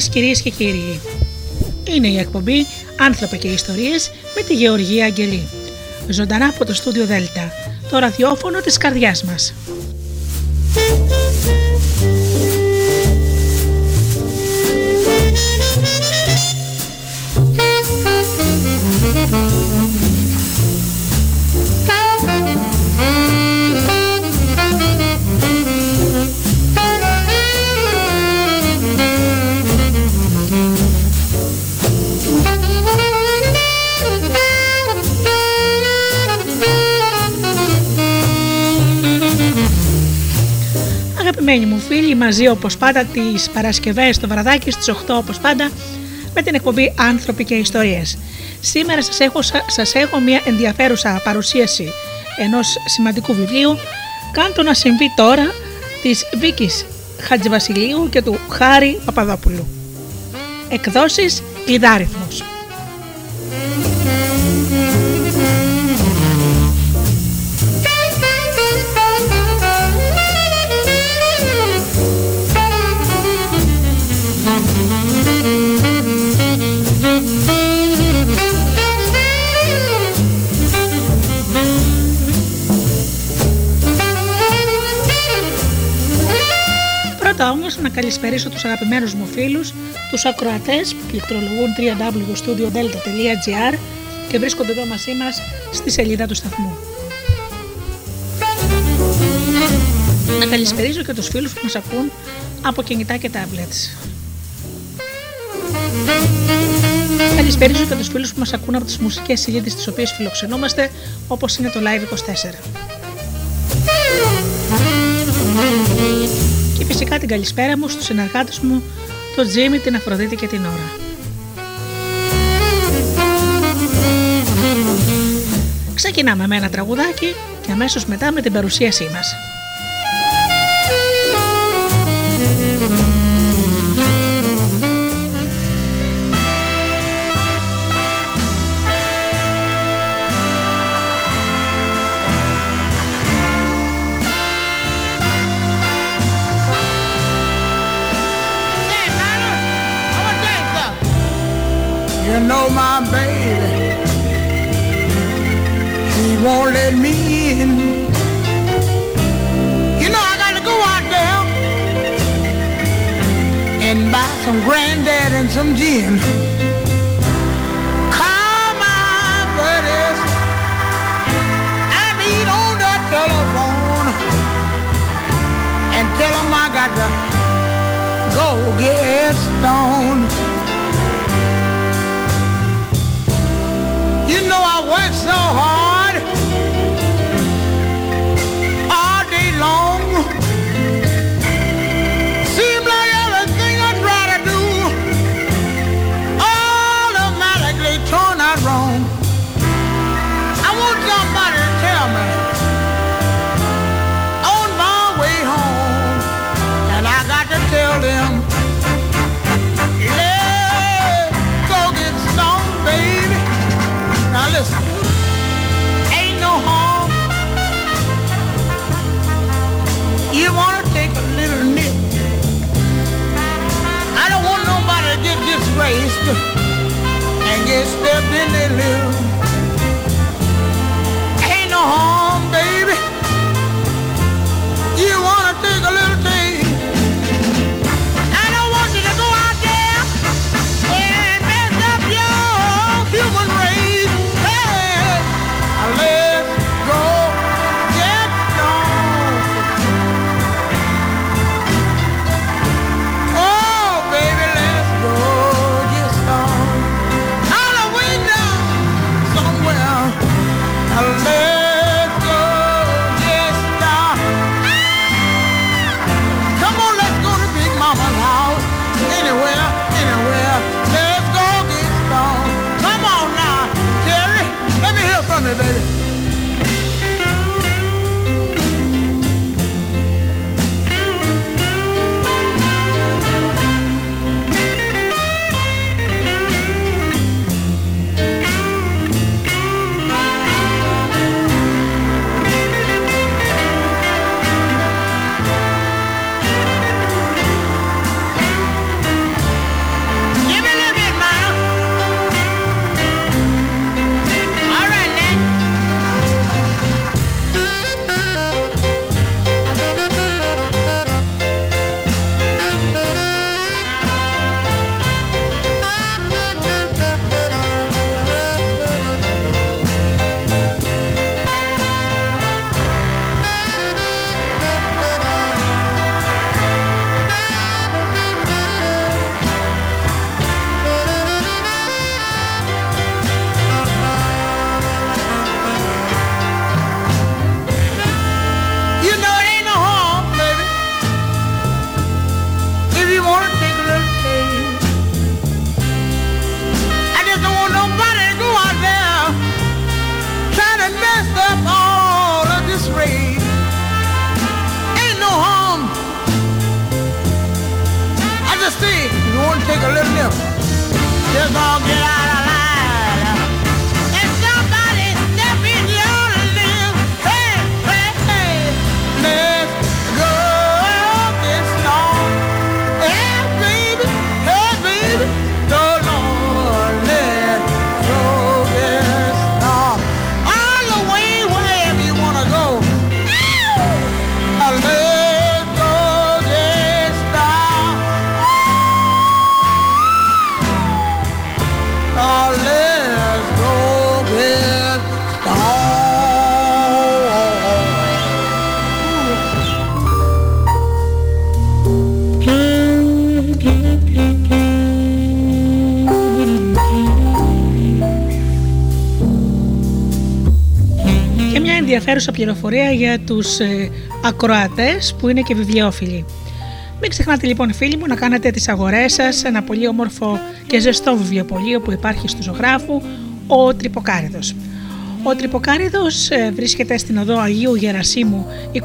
Σας κυρίες και κύριοι. Είναι η εκπομπή «Άνθρωπα και Ιστορίες» με τη Γεωργία Αγγελή. Ζωντανά από το στούντιο Δέλτα, το ραδιόφωνο της καρδιάς μας. Αγαπημένοι μου φίλοι, μαζί όπως πάντα τις Παρασκευές το βραδάκι στις 8 όπως πάντα με την εκπομπή Άνθρωποι και Ιστορίες. Σήμερα σας έχω, σας έχω μια ενδιαφέρουσα παρουσίαση ενός σημαντικού βιβλίου «Κάντο να συμβεί τώρα» της Βίκης Χατζηβασιλείου και του Χάρη Παπαδόπουλου. Εκδόσεις Ιδάριθμος. Καλησπερίσω τους αγαπημένους μου φίλους, τους ακροατές που πληκτρολογούν www.studiodelta.gr και βρίσκονται εδώ μαζί μας στη σελίδα του σταθμού. Να καλησπερίσω και τους φίλους που μας ακούν από κινητά και tablets. Καλησπερίζω και τους φίλους που μας ακούν από τις μουσικές σελίδες τις οποίες φιλοξενούμαστε όπως είναι το Live24. Και φυσικά την καλησπέρα μου στους συνεργάτες μου, τον Τζίμι, την Αφροδίτη και την Ωρα. Ξεκινάμε με ένα τραγουδάκι και αμέσως μετά με την παρουσίασή μας. You know my baby, he won't let me in. You know I gotta go out there and buy some granddad and some gin. Call my buddies and eat on the telephone and tell I got to go get stoned. worked so hard. get stepped in the loop. Ain't no home. Ενδιαφέρουσα πληροφορία για τους ε, ακροατές που είναι και βιβλιοφίλοι. Μην ξεχνάτε λοιπόν φίλοι μου να κάνετε τις αγορές σας σε ένα πολύ όμορφο και ζεστό βιβλιοπωλείο που υπάρχει στο ζωγράφου, ο Τρυποκάριδος. Ο Τρυποκάριδος ε, βρίσκεται στην οδό Αγίου Γερασίμου 29-23.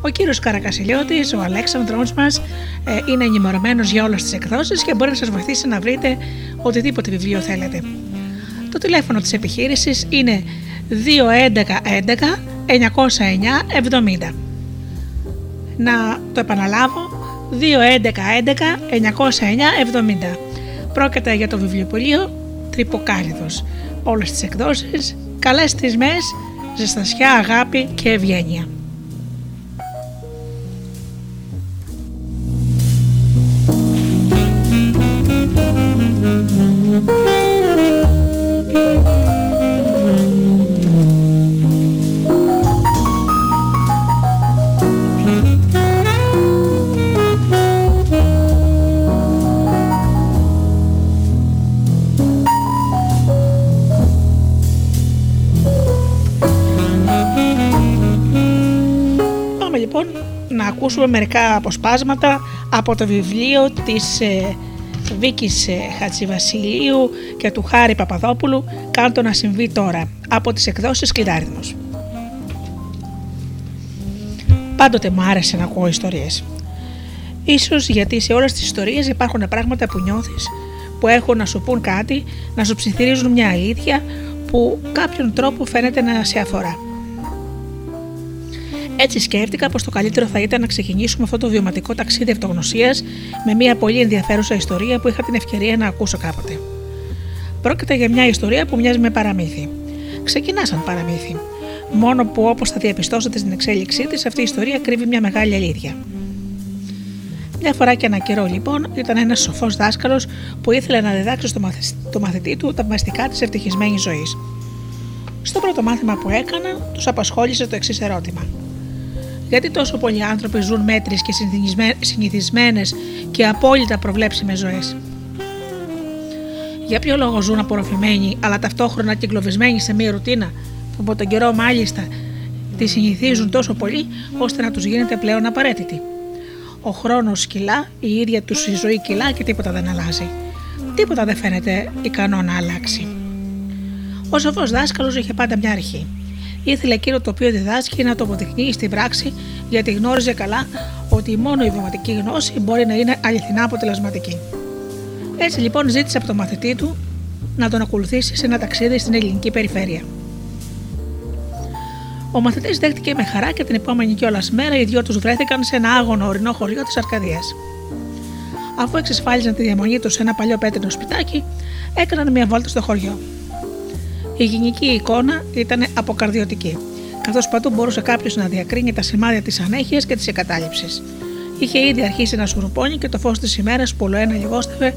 Ο κύριος Καρακασιλιώτης, ο Αλέξανδρος μας, ε, είναι ενημερωμένος για όλες τις εκδόσεις και μπορεί να σας βοηθήσει να βρείτε οτιδήποτε βιβλίο θέλετε. Το τηλέφωνο της επιχείρησης είναι 211 11 909 70. Να το επαναλάβω 211 11 909 70. Πρόκειται για το βιβλιοπωλείο Τρυποκάριδος. Όλες τις εκδόσεις, καλές θυσμές, ζεστασιά, αγάπη και ευγένεια. Ακούσουμε μερικά αποσπάσματα από το βιβλίο της ε, Βίκης ε, Χατζηβασιλείου και του Χάρη Παπαδόπουλου «Κάντο να συμβεί τώρα» από τις εκδόσεις Κλειδάρινος. Πάντοτε μου άρεσε να ακούω ιστορίες. Ίσως γιατί σε όλες τις ιστορίες υπάρχουν πράγματα που νιώθεις, που έχουν να σου πούν κάτι, να σου ψιθυρίζουν μια αλήθεια που κάποιον τρόπο φαίνεται να σε αφορά. Έτσι σκέφτηκα πως το καλύτερο θα ήταν να ξεκινήσουμε αυτό το βιωματικό ταξίδι αυτογνωσίας με μια πολύ ενδιαφέρουσα ιστορία που είχα την ευκαιρία να ακούσω κάποτε. Πρόκειται για μια ιστορία που μοιάζει με παραμύθι. Ξεκινά σαν παραμύθι. Μόνο που όπως θα διαπιστώσετε στην εξέλιξή της, αυτή η ιστορία κρύβει μια μεγάλη αλήθεια. Μια φορά και ένα καιρό λοιπόν ήταν ένας σοφός δάσκαλος που ήθελε να διδάξει στο μαθητή του τα μαστικά της ευτυχισμένης ζωής. Στο πρώτο μάθημα που έκανα, τους απασχόλησε το εξής ερώτημα. Γιατί τόσο πολλοί άνθρωποι ζουν μέτρες και συνηθισμένες και απόλυτα προβλέψιμες ζωές; Για ποιο λόγο ζουν απορροφημένοι, αλλά ταυτόχρονα κυκλοβισμένοι σε μία ρουτίνα που από τον καιρό μάλιστα τη συνηθίζουν τόσο πολύ ώστε να τους γίνεται πλέον απαραίτητη. Ο χρόνος κυλά, η ίδια τους η ζωή κυλά και τίποτα δεν αλλάζει. Τίποτα δεν φαίνεται ικανό να αλλάξει. Ο σοφός δάσκαλος είχε πάντα μια αρχή ήθελε εκείνο το οποίο διδάσκει να το αποδεικνύει στην πράξη, γιατί γνώριζε καλά ότι μόνο η βιωματική γνώση μπορεί να είναι αληθινά αποτελεσματική. Έτσι λοιπόν ζήτησε από τον μαθητή του να τον ακολουθήσει σε ένα ταξίδι στην ελληνική περιφέρεια. Ο μαθητής δέχτηκε με χαρά και την επόμενη κιόλας μέρα οι δυο τους βρέθηκαν σε ένα άγωνο ορεινό χωριό της Αρκαδίας. Αφού εξασφάλιζαν τη διαμονή τους σε ένα παλιό πέτρινο σπιτάκι, έκαναν μια βόλτα στο χωριό. Η γενική εικόνα ήταν αποκαρδιωτική, καθώς παντού μπορούσε κάποιος να διακρίνει τα σημάδια της ανέχειας και της εγκατάλειψη. Είχε ήδη αρχίσει να σουρουπώνει και το φως της ημέρας που ολοένα λιγόστευε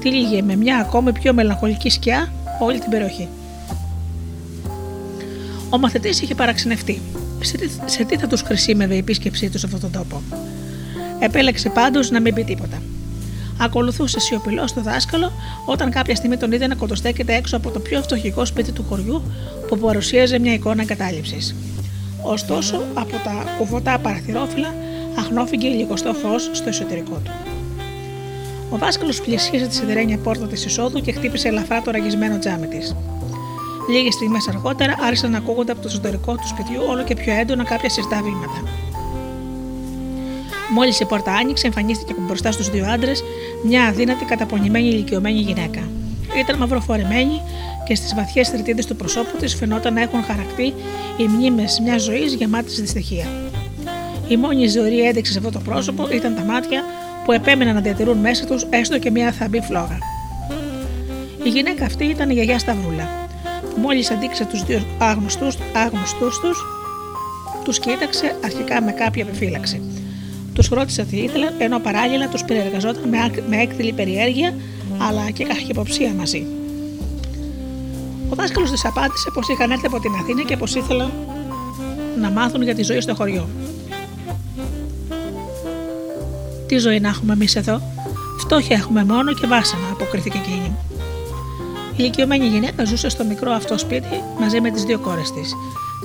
τύλιγε με μια ακόμη πιο μελαγχολική σκιά όλη την περιοχή. Ο μαθητής είχε παραξενευτεί. Σε τι, σε τι θα τους χρησιμεύε η επίσκεψή τους σε αυτόν τον τόπο; Επέλεξε πάντως να μην πει τίποτα. Ακολουθούσε σιωπηλό στο δάσκαλο όταν κάποια στιγμή τον είδε να κοντοστέκεται έξω από το πιο φτωχικό σπίτι του χωριού που παρουσίαζε μια εικόνα εγκατάλειψης. Ωστόσο, από τα κουβωτά παραθυρόφυλλα αχνόφυγε λιγοστό φως στο εσωτερικό του. Ο δάσκαλος πλησίασε τη σιδερένια πόρτα της εισόδου και χτύπησε ελαφρά το ραγισμένο τζάμι της. Λίγες στιγμές αργότερα άρχισαν να ακούγονται από το εσωτερικό του σπιτιού όλο και πιο έντονα κάποια συστά βήματα. Μόλις η πόρτα άνοιξε, εμφανίστηκε μπροστά στους δύο άντρες μια αδύνατη καταπονημένη ηλικιωμένη γυναίκα. Ήταν μαυροφορεμένη και στις βαθιές τριτίδε του προσώπου της φαινόταν να έχουν χαρακτεί οι μνήμες μιας ζωής γεμάτης δυστυχία. Η μόνη ζωή έδειξε σε αυτό το πρόσωπο ήταν τα μάτια που επέμεναν να διατηρούν μέσα τους έστω και μια θαμπή φλόγα. Η γυναίκα αυτή ήταν η γιαγιά Σταυρούλα, που μόλις αντίκρισε τους δύο άγνωστου τους, τους κοίταξε αρχικά με κάποια επιφύλαξη. Τους ρώτησε τι ήθελαν, ενώ παράλληλα τους περιεργαζόταν με έκδηλη περιέργεια αλλά και καχυποψία μαζί. Ο δάσκαλος της απάντησε πως είχαν έρθει από την Αθήνα και πως ήθελαν να μάθουν για τη ζωή στο χωριό. Τι ζωή να έχουμε εμείς εδώ, φτώχεια έχουμε μόνο και βάσανα, αποκρίθηκε εκείνη. Η ηλικιωμένη γυναίκα ζούσε στο μικρό αυτό σπίτι μαζί με τις δύο κόρες της.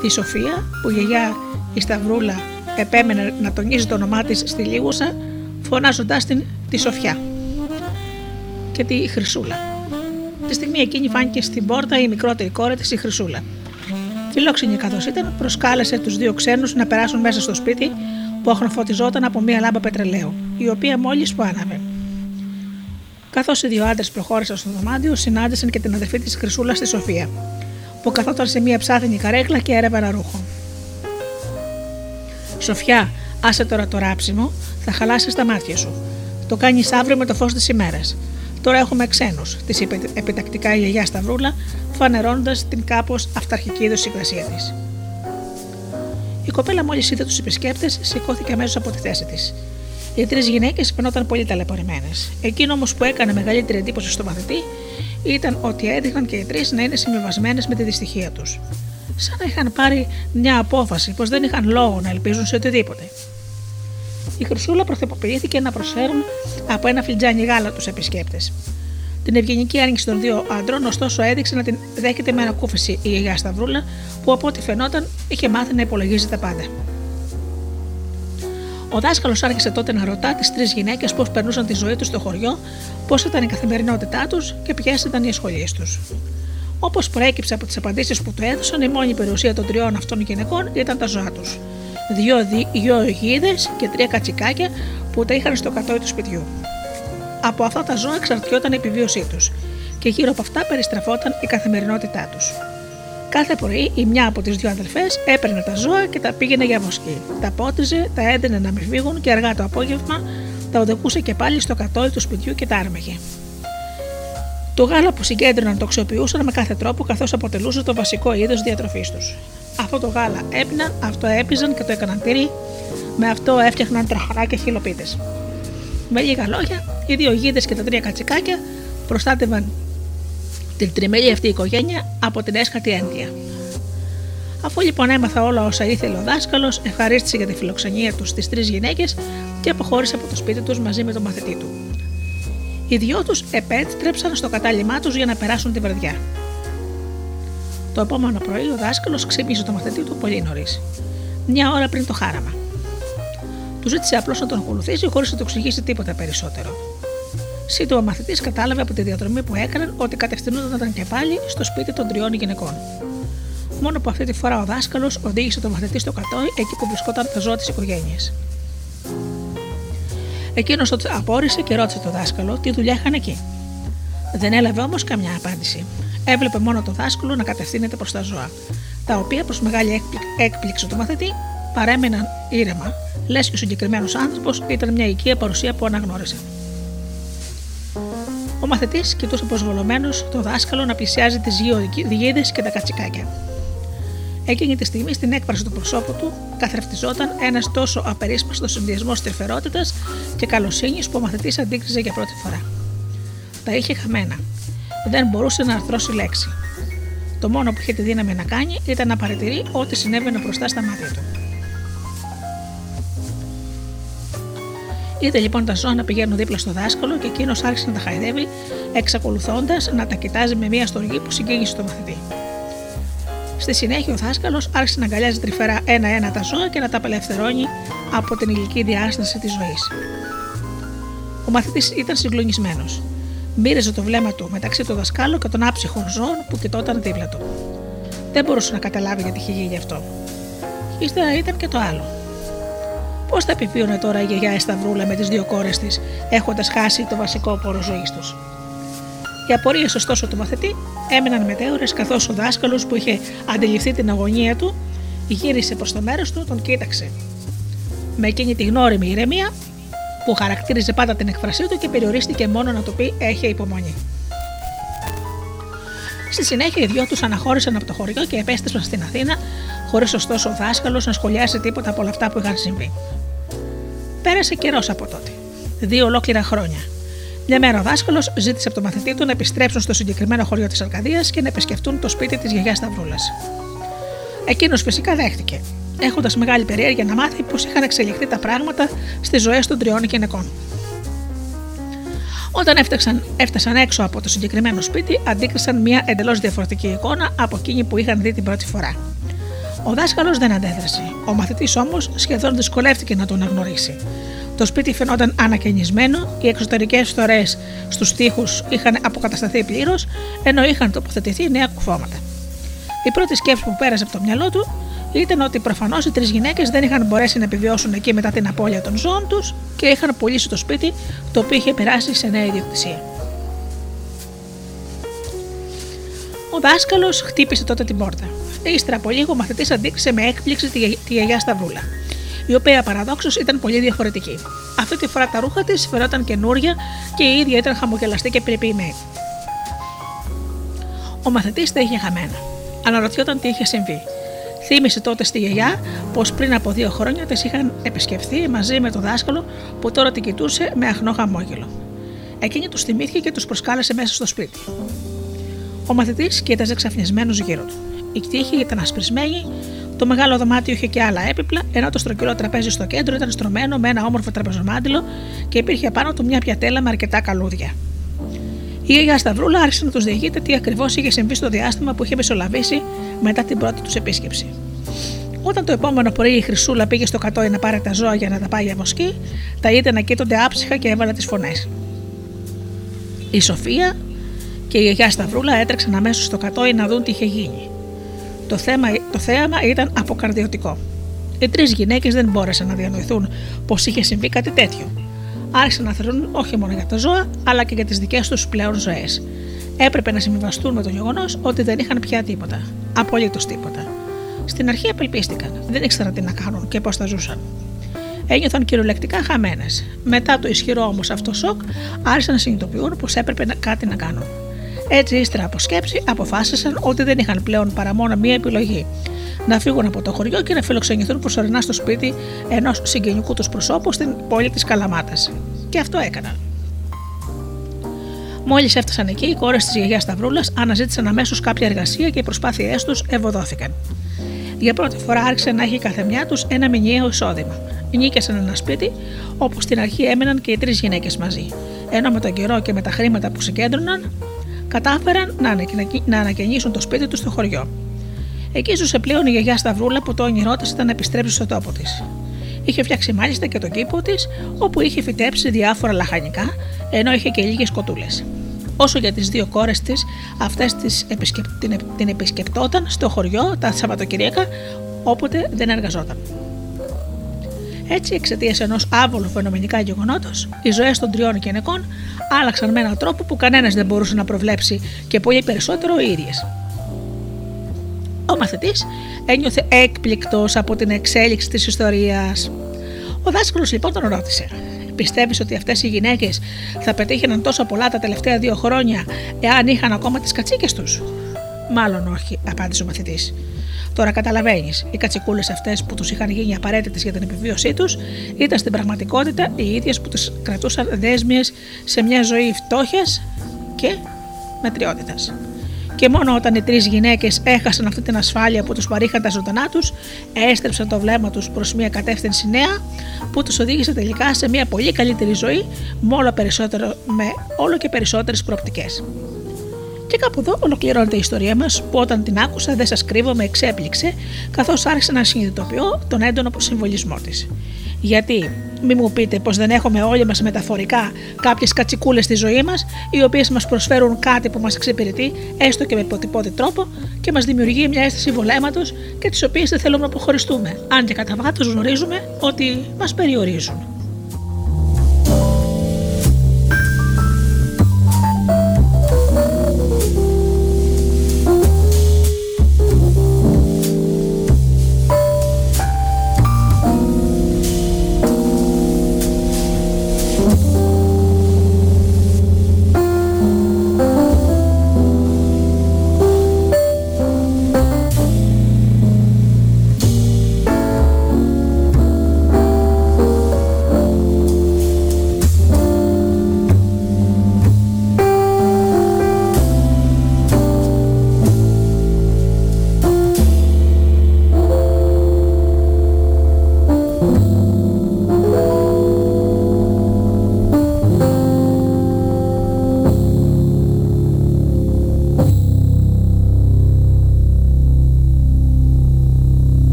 Τη Σοφία, που η γιαγιά η Σταυρούλα επέμενε να τονίζει το όνομά της στη Λίγουσα, φωνάζοντάς την τη Σοφιά και τη Χρυσούλα. Τη στιγμή εκείνη φάνηκε στην πόρτα η μικρότερη κόρη της, η Χρυσούλα. Φιλόξενη καθώς ήταν, προσκάλεσε τους δύο ξένους να περάσουν μέσα στο σπίτι που αχνοφωτιζόταν από μία λάμπα πετρελαίου, η οποία μόλις που άναβε. Καθώς οι δύο άντρες προχώρησαν στο δωμάτιο, συνάντησαν και την αδερφή της Χρυσούλας στη Σοφία, που καθόταν σε μία ψάθινη καρέκλα και έρευε ένα ρούχο. Σοφιά, άσε τώρα το ράψιμο, θα χαλάσεις τα μάτια σου. Το κάνεις αύριο με το φως της ημέρας. Τώρα έχουμε ξένους, της είπε επιτακτικά η γιαγιά Σταυρούλα, φανερώνοντα την κάπως αυταρχική ιδιοσυγκρασία της. Η κοπέλα μόλις είδε τους επισκέπτες, σηκώθηκε αμέσως από τη θέση της. Οι τρεις γυναίκες φαινόταν πολύ ταλαιπωρημένες. Εκείνο όμως που έκανε μεγαλύτερη εντύπωση στο μαθητή ήταν ότι έδειχναν και οι τρεις να είναι συμβιβασμένες με τη δυστυχία τους. Σαν να είχαν πάρει μια απόφαση πως δεν είχαν λόγο να ελπίζουν σε οτιδήποτε. Η Χρυσούλα προθεποποιήθηκε να προσφέρουν από ένα φλιτζάνι γάλα τους επισκέπτες. Την ευγενική άνοιξη των δύο άντρων, ωστόσο, έδειξε να την δέχεται με ανακούφιση η γιαγιά Σταυρούλα, που από ό,τι φαινόταν είχε μάθει να υπολογίζει τα πάντα. Ο δάσκαλος άρχισε τότε να ρωτά τις τρεις γυναίκες πώς περνούσαν τη ζωή τους στο χωριό, πώς ήταν η καθημερινότητά τους και ποιες ήταν οι ασχολίες τους. Όπως προέκυψε από τις απαντήσεις που του έδωσαν, η μόνη περιουσία των τριών αυτών γυναικών ήταν τα ζώα τους. Δύο, δύο γίδες και τρία κατσικάκια που τα είχαν στο κατόι του σπιτιού. Από αυτά τα ζώα εξαρτιόταν η επιβίωσή τους και γύρω από αυτά περιστραφόταν η καθημερινότητά τους. Κάθε πρωί η μια από τις δύο αδελφές έπαιρνε τα ζώα και τα πήγαινε για βοσκή. Τα πότιζε, τα έντενε να μην φύγουν και αργά το απόγευμα τα οδηγούσε και πάλι στο κατόι του σπιτιού και τα άρμεγε. Το γάλα που συγκέντρωναν το αξιοποιούσαν με κάθε τρόπο καθώς αποτελούσε το βασικό είδος διατροφής τους. Αυτό το γάλα έπιναν, αυτό έπιζαν και το έκαναν τυρί, με αυτό έφτιαχναν τραχαρά και χιλοπίτες. Με λίγα λόγια, οι δύο γίδες και τα τρία κατσικάκια προστάτευαν την τριμελή αυτή οικογένεια από την έσχατη ένδια. Αφού λοιπόν έμαθα όλα όσα ήθελε ο δάσκαλος, ευχαρίστησε για τη φιλοξενία τους στι τρεις γυναίκες και αποχώρησε από το σπίτι τους μαζί με τον μαθητή του. Οι δυο τους επέτρεψαν στο κατάλημά τους για να περάσουν τη βραδιά. Το επόμενο πρωί ο δάσκαλος ξύπνησε το μαθητή του πολύ νωρίς, μια ώρα πριν το χάραμα. Του ζήτησε απλώς να τον ακολουθήσει χωρίς να του εξηγήσει τίποτα περισσότερο. Σύντομα ο μαθητής κατάλαβε από τη διαδρομή που έκαναν ότι κατευθυνόταν και πάλι στο σπίτι των τριών γυναικών. Μόνο που αυτή τη φορά ο δάσκαλος οδήγησε τον μαθητή στο κατόι εκεί που βρισκόταν τα ζώα της οικογένειας. Εκείνο το απόρρισε και ρώτησε τον δάσκαλο τι δουλειά είχαν εκεί. Δεν έλαβε όμω καμιά απάντηση. Έβλεπε μόνο το δάσκαλο να κατευθύνεται προ τα ζώα, τα οποία προ μεγάλη έκπληξη του μαθητή παρέμειναν ήρεμα, λε και ο συγκεκριμένο άνθρωπο ήταν μια οικία παρουσία που αναγνώρισε. Ο μαθητή κοιτούσε προσβολωμένο το δάσκαλο να πλησιάζει τι διείδε και τα κατσικάκια. Εκείνη τη στιγμή στην έκφραση του προσώπου του καθρεφτιζόταν ένας τόσο απερίσπαστος συνδυασμός τρυφερότητα και καλοσύνης που ο μαθητής αντίκριζε για πρώτη φορά. Τα είχε χαμένα. Δεν μπορούσε να αρθρώσει λέξη. Το μόνο που είχε τη δύναμη να κάνει ήταν να παρατηρεί ό,τι συνέβαινε μπροστά στα μάτια του. Είδε λοιπόν τα ζώα να πηγαίνουν δίπλα στο δάσκαλο και εκείνος άρχισε να τα χαϊδεύει, εξακολουθώντας να τα κοιτάζει με μια στοργή που συγκίνησε το μαθητή. Στη συνέχεια ο δάσκαλος άρχισε να αγκαλιάζει τρυφερά ένα-ένα τα ζώα και να τα απελευθερώνει από την ηλική διάσταση της ζωής. Ο μαθητής ήταν συγκλονισμένος. Μύριζε το βλέμμα του μεταξύ του δασκάλου και των άψυχων ζώων που κοιτόταν δίπλα του. Δεν μπορούσε να καταλάβει γιατί είχε γίνει αυτό. Ύστερα ήταν και το άλλο. Πώς θα επιβίωνε τώρα η γιαγιά Εσταυρούλα με τις δύο κόρες της, έχοντας χάσει το βασικό πόρο ζωής τους; Οι απορίες ωστόσο του μαθητή έμειναν μετέωρες καθώς ο δάσκαλος που είχε αντιληφθεί την αγωνία του γύρισε προς το μέρος του, τον κοίταξε. Με εκείνη τη γνώριμη ηρεμία που χαρακτήριζε πάντα την εκφρασή του και περιορίστηκε μόνο να του πει: Έχει υπομονή. Στη συνέχεια, οι δυο τους αναχώρησαν από το χωριό και επέστρεψαν στην Αθήνα, χωρίς ωστόσο ο δάσκαλος να σχολιάσει τίποτα από όλα αυτά που είχαν συμβεί. Πέρασε καιρός από τότε. Δύο ολόκληρα χρόνια. Μια μέρα ο δάσκαλος ζήτησε από τον μαθητή του να επιστρέψουν στο συγκεκριμένο χωριό της Αρκαδία και να επισκεφτούν το σπίτι της γιαγιάς Σταυρούλας. Εκείνος φυσικά δέχτηκε, έχοντας μεγάλη περιέργεια να μάθει πώς είχαν εξελιχθεί τα πράγματα στις ζωές των τριών γυναικών. Όταν έφταξαν, έφτασαν έξω από το συγκεκριμένο σπίτι, αντίκρισαν μια εντελώς διαφορετική εικόνα από εκείνη που είχαν δει την πρώτη φορά. Ο δάσκαλος δεν αντέδρασε. Ο μαθητής όμως σχεδόν δυσκολεύτηκε να τον αναγνωρίσει. Το σπίτι φαινόταν ανακαινισμένο, οι εξωτερικές φθορέ στους τοίχους είχαν αποκατασταθεί πλήρως, ενώ είχαν τοποθετηθεί νέα κουφώματα. Η πρώτη σκέψη που πέρασε από το μυαλό του ήταν ότι προφανώς οι τρεις γυναίκες δεν είχαν μπορέσει να επιβιώσουν εκεί μετά την απώλεια των ζώων τους και είχαν πουλήσει το σπίτι το οποίο είχε περάσει σε νέα ιδιοκτησία. Ο δάσκαλος χτύπησε τότε την πόρτα. Ύστερα από λίγο ο μαθητής αντίκρισε με έκπληξη τη, τη γιαγιά Σταυρούλα, η οποία παραδόξως ήταν πολύ διαφορετική. Αυτή τη φορά τα ρούχα της φαινόταν καινούρια και η ίδια ήταν χαμογελαστή και περιποιημένη. Ο μαθητής τα είχε χαμένα. Αναρωτιόταν τι είχε συμβεί. Θύμισε τότε στη γιαγιά πως πριν από δύο χρόνια τι είχαν επισκεφθεί μαζί με τον δάσκαλο που τώρα την κοιτούσε με αχνό χαμόγελο. Εκείνη τους θυμήθηκε και τους προσκάλεσε μέσα στο σπίτι. Ο μαθητής κοίταζε ξαφνισμένο γύρω του. Η τύχη ήταν ασπρισμένη, το μεγάλο δωμάτιο είχε και άλλα έπιπλα, ενώ το στρογγυλό τραπέζι στο κέντρο ήταν στρωμένο με ένα όμορφο τραπεζομάντιλο και υπήρχε πάνω του μια πιατέλα με αρκετά καλούδια. Η Αγία Σταυρούλα άρχισε να τους διηγείται τι ακριβώς είχε συμβεί στο διάστημα που είχε μεσολαβήσει μετά την πρώτη τους επίσκεψη. Όταν το επόμενο πρωί η Χρυσούλα πήγε στο κατόι να πάρει τα ζώα για να τα πάει για βοσκή, τα είδε να κοίτονται άψυχα και έβαλε τις φωνές. Η Σοφία και η Αγιά Σταυρούλα έτρεξαν αμέσως στο κατόι να δουν τι είχε γίνει. Το, θέμα, το θέαμα ήταν αποκαρδιωτικό. Οι τρεις γυναίκες δεν μπόρεσαν να διανοηθούν πως είχε συμβεί κάτι τέτοιο άρχισαν να θεωρούν όχι μόνο για τα ζώα, αλλά και για τις δικές τους πλέον ζωές. Έπρεπε να συμβιβαστούν με το γεγονός ότι δεν είχαν πια τίποτα. Απολύτως τίποτα. Στην αρχή απελπίστηκαν, δεν ήξεραν τι να κάνουν και πώς θα ζούσαν. Ένιωθαν κυριολεκτικά χαμένες. Μετά το ισχυρό όμως αυτό σοκ, άρχισαν να συνειδητοποιούν πως έπρεπε κάτι να κάνουν. Έτσι, ύστερα από σκέψη, αποφάσισαν ότι δεν είχαν πλέον παρά μόνο μία επιλογή να φύγουν από το χωριό και να φιλοξενηθούν προσωρινά στο σπίτι ενός συγγενικού τους προσώπου στην πόλη της Καλαμάτας. Και αυτό έκαναν. Μόλις έφτασαν εκεί, οι κόρες της γιαγιάς Σταυρούλας αναζήτησαν αμέσως κάποια εργασία και οι προσπάθειές τους ευωδόθηκαν. Για πρώτη φορά άρχισε να έχει κάθε μια τους ένα μηνιαίο εισόδημα. Νίκησαν ένα σπίτι, όπου στην αρχή έμεναν και οι τρεις γυναίκες μαζί. Ενώ με τον καιρό και με τα χρήματα που συγκέντρωναν, κατάφεραν να ανακαινήσουν το σπίτι τους στο χωριό. Εκεί ζούσε πλέον η γιαγιά Σταυρούλα που το όνειρό της ήταν να επιστρέψει στο τόπο της. Είχε φτιάξει μάλιστα και τον κήπο της, όπου είχε φυτέψει διάφορα λαχανικά, ενώ είχε και λίγες κοτούλες. Όσο για τις δύο κόρες της, αυτές επισκεπ... την... την επισκεπτόταν στο χωριό τα Σαββατοκυριακά, όποτε δεν εργαζόταν. Έτσι, εξαιτίας ενός άβολου φαινομενικά γεγονότος, οι ζωές των τριών γυναικών άλλαξαν με έναν τρόπο που κανένας δεν μπορούσε να προβλέψει και πολύ περισσότερο οι ίδιες. Ο μαθητής ένιωθε έκπληκτος από την εξέλιξη της ιστορίας. Ο δάσκαλος λοιπόν τον ρώτησε: Πιστεύεις ότι αυτές οι γυναίκες θα πετύχαιναν τόσο πολλά τα τελευταία δύο χρόνια εάν είχαν ακόμα τις κατσίκες τους; Μάλλον όχι, απάντησε ο μαθητής. Τώρα καταλαβαίνεις, οι κατσικούλες αυτές που τους είχαν γίνει απαραίτητες για την επιβίωσή τους ήταν στην πραγματικότητα οι ίδιες που τις κρατούσαν δέσμιες σε μια ζωή φτώχειας και μετριότητας και μόνο όταν οι τρεις γυναίκες έχασαν αυτή την ασφάλεια που τους παρήχαν τα ζωντανά τους, έστρεψαν το βλέμμα τους προς μια κατεύθυνση νέα που τους οδήγησε τελικά σε μια πολύ καλύτερη ζωή με όλο, περισσότερο, με όλο και περισσότερες προοπτικές. Και κάπου εδώ ολοκληρώνεται η ιστορία μας, που όταν την άκουσα δεν σας κρύβω με εξέπληξε, καθώς άρχισα να συνειδητοποιώ τον έντονο συμβολισμό της. Γιατί, μη μου πείτε πως δεν έχουμε όλοι μας μεταφορικά κάποιες κατσικούλες στη ζωή μας, οι οποίες μας προσφέρουν κάτι που μας εξυπηρετεί, έστω και με ποτυπώτη τρόπο, και μας δημιουργεί μια αίσθηση βολέματος και τις οποίες δεν θέλουμε να αποχωριστούμε, αν και κατά βάθος γνωρίζουμε ότι μας περιορίζουν.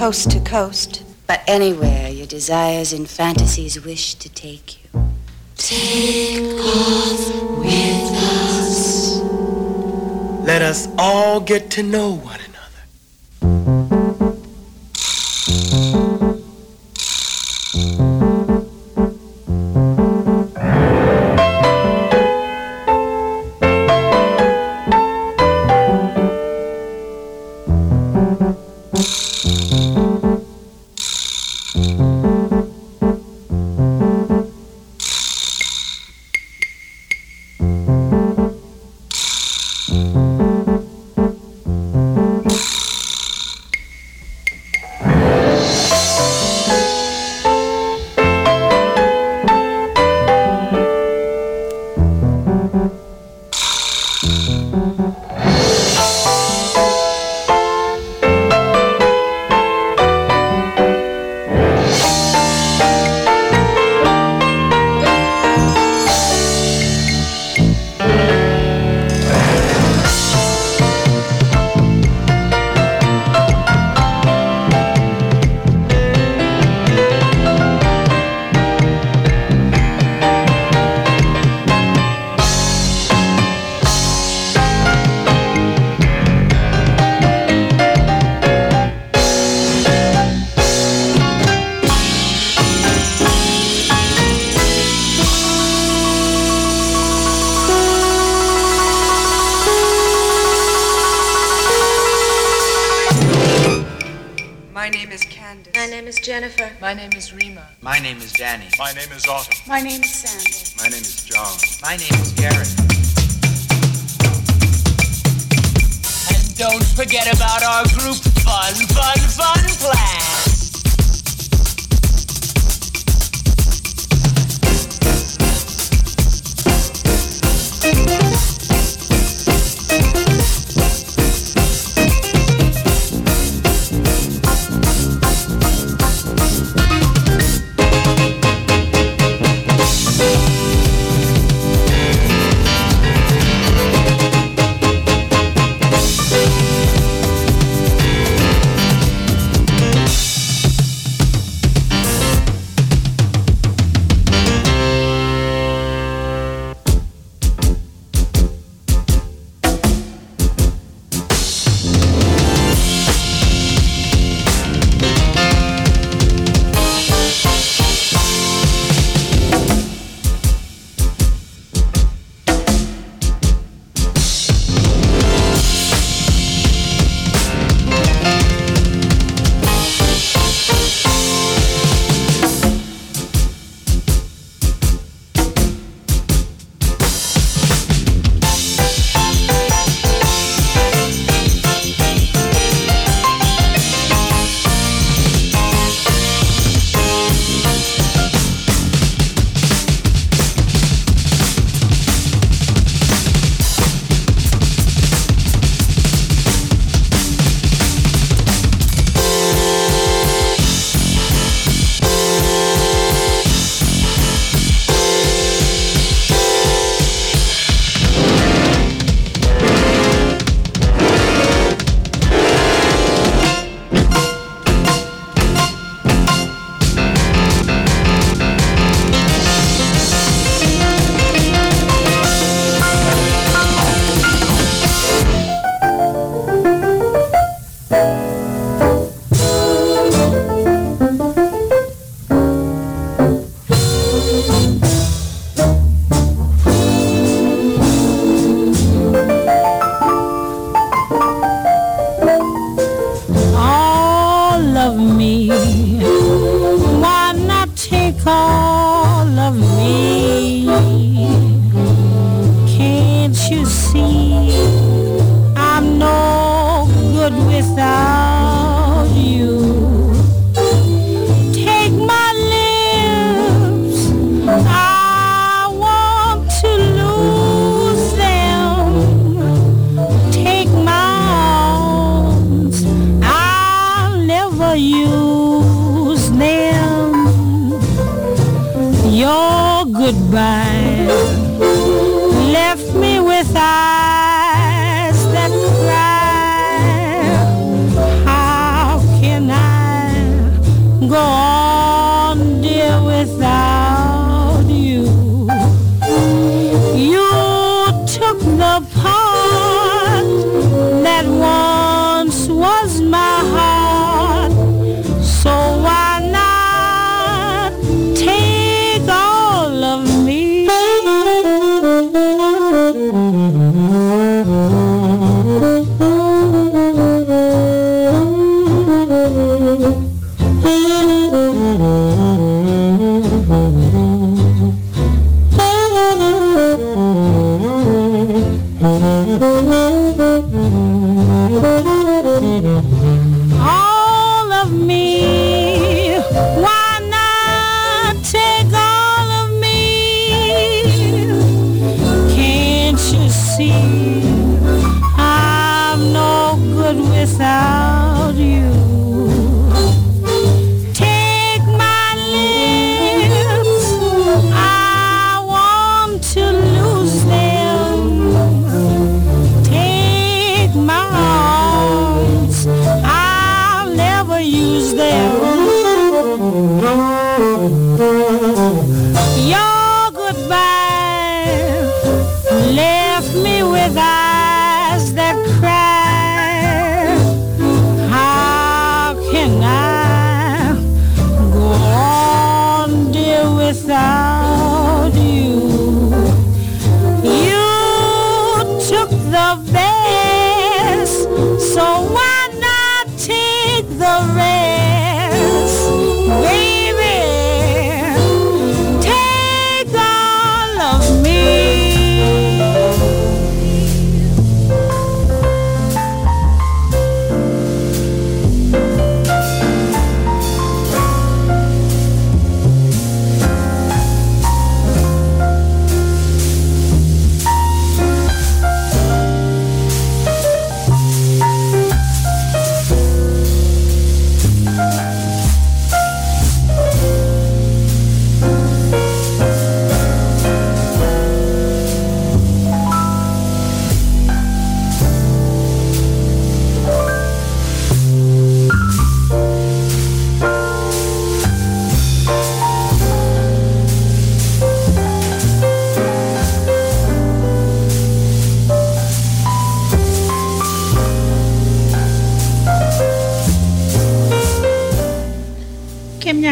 Coast to coast, but anywhere your desires and fantasies wish to take you. Take off with us. Let us all get to know one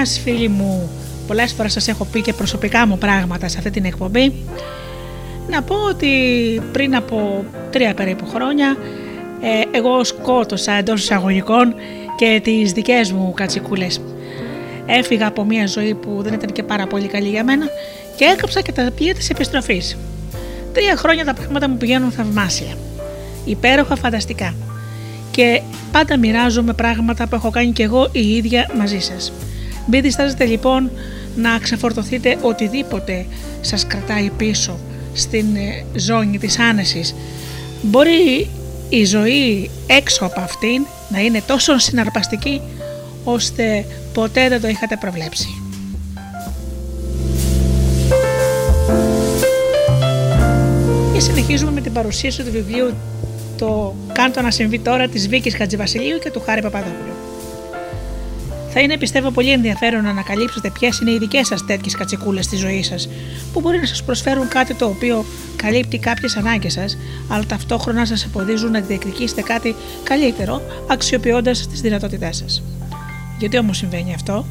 μια φίλη μου, πολλές φορές σας έχω πει και προσωπικά μου πράγματα σε αυτή την εκπομπή, να πω ότι πριν από τρία περίπου χρόνια ε, εγώ σκότωσα εντός εισαγωγικών και τις δικές μου κατσικούλες. Έφυγα από μια ζωή που δεν ήταν και πάρα πολύ καλή για μένα και έκαψα και τα πλοία της επιστροφής. Τρία χρόνια τα πράγματα μου πηγαίνουν θαυμάσια. Υπέροχα φανταστικά. Και πάντα μοιράζομαι πράγματα που έχω κάνει και εγώ η ίδια μαζί σας. Μην διστάζετε λοιπόν να ξεφορτωθείτε οτιδήποτε σας κρατάει πίσω στην ε, ζώνη της άνεσης. Μπορεί η ζωή έξω από αυτήν να είναι τόσο συναρπαστική ώστε ποτέ δεν το είχατε προβλέψει. Και συνεχίζουμε με την παρουσίαση του βιβλίου το «Κάντο να συμβεί τώρα» της Βίκης Χατζηβασιλείου και του Χάρη Παπαδόπουλου. Θα είναι πιστεύω πολύ ενδιαφέρον να ανακαλύψετε ποιες είναι οι δικές σας τέτοιες κατσικούλες στη ζωή σας, που μπορεί να σας προσφέρουν κάτι το οποίο καλύπτει κάποιες ανάγκες σας, αλλά ταυτόχρονα σας εμποδίζουν να διεκδικήσετε κάτι καλύτερο, αξιοποιώντας τις δυνατότητές σας. Γιατί όμως συμβαίνει αυτό,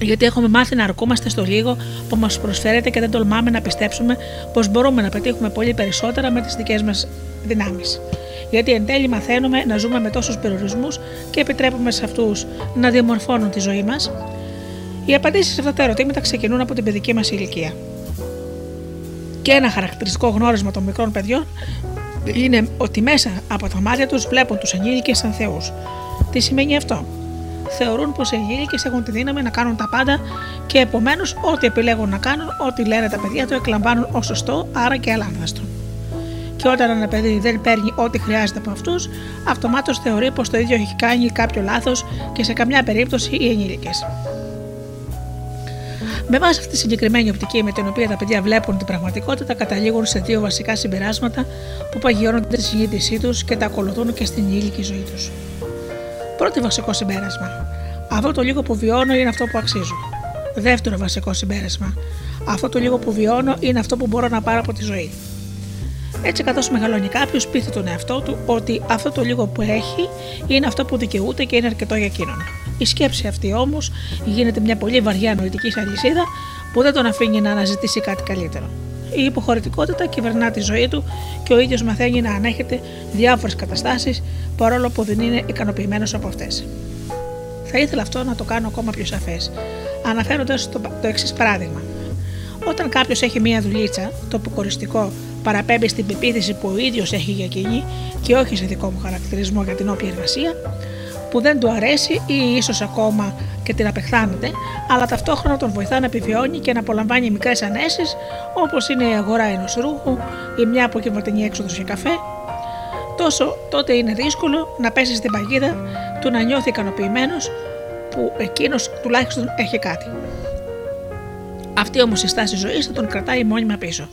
γιατί έχουμε μάθει να αρκούμαστε στο λίγο που μας προσφέρεται και δεν τολμάμε να πιστέψουμε πως μπορούμε να πετύχουμε πολύ περισσότερα με τις δικές μας δυνάμεις γιατί εν τέλει μαθαίνουμε να ζούμε με τόσους περιορισμούς και επιτρέπουμε σε αυτούς να διαμορφώνουν τη ζωή μας. Οι απαντήσεις σε αυτά τα ερωτήματα ξεκινούν από την παιδική μας ηλικία. Και ένα χαρακτηριστικό γνώρισμα των μικρών παιδιών είναι ότι μέσα από τα μάτια τους βλέπουν τους ενήλικες σαν θεούς. Τι σημαίνει αυτό; Θεωρούν πως οι ενήλικες έχουν τη δύναμη να κάνουν τα πάντα και επομένως ό,τι επιλέγουν να κάνουν, ό,τι λένε τα παιδιά του, εκλαμβάνουν ως σωστό, άρα και αλάνθαστο και όταν ένα παιδί δεν παίρνει ό,τι χρειάζεται από αυτούς, αυτομάτως θεωρεί πως το ίδιο έχει κάνει κάποιο λάθος και σε καμιά περίπτωση οι ενήλικες. Με βάση αυτή τη συγκεκριμένη οπτική με την οποία τα παιδιά βλέπουν την πραγματικότητα, καταλήγουν σε δύο βασικά συμπεράσματα που παγιώνουν τη συνείδησή τους και τα ακολουθούν και στην ενήλικη ζωή τους. Πρώτο βασικό συμπέρασμα. Αυτό το λίγο που βιώνω είναι αυτό που αξίζω. Δεύτερο βασικό συμπέρασμα. Αυτό το λίγο που βιώνω είναι αυτό που μπορώ να πάρω από τη ζωή. Έτσι, καθώς μεγαλώνει κάποιος, πείθει τον εαυτό του ότι αυτό το λίγο που έχει είναι αυτό που δικαιούται και είναι αρκετό για εκείνον. Η σκέψη αυτή όμως γίνεται μια πολύ βαριά νοητική αλυσίδα που δεν τον αφήνει να αναζητήσει κάτι καλύτερο. Η υποχωρητικότητα κυβερνά τη ζωή του και ο ίδιος μαθαίνει να ανέχεται διάφορες καταστάσεις παρόλο που δεν είναι ικανοποιημένος από αυτές. Θα ήθελα αυτό να το κάνω ακόμα πιο σαφές, αναφέροντας το, το εξής παράδειγμα. Όταν κάποιος έχει μία δουλίτσα, το αποκοριστικό παραπέμπει στην πεποίθηση που ο ίδιος έχει για εκείνη και όχι σε δικό μου χαρακτηρισμό για την όποια εργασία, που δεν του αρέσει ή ίσως ακόμα και την απεχθάνεται, αλλά ταυτόχρονα τον βοηθά να επιβιώνει και να απολαμβάνει μικρές ανέσεις όπως είναι η αγορά ενός ρούχου ή μια απογευματινή έξοδος για καφέ, τόσο τότε είναι δύσκολο να πέσει στην παγίδα του να νιώθει ικανοποιημένος που εκείνος τουλάχιστον έχει κάτι. Αυτή όμως η στάση ζωής θα τον κρατάει μόνιμα πίσω.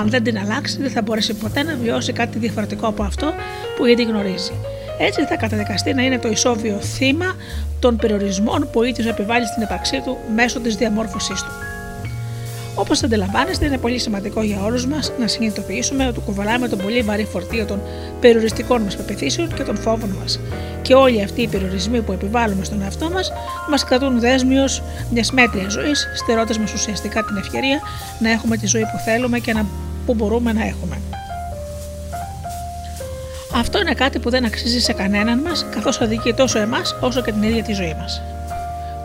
Αν δεν την αλλάξει, δεν θα μπορέσει ποτέ να βιώσει κάτι διαφορετικό από αυτό που ήδη γνωρίζει. Έτσι θα καταδικαστεί να είναι το ισόβιο θύμα των περιορισμών που ο ίδιος επιβάλλει στην ύπαρξή του μέσω της διαμόρφωσής του. Όπως αντιλαμβάνεστε, είναι πολύ σημαντικό για όλους μας να συνειδητοποιήσουμε ότι κουβαλάμε τον πολύ βαρύ φορτίο των περιοριστικών μας πεπιθήσεων και των φόβων μας. Και όλοι αυτοί οι περιορισμοί που επιβάλλουμε στον εαυτό μας μας κρατούν δέσμιος μιας μέτριας ζωής, στερώντας μας ουσιαστικά την ευκαιρία να έχουμε τη ζωή που θέλουμε και να, που μπορούμε να έχουμε. Αυτό είναι κάτι που δεν αξίζει σε κανέναν μας, καθώς αδικεί τόσο εμάς όσο και την ίδια τη ζωή μας.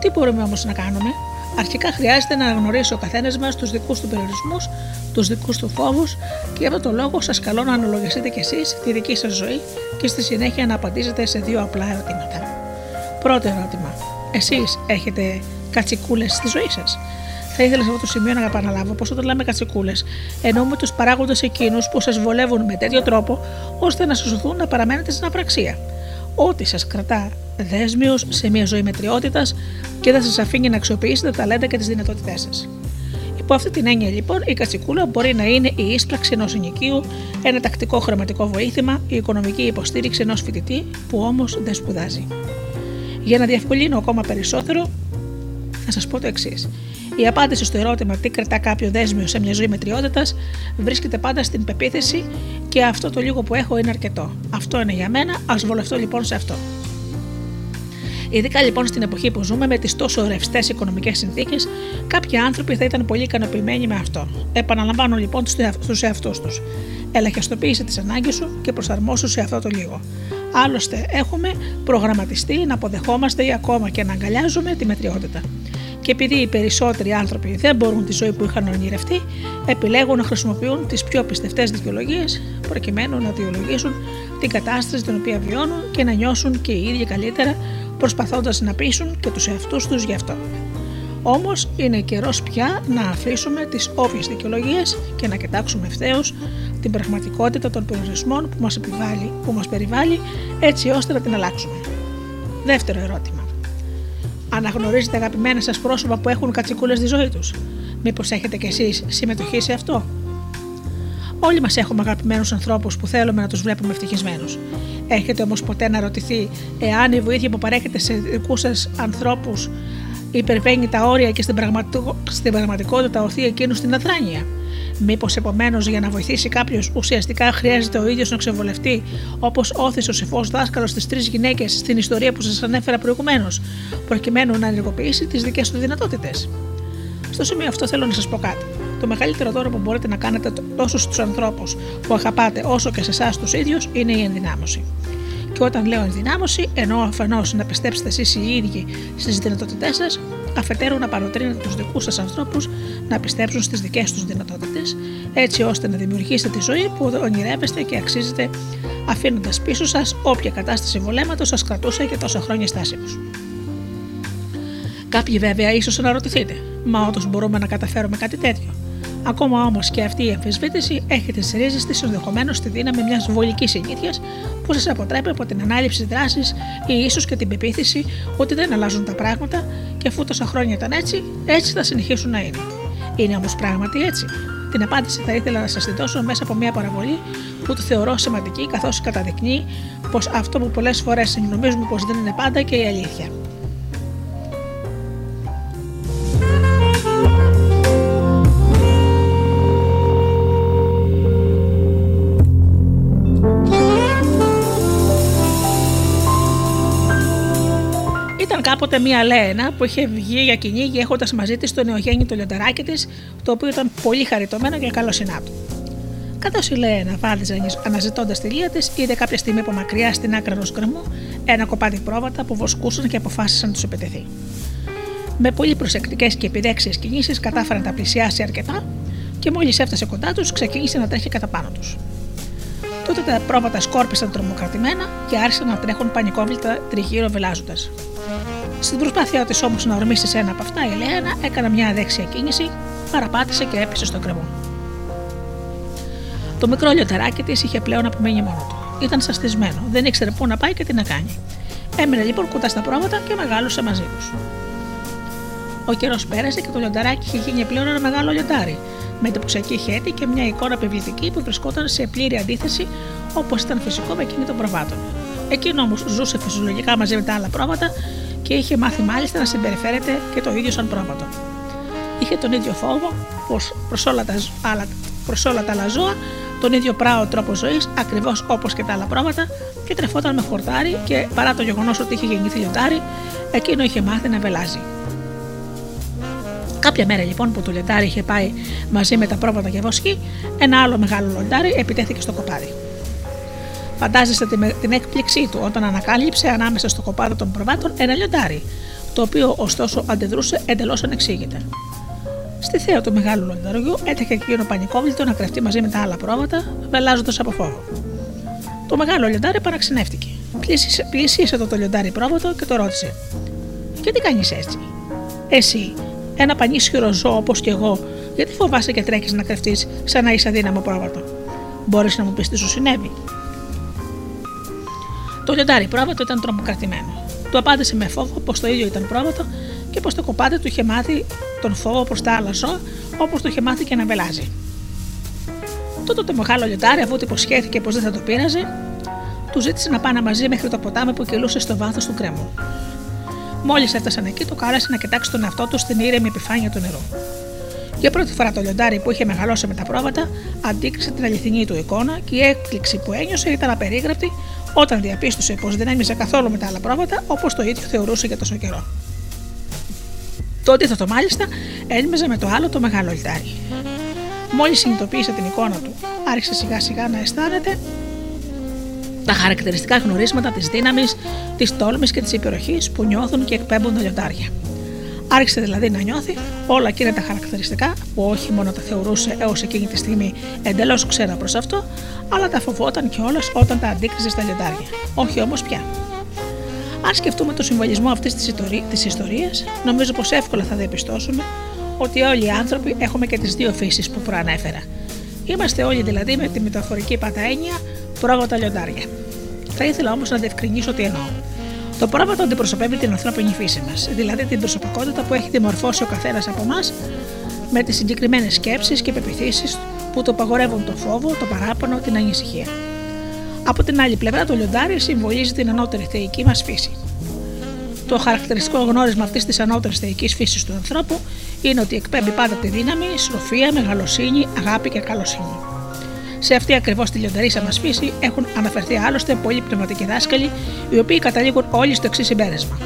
Τι μπορούμε όμως να κάνουμε, Αρχικά χρειάζεται να αναγνωρίσει ο καθένας μας τους δικούς του περιορισμούς, τους δικούς του φόβους και γι' αυτό το λόγο σας καλώ να αναλογιστείτε κι εσείς τη δική σας ζωή και στη συνέχεια να απαντήσετε σε δύο απλά ερωτήματα. Πρώτο ερώτημα. Εσείς έχετε κατσικούλες στη ζωή σας; Θα ήθελα σε αυτό το σημείο να επαναλάβω πως όταν λέμε κατσικούλες, εννοούμε τους παράγοντες εκείνους που σας βολεύουν με τέτοιο τρόπο ώστε να σας σωθούν να παραμένετε στην απραξία. Ό,τι σας κρατά δέσμιος σε μια ζωή μετριότητας και δεν σας αφήνει να αξιοποιήσετε τα ταλέντα και τις δυνατότητές σας. Υπό αυτή την έννοια, λοιπόν, η κατσικούλα μπορεί να είναι η ίσπραξη ενός ενοικίου, ένα τακτικό χρηματικό βοήθημα, η οικονομική υποστήριξη ενός φοιτητή που όμως δεν σπουδάζει. Για να διευκολύνω ακόμα περισσότερο, θα σας πω το εξής. Η απάντηση στο ερώτημα τι κρατά κάποιο δέσμιο σε μια ζωή μετριότητας βρίσκεται πάντα στην πεποίθηση και αυτό το λίγο που έχω είναι αρκετό. Αυτό είναι για μένα, ας βολευτώ λοιπόν σε αυτό. Ειδικά λοιπόν στην εποχή που ζούμε, με τις τόσο ρευστές οικονομικές συνθήκες, κάποιοι άνθρωποι θα ήταν πολύ ικανοποιημένοι με αυτό. Επαναλαμβάνω λοιπόν στους εαυτούς τους. Ελαχιστοποίησε τις ανάγκες σου και προσαρμόσου σε αυτό το λίγο. Άλλωστε, έχουμε προγραμματιστεί να αποδεχόμαστε ή ακόμα και να αγκαλιάζουμε τη μετριότητα. Και επειδή οι περισσότεροι άνθρωποι δεν μπορούν τη ζωή που είχαν ονειρευτεί, επιλέγουν να χρησιμοποιούν τις πιο πιστευτές δικαιολογίες προκειμένου να δικαιολογήσουν την κατάσταση την οποία βιώνουν και να νιώσουν και οι ίδιοι καλύτερα, προσπαθώντας να πείσουν και τους εαυτούς τους γι' αυτό. Όμως είναι καιρός πια να αφήσουμε τις όποιες δικαιολογίες και να κοιτάξουμε ευθέως την πραγματικότητα των περιορισμών που μας, επιβάλλει, που μας περιβάλλει έτσι ώστε να την αλλάξουμε. Δεύτερο ερώτημα. Αναγνωρίζετε αγαπημένα σας πρόσωπα που έχουν κατσικούλες στη ζωή τους. Μήπως έχετε κι εσείς συμμετοχή σε αυτό; Όλοι μας έχουμε αγαπημένους ανθρώπους που θέλουμε να τους βλέπουμε ευτυχισμένους. Έχετε όμως ποτέ να ρωτηθεί εάν η βοήθεια που παρέχετε σε δικούς σας ανθρώπους υπερβαίνει τα όρια και στην, στην πραγματικότητα οθεί εκείνου στην αδράνεια. Μήπως επομένως για να βοηθήσει κάποιος ουσιαστικά χρειάζεται ο ίδιος να ξεβολευτεί, όπως όθησε ο σεφό δάσκαλος στις τρεις γυναίκες στην ιστορία που σας ανέφερα προηγουμένως, προκειμένου να ενεργοποιήσει τις δικές του δυνατότητες. Στο σημείο αυτό θέλω να σας πω κάτι. Το μεγαλύτερο δώρο που μπορείτε να κάνετε τόσο στου ανθρώπους που αγαπάτε όσο και σε εσάς τους ίδιους είναι η ενδυνάμωση. Και όταν λέω ενδυνάμωση, εννοώ αφενός να πιστέψετε εσείς οι ίδιοι στις δυνατότητές σας, αφετέρου να παροτρύνετε τους δικούς σας ανθρώπους να πιστέψουν στις δικές τους δυνατότητες, έτσι ώστε να δημιουργήσετε τη ζωή που ονειρεύεστε και αξίζετε, αφήνοντας πίσω σας όποια κατάσταση βολέματος σας κρατούσε για τόσα χρόνια στάσιμου. Κάποιοι βέβαια ίσως αναρωτηθείτε, μα όντως μπορούμε να καταφέρουμε κάτι τέτοιο; Ακόμα όμως και αυτή η αμφισβήτηση έχει τι ρίζες της ενδεχομένως στη δύναμη μιας βολικής συνήθεια που σας αποτρέπει από την ανάληψη δράσης ή ίσως και την πεποίθηση ότι δεν αλλάζουν τα πράγματα και αφού τόσα χρόνια ήταν έτσι, έτσι θα συνεχίσουν να είναι. Είναι όμως πράγματι έτσι. Την απάντηση θα ήθελα να σας τη δώσω μέσα από μια παραβολή που το θεωρώ σημαντική καθώς καταδεικνύει πως αυτό που πολλές φορές νομίζουμε πως δεν είναι πάντα και η αλήθεια. Κάποτε μία Λένα που είχε βγει για κυνήγι έχοντας μαζί της το νεογέννητο λιονταράκι της, το οποίο ήταν πολύ χαριτωμένο και καλό συνάπτου. Καθώς η Λένα βάδιζε αναζητώντας τη λία της, είδε κάποια στιγμή από μακριά στην άκρα ενός γκρεμού ένα κοπάδι πρόβατα που βοσκούσαν και αποφάσισαν να τους επιτεθεί. Με πολύ προσεκτικές και επιδέξιες κινήσεις κατάφερε να τα πλησιάσει αρκετά και μόλις έφτασε κοντά τους, ξεκίνησε να τρέχει κατά πάνω τους. Τότε τα πρόβατα σκόρπισαν τρομοκρατημένα και άρχισαν να τρέχουν πανικόβλητα τριγύρω βελάζοντας. Στην προσπάθειά της όμως να ορμήσεις σε ένα από αυτά, η Λένα έκανε μια αδέξια κίνηση, παραπάτησε και έπεσε στον κρεμό. Το μικρό λιωτεράκι της είχε πλέον απομείνει μόνο του. Ήταν σαστισμένο, δεν ήξερε πού να πάει και τι να κάνει. Έμεινε λοιπόν κοντά στα πρόβατα και μεγάλωσε μαζί τους. Ο καιρός πέρασε και το λιονταράκι είχε γίνει πλέον ένα μεγάλο λιοντάρι, με εντυπωσιακή χέτη και μια εικόνα επιβλητική που βρισκόταν σε πλήρη αντίθεση όπως ήταν φυσικό με εκείνη των προβάτων. Εκείνο όμως ζούσε φυσιολογικά μαζί με τα άλλα πρόβατα και είχε μάθει μάλιστα να συμπεριφέρεται και το ίδιο σαν πρόβατο. Είχε τον ίδιο φόβο προς όλα, τα, άλλα, προς όλα τα άλλα ζώα, τον ίδιο πράο τρόπο ζωής, ακριβώς όπως και τα άλλα πρόβατα, και τρεφόταν με χορτάρι και παρά το γεγονός ότι είχε γεννηθεί λιοντάρι, εκείνο είχε μάθει να βελάζει. Κάποια μέρα λοιπόν που το λιοντάρι είχε πάει μαζί με τα πρόβατα για βοσκή, ένα άλλο μεγάλο λιοντάρι επιτέθηκε στο κοπάδι. Φαντάζεστε την έκπληξή του όταν ανακάλυψε ανάμεσα στο κοπάδι των προβάτων ένα λιοντάρι, το οποίο ωστόσο αντιδρούσε εντελώς ανεξήγητα. Στη θέα του μεγάλου λιονταριού έτρεχε εκείνο πανικόβλητο να κρεφτεί μαζί με τα άλλα πρόβατα, βελάζοντας από φόβο. Το μεγάλο λιοντάρι παραξενεύτηκε. Πλησίασε το, το λιοντάρι πρόβατο και το ρώτησε: Γιατί κάνεις έτσι, Εσύ, ένα πανίσχυρο ζώο όπως κι εγώ, γιατί φοβάσαι και τρέχεις να κρεφτεί σαν να είσαι αδύναμο πρόβατο; Μπορείς να μου πεις τι σου συνέβη; Το λιοντάρι πρόβατο ήταν τρομοκρατημένο. Του απάντησε με φόβο πως το ίδιο ήταν πρόβατο και πως το κοπάδι του είχε μάθει τον φόβο προς τα άλλα ζώα όπως το είχε μάθει και να βελάζει. Τότε το μεγάλο λιοντάρι, αφού του υποσχέθηκε πως δεν θα το πείραζε, του ζήτησε να πάνε μαζί μέχρι το ποτάμι που κυλούσε στο βάθος του κρέμου. Μόλις έφτασαν εκεί, το κάλεσε να κοιτάξει τον εαυτό του στην ήρεμη επιφάνεια του νερού. Για πρώτη φορά το λιοντάρι που είχε μεγαλώσει με τα πρόβατα αντίκρισε την αληθινή του εικόνα και η έκπληξη που ένιωσε ήταν απερίγραπτη όταν διαπίστωσε πως δεν έμειζε καθόλου με τα άλλα πρόβατα όπως το ίδιο θεωρούσε για τόσο καιρό. Το αντίθετο μάλιστα έμοιαζε με το άλλο το μεγάλο λιτάρι. Μόλις συνειδητοποίησε την εικόνα του, άρχισε σιγά σιγά να αισθάνεται τα χαρακτηριστικά γνωρίσματα της δύναμης, της τόλμης και της υπεροχής που νιώθουν και εκπέμπουν τα λιοντάρια. Άρχισε δηλαδή να νιώθει όλα εκείνα τα χαρακτηριστικά που όχι μόνο τα θεωρούσε έως εκείνη τη στιγμή εντελώς ξένα προς αυτό, αλλά τα φοβόταν κιόλας όταν τα αντίκριζε στα λιοντάρια. Όχι όμως πια. Αν σκεφτούμε το συμβολισμό αυτής της ιστορίας, νομίζω πως εύκολα θα διαπιστώσουμε ότι όλοι οι άνθρωποι έχουμε και τις δύο φύσεις που προανέφερα. Είμαστε όλοι δηλαδή με τη μεταφορική παταένια πρόβατα λιοντάρια. Θα ήθελα όμως να διευκρινίσω τι εννοώ. Το πρόβατο αντιπροσωπεύει την ανθρώπινη φύση μας, δηλαδή την προσωπικότητα που έχει δημορφώσει ο καθένας από εμάς με τις συγκεκριμένες σκέψεις και πεπιθήσεις που το παγορεύουν το φόβο, το παράπονο, την ανησυχία. Από την άλλη πλευρά, το λιοντάρι συμβολίζει την ανώτερη θεϊκή μας φύση. Το χαρακτηριστικό γνώρισμα αυτής της ανώτερης θεϊκής φύσης του ανθρώπου είναι ότι εκπέμπει πάντα τη δύναμη, σοφία, μεγαλοσύνη, αγάπη και καλοσύνη. Σε αυτή ακριβώς τη λιονταρίσα μας φύση έχουν αναφερθεί άλλωστε πολλοί πνευματικοί δάσκαλοι, οι οποίοι καταλήγουν όλοι στο εξής συμπέρασμα.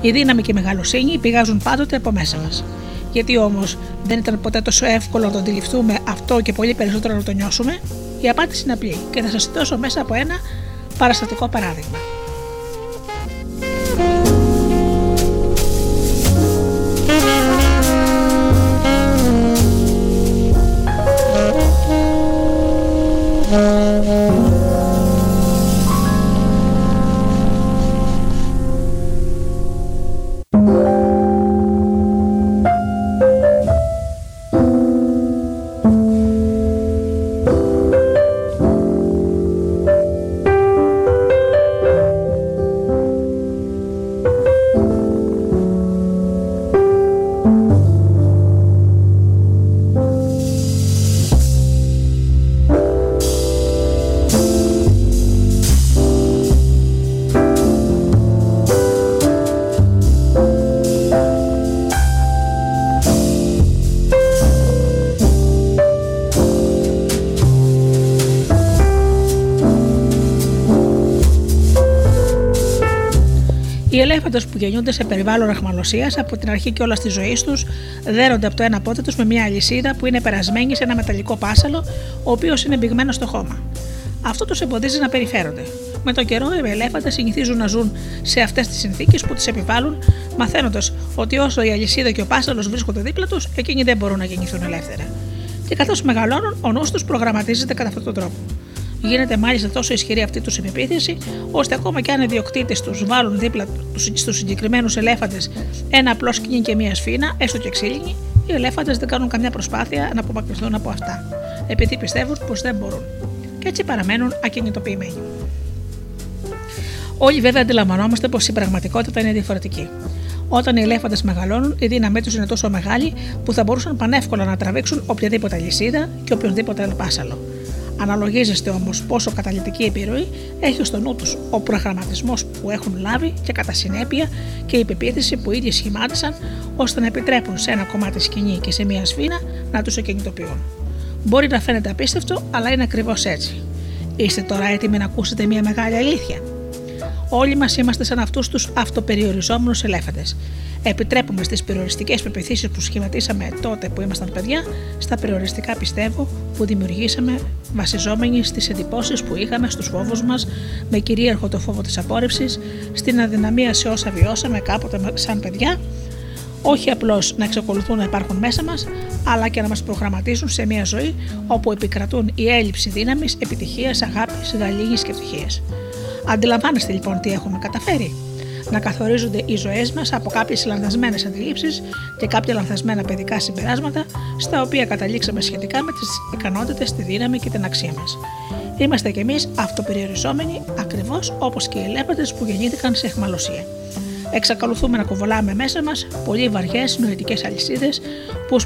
Η δύναμη και η μεγαλοσύνη πηγάζουν πάντοτε από μέσα μας. Γιατί όμως δεν ήταν ποτέ τόσο εύκολο να το αντιληφθούμε αυτό και πολύ περισσότερο να το νιώσουμε, η απάντηση είναι απλή και θα σας δώσω μέσα από ένα παραστατικό παράδειγμα. Οι ελέφαντε που γεννιούνται σε περιβάλλον αχμαλωσίας από την αρχή και όλα τη ζωή τους δέρονται από το ένα πόδι τους με μια αλυσίδα που είναι περασμένη σε ένα μεταλλικό πάσαλο, ο οποίος είναι μπηγμένος στο χώμα. Αυτό τους εμποδίζει να περιφέρονται. Με τον καιρό, οι ελέφαντες συνηθίζουν να ζουν σε αυτές τις συνθήκες που τις επιβάλλουν, μαθαίνοντας ότι όσο η αλυσίδα και ο πάσαλος βρίσκονται δίπλα τους, εκείνοι δεν μπορούν να γεννηθούν ελεύθερα. Και καθώς μεγαλώνουν, ο νους τους προγραμματίζεται κατά αυτόν τον τρόπο. Γίνεται μάλιστα τόσο ισχυρή αυτή τους επίθεση, ώστε ακόμα και αν οι διοκτήτες τους βάλουν δίπλα στους συγκεκριμένους ελέφαντες ένα απλό σκηνή και μία σφίνα, έστω και ξύλινη, οι ελέφαντες δεν κάνουν καμιά προσπάθεια να απομακρυνθούν από αυτά, επειδή πιστεύουν πως δεν μπορούν. Και έτσι παραμένουν ακινητοποιημένοι. Όλοι βέβαια αντιλαμβανόμαστε πως η πραγματικότητα είναι διαφορετική. Όταν οι ελέφαντες μεγαλώνουν, η δύναμή τους είναι τόσο μεγάλη που θα μπορούσαν πανεύκολα να τραβήξουν οποιαδήποτε λυσίδα και οποιονδήποτε ελπάσαλο. Αναλογίζεστε όμως πόσο καταλητική επιρροή έχει στο νου τους ο προγραμματισμός που έχουν λάβει και κατά συνέπεια και η πεποίθηση που ήδη σχημάτισαν ώστε να επιτρέπουν σε ένα κομμάτι σκηνή και σε μία σφίνα να τους εκκινητοποιούν. Μπορεί να φαίνεται απίστευτο, αλλά είναι ακριβώς έτσι. Είστε τώρα έτοιμοι να ακούσετε μία μεγάλη αλήθεια; Όλοι μας είμαστε σαν αυτούς τους αυτοπεριοριζόμενους ελέφαντες. Επιτρέπουμε στις περιοριστικές πεπιθήσεις που σχηματίσαμε τότε που ήμασταν παιδιά, στα περιοριστικά πιστεύω που δημιουργήσαμε βασιζόμενοι στις εντυπώσεις που είχαμε στους φόβους μας, με κυρίαρχο το φόβο της απόρριψης, στην αδυναμία σε όσα βιώσαμε κάποτε σαν παιδιά, όχι απλώς να εξακολουθούν να υπάρχουν μέσα μας, αλλά και να μας προγραμματίζουν σε μια ζωή όπου επικρατούν η έλλειψη δύναμης, επιτυχίας, αγάπης, γαλήνη και ευτυχία. Αντιλαμβάνεστε λοιπόν τι έχουμε καταφέρει. Να καθορίζονται οι ζωές μας από κάποιες λανθασμένες αντιλήψεις και κάποια λανθασμένα παιδικά συμπεράσματα, στα οποία καταλήξαμε σχετικά με τις ικανότητες, τη δύναμη και την αξία μας. Είμαστε κι εμείς αυτοπεριοριζόμενοι ακριβώς όπως και οι ελέφαντες που γεννήθηκαν σε εχμαλωσία. Εξακολουθούμε να κουβολάμε μέσα μας πολύ βαριές νοητικέ αλυσίδες που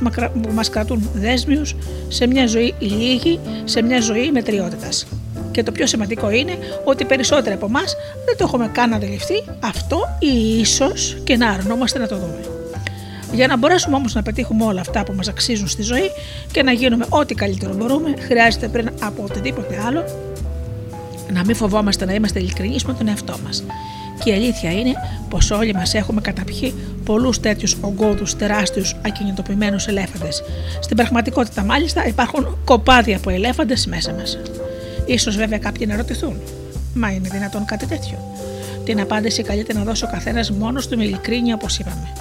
μας κρατούν δέσμιους σε μια ζωή λίγη, σε μια ζωή μετριότητας. Και το πιο σημαντικό είναι ότι περισσότεροι από εμάς δεν το έχουμε καν αντιληφθεί αυτό ή ίσως και να αρνούμαστε να το δούμε. Για να μπορέσουμε όμως να πετύχουμε όλα αυτά που μας αξίζουν στη ζωή και να γίνουμε ό,τι καλύτερο μπορούμε, χρειάζεται πριν από οτιδήποτε άλλο Να μην φοβόμαστε να είμαστε ειλικρινείς με τον εαυτό μας. Και η αλήθεια είναι πως όλοι μας έχουμε καταπιεί πολλούς τέτοιους ογκώδους, τεράστιους, ακινητοποιημένους ελέφαντες. Στην πραγματικότητα, μάλιστα, υπάρχουν κοπάδια από ελέφαντες μέσα μας. Σω βέβαια κάποιοι να ρωτηθούν, Μα είναι δυνατόν κάτι τέτοιο; Την απάντηση καλείται να δώσει ο καθένας μόνος του με ειλικρίνεια, όπως είπαμε.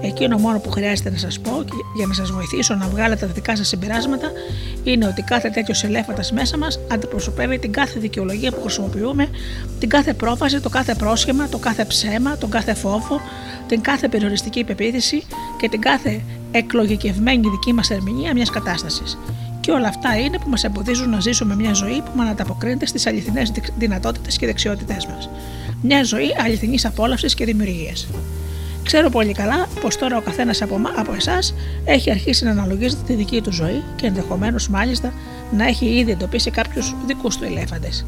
Εκείνο μόνο που χρειάζεται να σας πω για να σας βοηθήσω να βγάλετε τα δικά σας συμπεράσματα είναι ότι κάθε τέτοιο ελέφαντα μέσα μας αντιπροσωπεύει την κάθε δικαιολογία που χρησιμοποιούμε, την κάθε πρόφαση, το κάθε πρόσχημα, το κάθε ψέμα, τον κάθε φόβο, την κάθε περιοριστική υπεποίθηση και την κάθε εκλογικευμένη δική μας ερμηνεία μιας κατάστασης. Και όλα αυτά είναι που μας εμποδίζουν να ζήσουμε μια ζωή που μα ανταποκρίνεται στις αληθινές δυνατότητες και δεξιότητές μας. Μια ζωή αληθινής απόλαυσης και δημιουργίας. Ξέρω πολύ καλά πως τώρα ο καθένας από, από εσάς έχει αρχίσει να αναλογίζεται τη δική του ζωή και ενδεχομένως μάλιστα να έχει ήδη εντοπίσει κάποιους δικούς του ελέφαντες.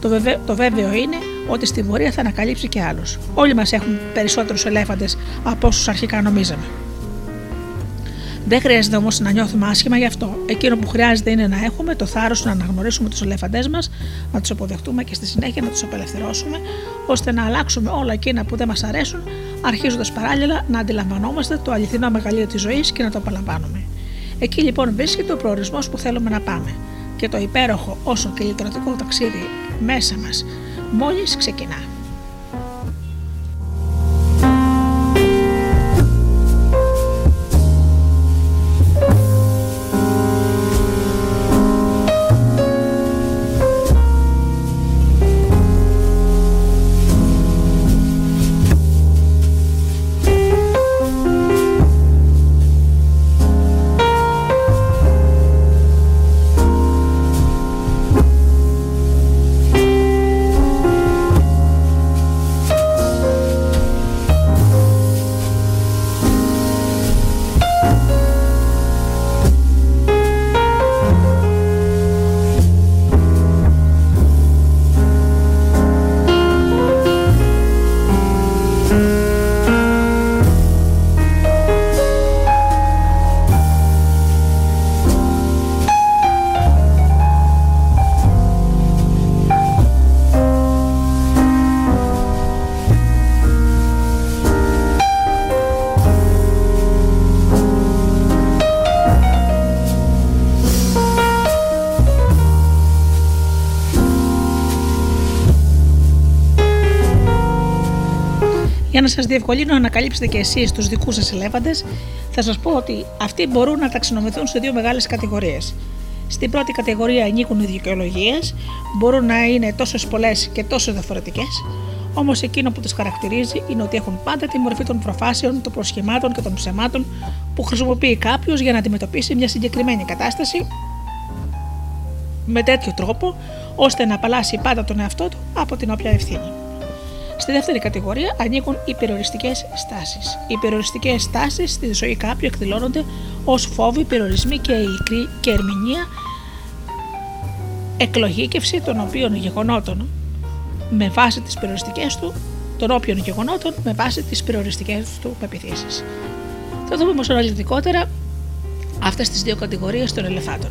Το, βεβαί, το βέβαιο είναι ότι στην πορεία θα ανακαλύψει και άλλους. Όλοι μας έχουν περισσότερους ελέφαντες από όσους αρχικά νομίζαμε. Δεν χρειάζεται όμως να νιώθουμε άσχημα γι' αυτό. Εκείνο που χρειάζεται είναι να έχουμε το θάρρος να αναγνωρίσουμε τους ελεφαντές μας, να τους αποδεχτούμε και στη συνέχεια να τους απελευθερώσουμε, ώστε να αλλάξουμε όλα εκείνα που δεν μας αρέσουν, αρχίζοντας παράλληλα να αντιλαμβανόμαστε το αληθινό μεγαλείο της ζωής και να το απολαμβάνουμε. Εκεί λοιπόν βρίσκεται ο προορισμός που θέλουμε να πάμε και το υπέροχο όσο και λιτρωτικό ταξίδι μέσα μας μόλις ξεκινά. Για να σας διευκολύνω να ανακαλύψετε και εσείς τους δικούς σας ελέφαντες, θα σας πω ότι αυτοί μπορούν να ταξινομηθούν σε δύο μεγάλες κατηγορίες. Στην πρώτη κατηγορία ανήκουν οι δικαιολογίες, μπορούν να είναι τόσο πολλές και τόσο διαφορετικές, όμως εκείνο που του χαρακτηρίζει είναι ότι έχουν πάντα τη μορφή των προφάσεων, των προσχημάτων και των ψεμάτων που χρησιμοποιεί κάποιος για να αντιμετωπίσει μια συγκεκριμένη κατάσταση με τέτοιο τρόπο ώστε να απαλλάσσει πάντα τον εαυτό του από την όποια ευθύνη. Στη δεύτερη κατηγορία ανήκουν οι περιοριστικέ στάσεις. Οι περιοριστικέ στάσεις στη ζωή κάποιου εκδηλώνονται ως φόβοι, περιορισμοί και, και ερμηνεία εκλογήκευση των οποίων γεγονότων με βάση τις περιοριστικές του, των όποιων γεγονότων με βάση τις περιοριστικές του πεπιθήσεις. Θα δούμε όμως αναλυτικότερα αυτές τις δύο κατηγορίες των ελεφάντων.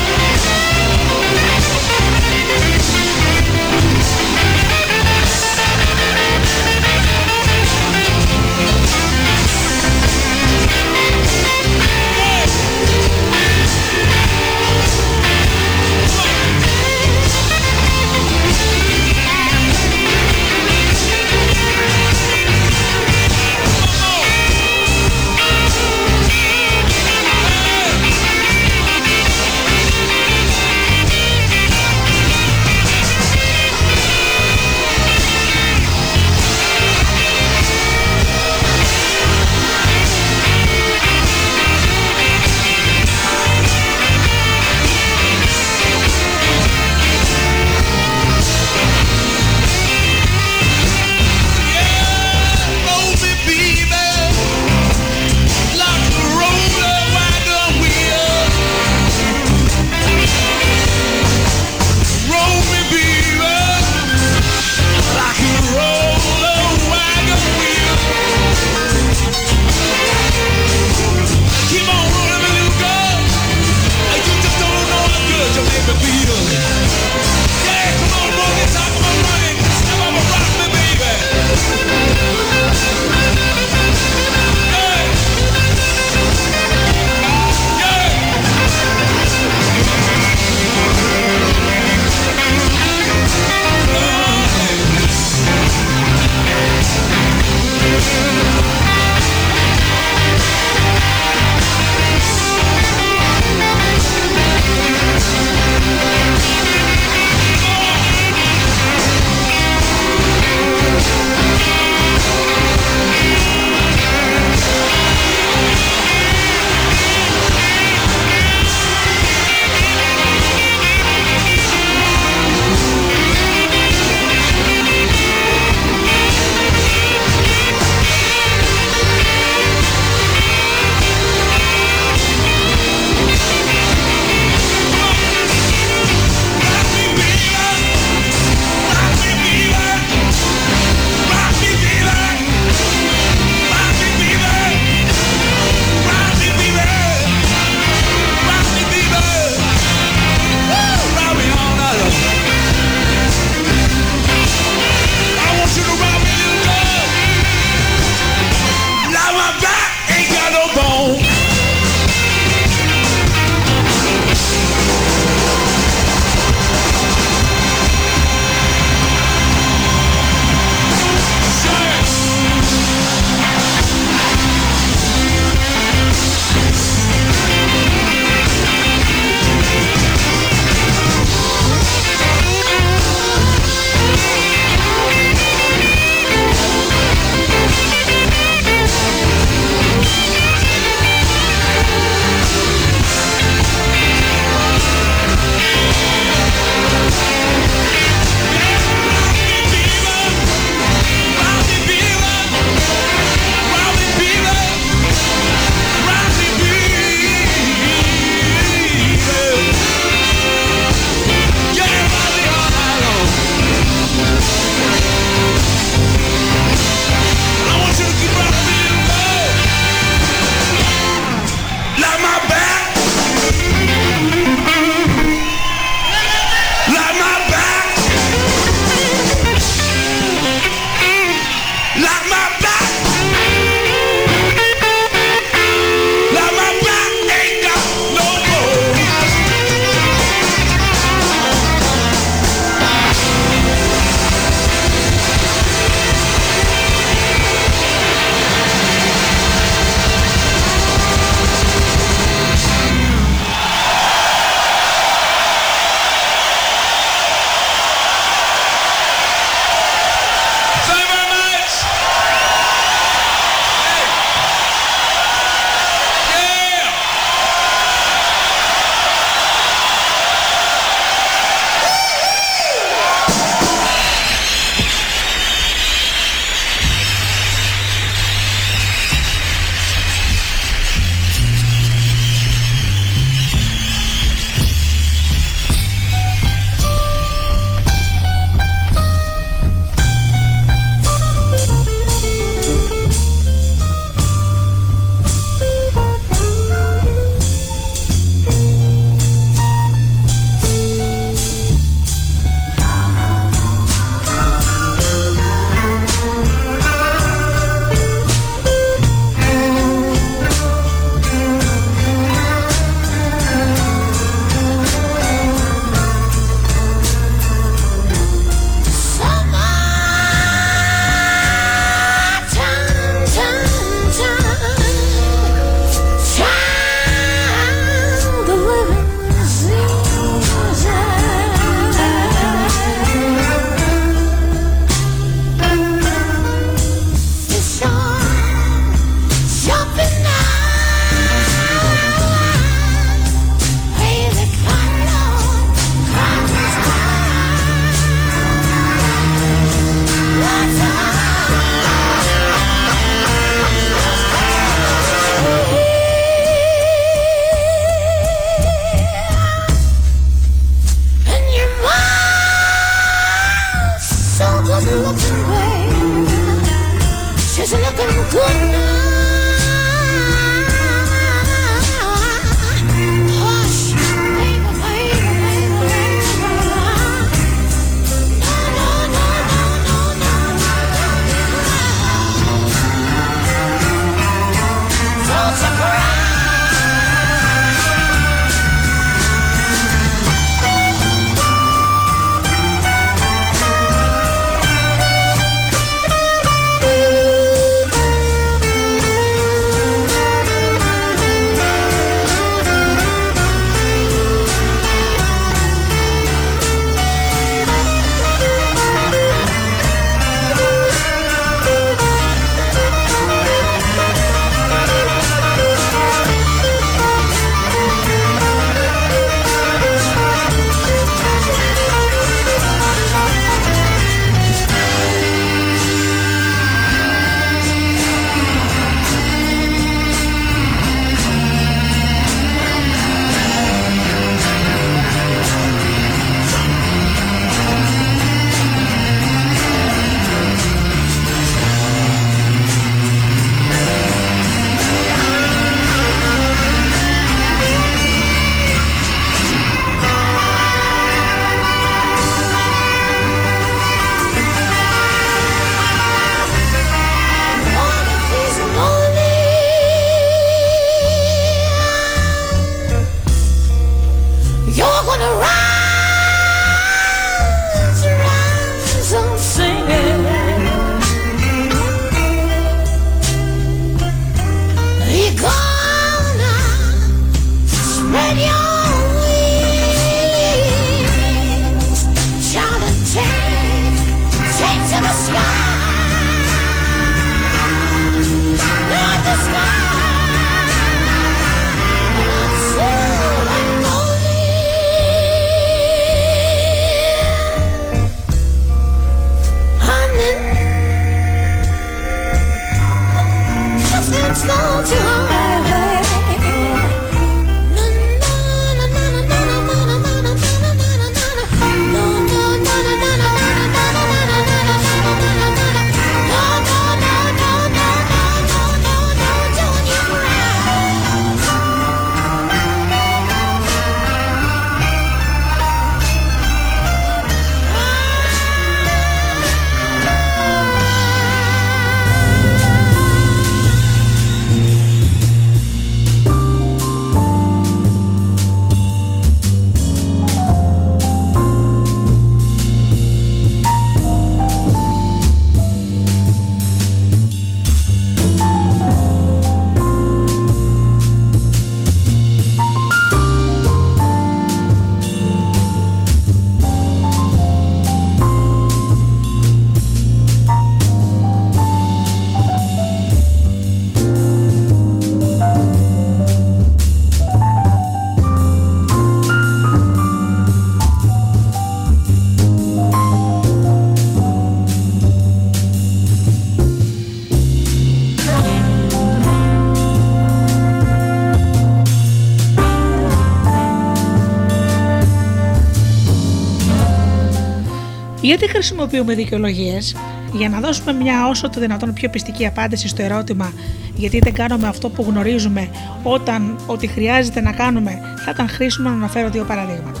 Χρησιμοποιούμε δικαιολογίες, για να δώσουμε μια όσο το δυνατόν πιο πιστική απάντηση στο ερώτημα γιατί δεν κάνουμε αυτό που γνωρίζουμε όταν ότι χρειάζεται να κάνουμε, θα ήταν χρήσιμο να αναφέρω δύο παραδείγματα.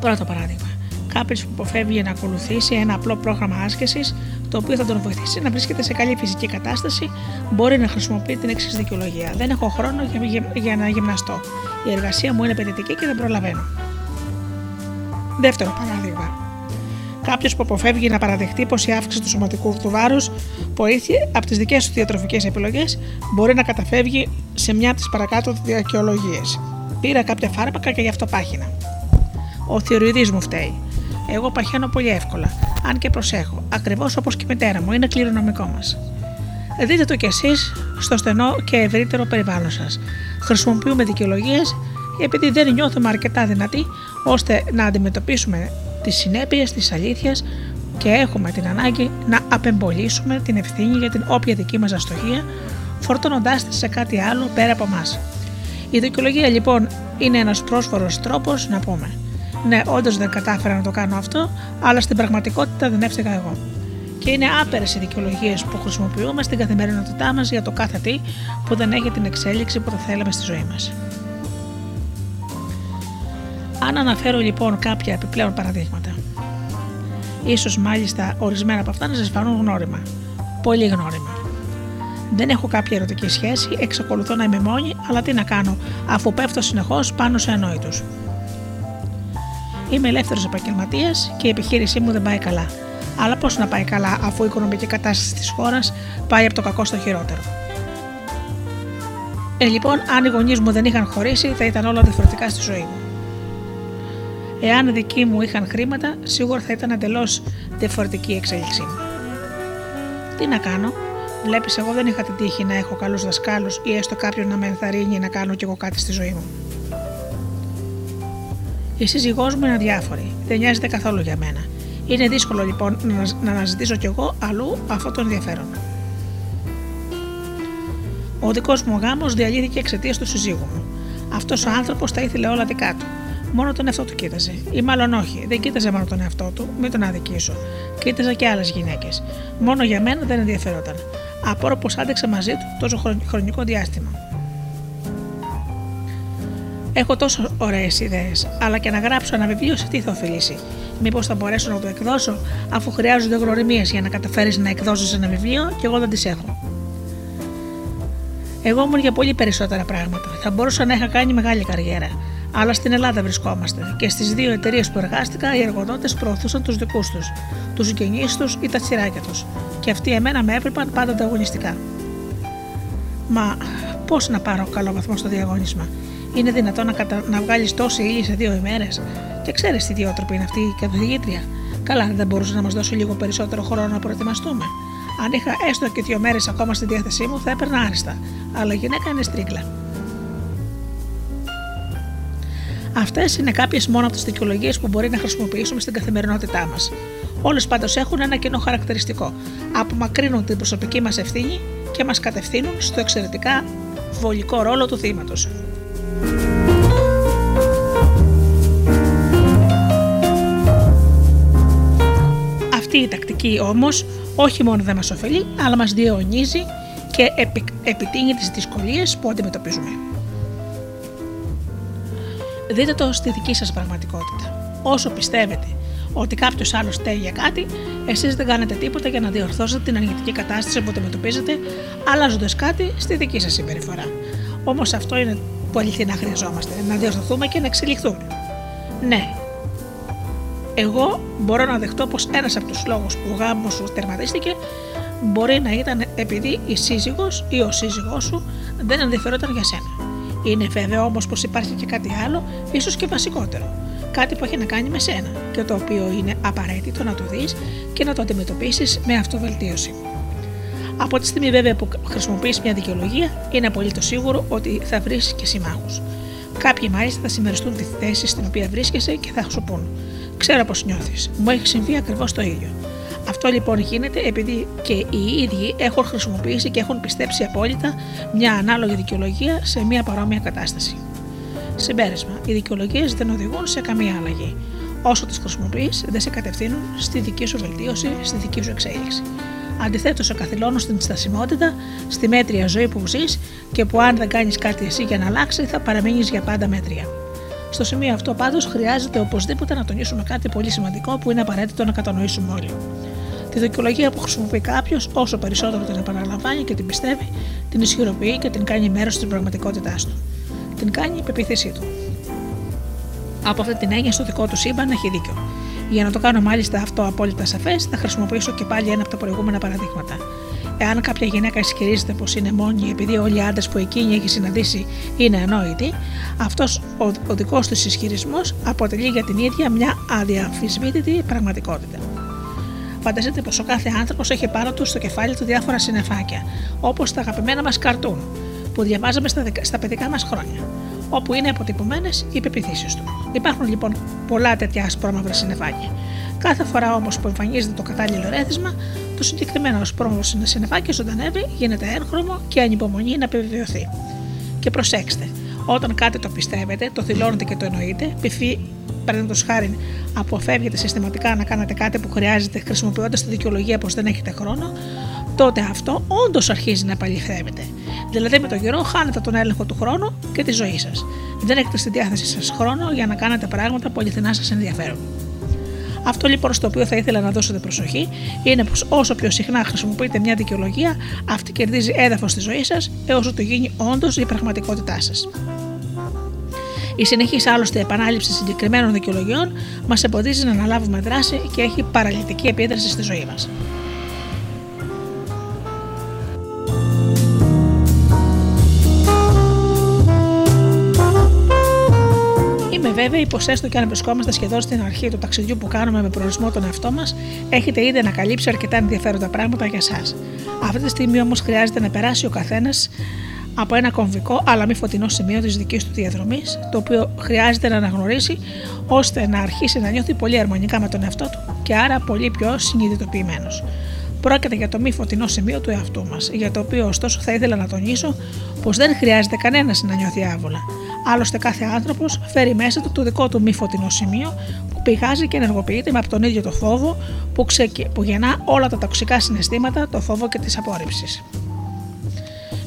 Πρώτο παράδειγμα. Κάποιος που αποφεύγει να ακολουθήσει ένα απλό πρόγραμμα άσκησης, το οποίο θα τον βοηθήσει να βρίσκεται σε καλή φυσική κατάσταση, μπορεί να χρησιμοποιεί την εξής δικαιολογία. Δεν έχω χρόνο για, για να γυμναστώ. Η εργασία μου είναι απαιτητική και δεν προλαβαίνω. Δεύτερο παράδειγμα. Κάποιος που αποφεύγει να παραδεχτεί πως η αύξηση του σωματικού του βάρους βοήθεια από τις δικές του διατροφικές επιλογές μπορεί να καταφεύγει σε μια από τις παρακάτω δικαιολογίες. Πήρα κάποια φάρμακα και γι' αυτό πάχυνα. Ο θεωρηδή μου φταίει. Εγώ παχαίνω πολύ εύκολα, αν και προσέχω, ακριβώς όπως και η μητέρα μου, είναι κληρονομικό μας. Δείτε το κι εσείς στο στενό και ευρύτερο περιβάλλον σας. Χρησιμοποιούμε δικαιολογίες επειδή δεν νιώθουμε αρκετά δυνατοί ώστε να αντιμετωπίσουμε τις συνέπειες της αλήθειας και έχουμε την ανάγκη να απεμπολίσουμε την ευθύνη για την όποια δική μας αστοχία φορτώνοντάς τη σε κάτι άλλο πέρα από εμά. Η δικαιολογία λοιπόν είναι ένας πρόσφορος τρόπος να πούμε «Ναι, όντως δεν κατάφερα να το κάνω αυτό, αλλά στην πραγματικότητα δεν έφταιγα εγώ». Και είναι άπερες οι δικαιολογίες που χρησιμοποιούμε στην καθημερινότητά μας για το κάθε τι που δεν έχει την εξέλιξη που θα θέλαμε στη ζωή μας. Αν αναφέρω λοιπόν κάποια επιπλέον παραδείγματα, ίσως μάλιστα ορισμένα από αυτά να σας φανούν γνώριμα. Πολύ γνώριμα. Δεν έχω κάποια ερωτική σχέση, εξακολουθώ να είμαι μόνη, αλλά τι να κάνω, αφού πέφτω συνεχώς πάνω σε ανόητους. Είμαι ελεύθερος επαγγελματίας και η επιχείρησή μου δεν πάει καλά. Αλλά πώς να πάει καλά, αφού η οικονομική κατάσταση της χώρας πάει από το κακό στο χειρότερο. Ε, λοιπόν, αν οι γονείς μου δεν είχαν χωρίσει, θα ήταν όλα διαφορετικά στη ζωή μου. Εάν δικοί μου είχαν χρήματα, σίγουρα θα ήταν εντελώς διαφορετική η εξέλιξή μου. Τι να κάνω, βλέπεις, εγώ δεν είχα την τύχη να έχω καλούς δασκάλους ή έστω κάποιον να με ενθαρρύνει να κάνω κι εγώ κάτι στη ζωή μου. Η σύζυγός μου είναι αδιάφορη, δεν νοιάζεται καθόλου για μένα. Είναι δύσκολο λοιπόν να αναζητήσω κι εγώ αλλού αυτό το ενδιαφέρον. Ο δικός μου γάμος διαλύθηκε εξαιτίας του συζύγου μου. Αυτός ο άνθρωπος τα ήθελε όλα δικά του μόνο τον εαυτό του κοίταζε. Ή μάλλον όχι, δεν κοίταζε μόνο τον εαυτό του, μην τον αδικήσω. Κοίταζε και άλλες γυναίκες. Μόνο για μένα δεν ενδιαφέρονταν. Απόρρο πω άντεξε μαζί του τόσο χρονικό διάστημα. Έχω τόσο ωραίες ιδέες, αλλά και να γράψω ένα βιβλίο σε τι θα ωφελήσει. Μήπως θα μπορέσω να το εκδώσω, αφού χρειάζονται γνωριμίε για να καταφέρεις να εκδώσεις ένα βιβλίο και εγώ δεν τις έχω. Εγώ ήμουν για πολύ περισσότερα πράγματα. Θα μπορούσα να είχα κάνει μεγάλη καριέρα. Αλλά στην Ελλάδα βρισκόμαστε και στις δύο εταιρείες που εργάστηκα οι εργοδότες προωθούσαν τους δικούς τους, τους συγγενεί τους ή τα τσιράκια τους. Και αυτοί εμένα με έπρεπαν πάντα ανταγωνιστικά. Μα πώς να πάρω καλό βαθμό στο διαγώνισμα, Είναι δυνατόν να, κατα... να βγάλεις τόση ύλη σε δύο ημέρες; Και ξέρεις τι ιδιότροπη είναι αυτή η καθηγήτρια. Καλά, δεν μπορούσε να μας δώσει λίγο περισσότερο χρόνο να προετοιμαστούμε. Αν είχα έστω και δύο μέρες ακόμα στη διάθεσή μου, θα έπαιρνα άριστα. Αλλά η γυναίκα είναι στρίγκλα. Αυτές είναι κάποιες μόνο από τις δικαιολογίες που μπορεί να χρησιμοποιήσουμε στην καθημερινότητά μας. Όλες πάντως έχουν ένα κοινό χαρακτηριστικό. Απομακρύνουν την προσωπική μας ευθύνη και μας κατευθύνουν στο εξαιρετικά βολικό ρόλο του θύματος. Αυτή η τακτική όμως όχι μόνο δεν μας ωφελεί, αλλά μας διαιωνίζει και επι, επιτείνει τις δυσκολίες που αντιμετωπίζουμε. Δείτε το στη δική σας πραγματικότητα. Όσο πιστεύετε ότι κάποιος άλλος φταίει για κάτι, εσείς δεν κάνετε τίποτα για να διορθώσετε την αρνητική κατάσταση που αντιμετωπίζετε, αλλάζοντας κάτι στη δική σας συμπεριφορά. Όμως αυτό είναι που αληθινά χρειαζόμαστε, να διορθωθούμε και να εξελιχθούμε. Ναι, εγώ μπορώ να δεχτώ πως ένας από τους λόγους που ο γάμος σου τερματίστηκε μπορεί να ήταν επειδή η σύζυγος ή ο σύζυγός σου δεν ενδιαφερόταν για σένα. Είναι βέβαιο όμως πως υπάρχει και κάτι άλλο, ίσως και βασικότερο. Κάτι που έχει να κάνει με σένα και το οποίο είναι απαραίτητο να το δεις και να το αντιμετωπίσεις με αυτοβελτίωση. Από τη στιγμή βέβαια που χρησιμοποιείς μια δικαιολογία, είναι απολύτως σίγουρο ότι θα βρεις και συμμάχους. Κάποιοι μάλιστα θα συμμεριστούν τη θέση στην οποία βρίσκεσαι και θα σου πούν: Ξέρω πώ νιώθεις. Μου έχει συμβεί ακριβώς το ίδιο. Αυτό λοιπόν γίνεται επειδή και οι ίδιοι έχουν χρησιμοποιήσει και έχουν πιστέψει απόλυτα μια ανάλογη δικαιολογία σε μια παρόμοια κατάσταση. Συμπέρασμα: Οι δικαιολογίες δεν οδηγούν σε καμία αλλαγή. Όσο τις χρησιμοποιείς, δεν σε κατευθύνουν στη δική σου βελτίωση, στη δική σου εξέλιξη. Αντιθέτως, σε καθυλώνουν στην στασιμότητα, στη μέτρια ζωή που ζεις και που αν δεν κάνεις κάτι εσύ για να αλλάξει, θα παραμείνεις για πάντα μέτρια. Στο σημείο αυτό πάντως χρειάζεται οπωσδήποτε να τονίσουμε κάτι πολύ σημαντικό που είναι απαραίτητο να κατανοήσουμε όλοι. Τη δικαιολογία που χρησιμοποιεί κάποιος, όσο περισσότερο την επαναλαμβάνει και την πιστεύει, την ισχυροποιεί και την κάνει μέρος τη πραγματικότητά του. Την κάνει η πεποίθησή του. Από αυτή την έννοια, στο δικό του σύμπαν έχει δίκιο. Για να το κάνω μάλιστα αυτό απόλυτα σαφές, θα χρησιμοποιήσω και πάλι ένα από τα προηγούμενα παραδείγματα. Εάν κάποια γυναίκα ισχυρίζεται πως είναι μόνη επειδή όλοι οι άντρες που εκείνη έχει συναντήσει είναι ανόητοι, αυτός ο, ο δικός του ισχυρισμός αποτελεί για την ίδια μια αδιαμφισβήτητη πραγματικότητα. Φανταστείτε πως ο κάθε άνθρωπος έχει πάνω του στο κεφάλι του διάφορα συννεφάκια, όπως τα αγαπημένα μας καρτούν, που διαβάζαμε στα, στα παιδικά μας χρόνια, όπου είναι αποτυπωμένες οι πεπιθήσεις του. Υπάρχουν λοιπόν πολλά τέτοια ασπρόμαυρα συννεφάκια. Κάθε φορά όμως που εμφανίζεται το κατάλληλο ρέθισμα, το συγκεκριμένο ασπρόμαυρο συννεφάκι ζωντανεύει, γίνεται έγχρωμο και ανυπομονεί να επιβεβαιωθεί. Και προσέξτε, όταν κάτι το πιστεύετε, το δηλώνετε και το εννοείτε, πυφί, παραδείγματος χάρη, αποφεύγετε συστηματικά να κάνετε κάτι που χρειάζεται χρησιμοποιώντας τη δικαιολογία πως δεν έχετε χρόνο, τότε αυτό όντως αρχίζει να επαληθεύεται. Δηλαδή με τον καιρό χάνετε τον έλεγχο του χρόνου και τη ζωή σας. Δεν έχετε στη διάθεσή σας χρόνο για να κάνετε πράγματα που αληθινά σας ενδιαφέρουν. Αυτό λοιπόν στο οποίο θα ήθελα να δώσετε προσοχή είναι πως όσο πιο συχνά χρησιμοποιείτε μια δικαιολογία, αυτή κερδίζει έδαφος στη ζωή σας έως ότου γίνει όντως η πραγματικότητά σας. Η συνεχής άλλωστε επανάληψη συγκεκριμένων δικαιολογιών μας εμποδίζει να αναλάβουμε δράση και έχει παραλυτική επίδραση στη ζωή μας. Είμαι βέβαιη πω έστω και αν βρισκόμαστε σχεδόν στην αρχή του ταξιδιού που κάνουμε με προορισμό τον εαυτό μας, έχετε ήδη ανακαλύψει αρκετά ενδιαφέροντα πράγματα για εσά. Αυτή τη στιγμή όμως χρειάζεται να περάσει ο καθένας από ένα κομβικό αλλά μη φωτεινό σημείο της δικής του διαδρομής, το οποίο χρειάζεται να αναγνωρίσει ώστε να αρχίσει να νιώθει πολύ αρμονικά με τον εαυτό του και άρα πολύ πιο συνειδητοποιημένος. Πρόκειται για το μη φωτεινό σημείο του εαυτού μας, για το οποίο ωστόσο θα ήθελα να τονίσω πως δεν χρειάζεται κανένας να νιώθει άβολα. Άλλωστε, κάθε άνθρωπος φέρει μέσα του το δικό του μη φωτεινό σημείο που πηγάζει και ενεργοποιείται με από τον ίδιο το φόβο που, ξεκι... που γεννά όλα τα τοξικά συναισθήματα, το φόβο και τη απόρριψη.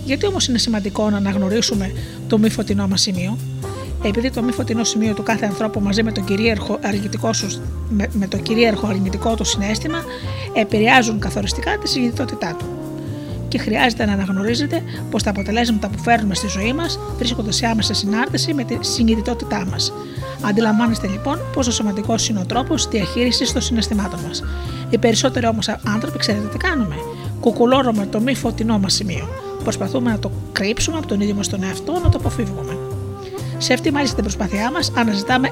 Γιατί όμως είναι σημαντικό να αναγνωρίσουμε το μη φωτεινό μας σημείο, επειδή το μη φωτεινό σημείο του κάθε ανθρώπου μαζί με το κυρίαρχο αρνητικό, σου, με, με το κυρίαρχο αρνητικό του συνέστημα επηρεάζουν καθοριστικά τη συνειδητότητά του. Και χρειάζεται να αναγνωρίζετε πως τα αποτελέσματα που φέρνουμε στη ζωή μας βρίσκονται σε άμεση συνάρτηση με τη συνειδητότητά μας. Αντιλαμβάνεστε λοιπόν πόσο σημαντικός είναι ο τρόπος διαχείρισης των συναισθημάτων μας. Οι περισσότεροι όμως άνθρωποι ξέρετε τι κάνουμε; Κουκουλώρουμε το μη φωτεινό μας σημείο. Προσπαθούμε να το κρύψουμε από τον ίδιο μας τον εαυτό, να το αποφύγουμε. Σε αυτή μάλιστα την προσπάθειά μας αναζητάμε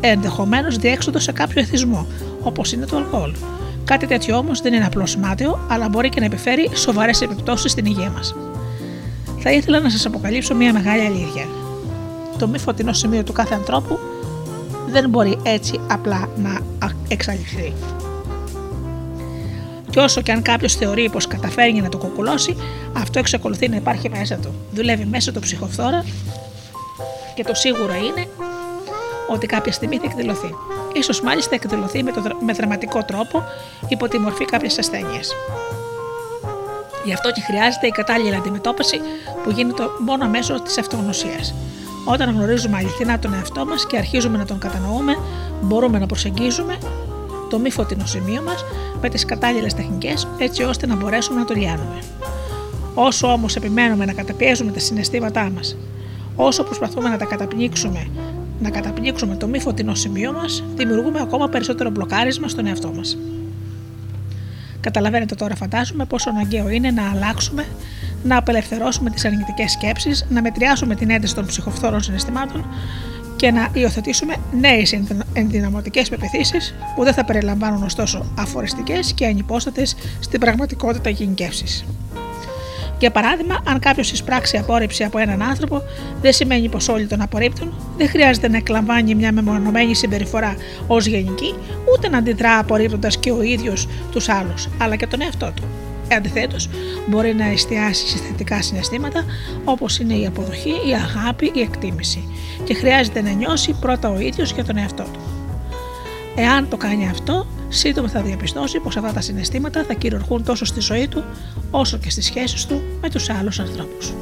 ενδεχομένως διέξοδο σε κάποιο εθισμό, όπως είναι το αλκοόλ. Κάτι τέτοιο όμως δεν είναι απλώ μάταιο, αλλά μπορεί και να επιφέρει σοβαρές επιπτώσεις στην υγεία μας. Θα ήθελα να σας αποκαλύψω μια μεγάλη αλήθεια. Το μη φωτεινό σημείο του κάθε ανθρώπου δεν μπορεί έτσι απλά να εξαλειφθεί. Και όσο και αν κάποιος θεωρεί πως καταφέρνει να το κουκουλώσει, αυτό εξακολουθεί να υπάρχει μέσα του. Δουλεύει μέσα του ψυχοφθόρα και το σίγουρο είναι ότι κάποια στιγμή θα εκδηλωθεί. Ίσως μάλιστα εκδηλωθεί με, το, με δραματικό τρόπο υπό τη μορφή κάποια ασθένεια. Γι' αυτό και χρειάζεται η κατάλληλη αντιμετώπιση που γίνεται μόνο μέσω της αυτογνωσίας. Όταν γνωρίζουμε αληθινά τον εαυτό μας και αρχίζουμε να τον κατανοούμε, μπορούμε να προσεγγίζουμε το μη φωτεινό σημείο μας με τις κατάλληλες τεχνικές, έτσι ώστε να μπορέσουμε να το λιάνουμε. Όσο όμως επιμένουμε να καταπιέζουμε τα συναισθήματά μας, όσο προσπαθούμε να τα καταπνίξουμε, να καταπνίξουμε το μη φωτεινό σημείο μας, δημιουργούμε ακόμα περισσότερο μπλοκάρισμα στον εαυτό μας. Καταλαβαίνετε τώρα, φαντάζομαι, πόσο αναγκαίο είναι να αλλάξουμε, να απελευθερώσουμε τις αρνητικές σκέψεις, να μετριάσουμε την ένταση των ψυχοφθόρων συναισθημάτων και να υιοθετήσουμε νέες ενδυναμωτικές πεπιθήσεις που δεν θα περιλαμβάνουν ωστόσο αφοριστικές και ανυπόστατες στην πραγματικότητα γενικεύσει. Για παράδειγμα, αν κάποιος εισπράξει απόρριψη από έναν άνθρωπο, δεν σημαίνει πως όλοι τον απορρίπτουν, δεν χρειάζεται να εκλαμβάνει μια μεμονωμένη συμπεριφορά ως γενική, ούτε να αντιδρά απορρίπτοντας και ο ίδιος τους άλλους, αλλά και τον εαυτό του. Αντιθέτως, μπορεί να εστιάσει σε θετικά συναισθήματα όπως είναι η αποδοχή, η αγάπη, η εκτίμηση, και χρειάζεται να νιώσει πρώτα ο ίδιος για τον εαυτό του. Εάν το κάνει αυτό, σύντομα θα διαπιστώσει πως αυτά τα συναισθήματα θα κυριαρχούν τόσο στη ζωή του όσο και στις σχέσεις του με τους άλλους ανθρώπους.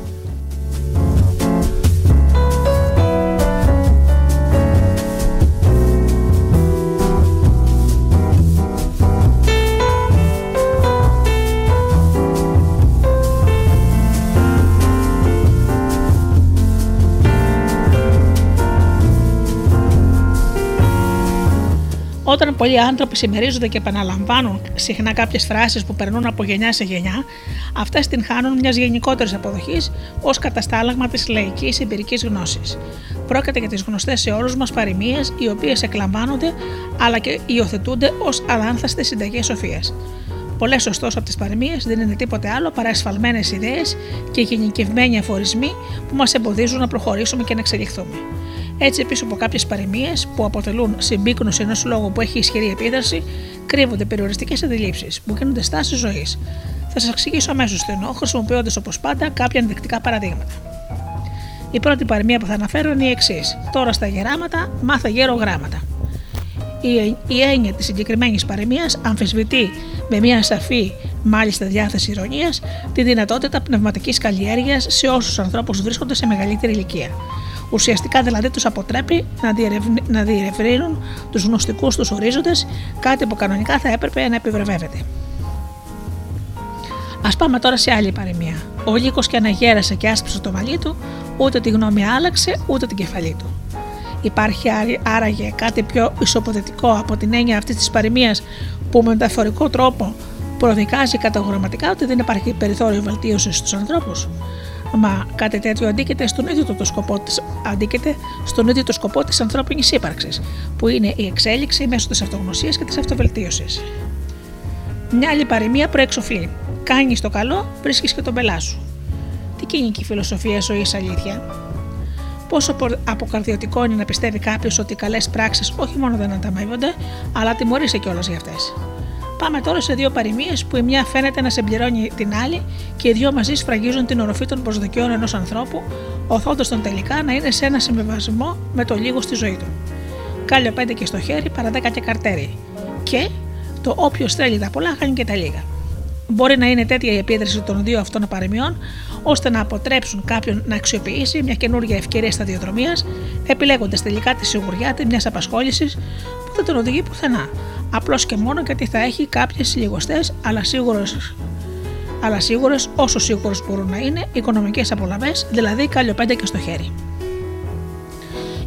Όταν πολλοί άνθρωποι συμμερίζονται και επαναλαμβάνουν συχνά κάποιες φράσεις που περνούν από γενιά σε γενιά, αυτέ την χάνουν μιας γενικότερης αποδοχής ως καταστάλαγμα της λαϊκής εμπειρικής γνώσης. Πρόκειται για τις γνωστές σε όλου μας παροιμίες, οι οποίες εκλαμβάνονται αλλά και υιοθετούνται ως αλάνθαστες συνταγές σοφίας. Πολλές ωστόσο από τις παροιμίες δεν είναι τίποτε άλλο παρά εσφαλμένες ιδέες και γενικευμένοι αφορισμοί που μας εμποδίζουν να προχωρήσουμε και να εξελιχθούμε. Έτσι, πίσω από κάποιες παροιμίες που αποτελούν συμπίκνωση ενός λόγου που έχει ισχυρή επίδραση, κρύβονται περιοριστικές αντιλήψεις που γίνονται στάσει ζωής. Θα σας εξηγήσω αμέσως το εννοώ, χρησιμοποιώντας όπως πάντα κάποια ενδεικτικά παραδείγματα. Η πρώτη παροιμία που θα αναφέρω είναι η εξής: Τώρα στα γεράματα, μάθε γέρο γράμματα. Η, η έννοια της συγκεκριμένης παροιμίας αμφισβητεί με μια σαφή, μάλιστα διάθεση ηρωνίας, τη δυνατότητα πνευματικής καλλιέργειας σε όσους ανθρώπους βρίσκονται σε μεγαλύτερη ηλικία. Ουσιαστικά δηλαδή τους αποτρέπει να, διερευνη, να διερευνούν τους γνωστικούς τους ορίζοντες, κάτι που κανονικά θα έπρεπε να επιβραβεύεται. Α πάμε τώρα σε άλλη παροιμία. Ο Λύκος και αναγέρασε και άσπισε το μαλλί του, ούτε τη γνώμη άλλαξε, ούτε την κεφαλή του. Υπάρχει άραγε κάτι πιο ισοποθετικό από την έννοια αυτής της παροιμίας που με μεταφορικό τρόπο προδικάζει καταγραμματικά ότι δεν υπάρχει περιθώριο βελτίωσης στους ανθρώπους; Μα κάτι τέτοιο αντίκειται στον ίδιο το, σκοπό της, αντίκειται στον ίδιο το σκοπό της ανθρώπινης ύπαρξης, που είναι η εξέλιξη μέσω της αυτογνωσίας και της αυτοβελτίωσης. Μια άλλη παροιμία προεξοφλεί. Κάνεις το καλό, βρίσκεις και τον πελά σου. Τι κοινική φιλοσοφία ζωή αλήθεια; Πόσο αποκαρδιωτικό είναι να πιστεύει κάποιος ότι οι καλές πράξεις όχι μόνο δεν ανταμείβονται, αλλά τιμωρείσαι κιόλας για αυτές. Πάμε τώρα σε δύο παροιμίες που η μια φαίνεται να συμπληρώνει την άλλη και οι δύο μαζί σφραγίζουν την οροφή των προσδοκιών ενός ανθρώπου, οθώντας τον τελικά να είναι σε ένα συμβιβασμό με το λίγο στη ζωή του. Κάλιο πέντε και στο χέρι, παρά δέκα και καρτέρι. Και το όποιο θέλει τα πολλά χάνει και τα λίγα. Μπορεί να είναι τέτοια η επίδραση των δύο αυτών παροιμιών, ώστε να αποτρέψουν κάποιον να αξιοποιήσει μια καινούργια ευκαιρία σταδιοδρομίας, επιλέγοντας τελικά τη σιγουριά μιας απασχόλησης που δεν τον οδηγεί πουθενά, απλώς και μόνο γιατί θα έχει κάποιες λιγοστές αλλά σίγουρε αλλά σίγουρες όσο σίγουρες μπορούν να είναι οικονομικές απολαυές, δηλαδή καλλιοπέντε και στο χέρι.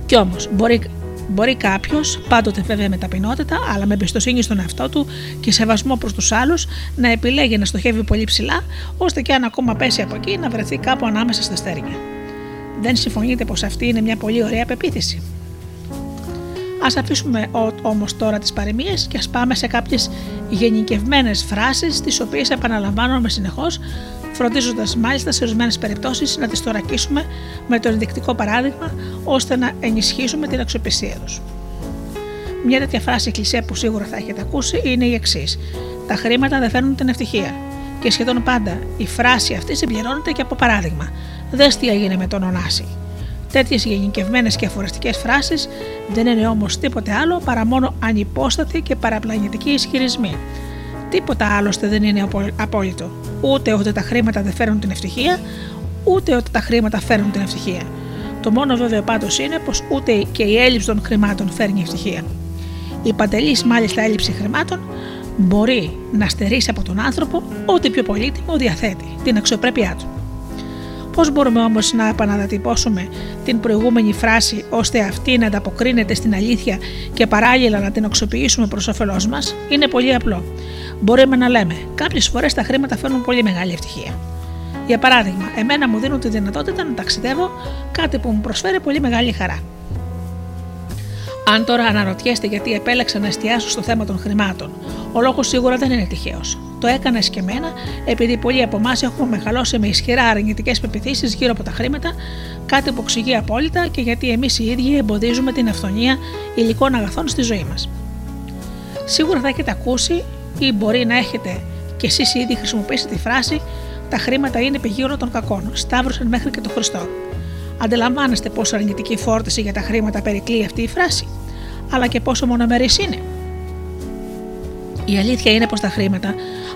Κι όμως, μπορεί, μπορεί κάποιος, πάντοτε βέβαια με ταπεινότητα, αλλά με εμπιστοσύνη στον εαυτό του και σεβασμό προς τους άλλους, να επιλέγει να στοχεύει πολύ ψηλά, ώστε και αν ακόμα πέσει από εκεί να βρεθεί κάπου ανάμεσα στα στέρια. Δεν συμφωνείτε πως αυτή είναι μια πολύ ωραία πεποίθηση. Α αφήσουμε όμως τώρα τις παροιμίες και ας πάμε σε κάποιες γενικευμένες φράσεις, τις οποίες επαναλαμβάνουμε συνεχώς, φροντίζοντας μάλιστα σε ορισμένες περιπτώσεις να τις θωρακίσουμε με το ενδεικτικό παράδειγμα, ώστε να ενισχύσουμε την αξιοπιστία τους. Μια τέτοια φράση κλεισέ που σίγουρα θα έχετε ακούσει είναι η εξής: Τα χρήματα δεν φέρνουν την ευτυχία. Και σχεδόν πάντα η φράση αυτή συμπληρώνεται και από παράδειγμα. Δες τι έγινε με τον Ωνάση. Τέτοιες γενικευμένες και αφοριστικέ φράσεις δεν είναι όμως τίποτε άλλο παρά μόνο ανυπόστατοι και παραπλανητικοί ισχυρισμοί. Τίποτα άλλωστε δεν είναι απόλυτο. Ούτε ότι τα χρήματα δεν φέρνουν την ευτυχία, ούτε ότι τα χρήματα φέρνουν την ευτυχία. Το μόνο βέβαιο πάντως είναι πως ούτε και η έλλειψη των χρημάτων φέρνει ευτυχία. Η παντελής μάλιστα έλλειψη χρημάτων μπορεί να στερήσει από τον άνθρωπο ό,τι πιο πολύτιμο διαθέτει, την αξιοπρέπειά του. Πώς μπορούμε όμως να επαναδατυπώσουμε την προηγούμενη φράση ώστε αυτή να ανταποκρίνεται στην αλήθεια και παράλληλα να την αξιοποιήσουμε προς όφελός μας, είναι πολύ απλό. Μπορούμε να λέμε: Κάποιες φορές τα χρήματα φέρνουν πολύ μεγάλη ευτυχία. Για παράδειγμα, εμένα μου δίνουν τη δυνατότητα να ταξιδεύω, κάτι που μου προσφέρει πολύ μεγάλη χαρά. Αν τώρα αναρωτιέστε γιατί επέλεξα να εστιάσω στο θέμα των χρημάτων, ο λόγος σίγουρα δεν είναι τυχαίος. Το έκανα και εμένα επειδή πολλοί από εμάς έχουμε μεγαλώσει με ισχυρά αρνητικές πεπιθήσεις γύρω από τα χρήματα, κάτι που εξηγεί απόλυτα και γιατί εμείς οι ίδιοι εμποδίζουμε την αυθονία υλικών αγαθών στη ζωή μας. Σίγουρα θα έχετε ακούσει ή μπορεί να έχετε κι εσείς ήδη χρησιμοποιήσει τη φράση Τα χρήματα είναι πηγή όλων των κακών. Σταύρωσαν μέχρι και τον Χριστό. Αντιλαμβάνεστε πόσο αρνητική φόρτιση για τα χρήματα περικλεί αυτή η φράση, αλλά και πόσο μονομερής είναι. Η αλήθεια είναι πως τα χρήματα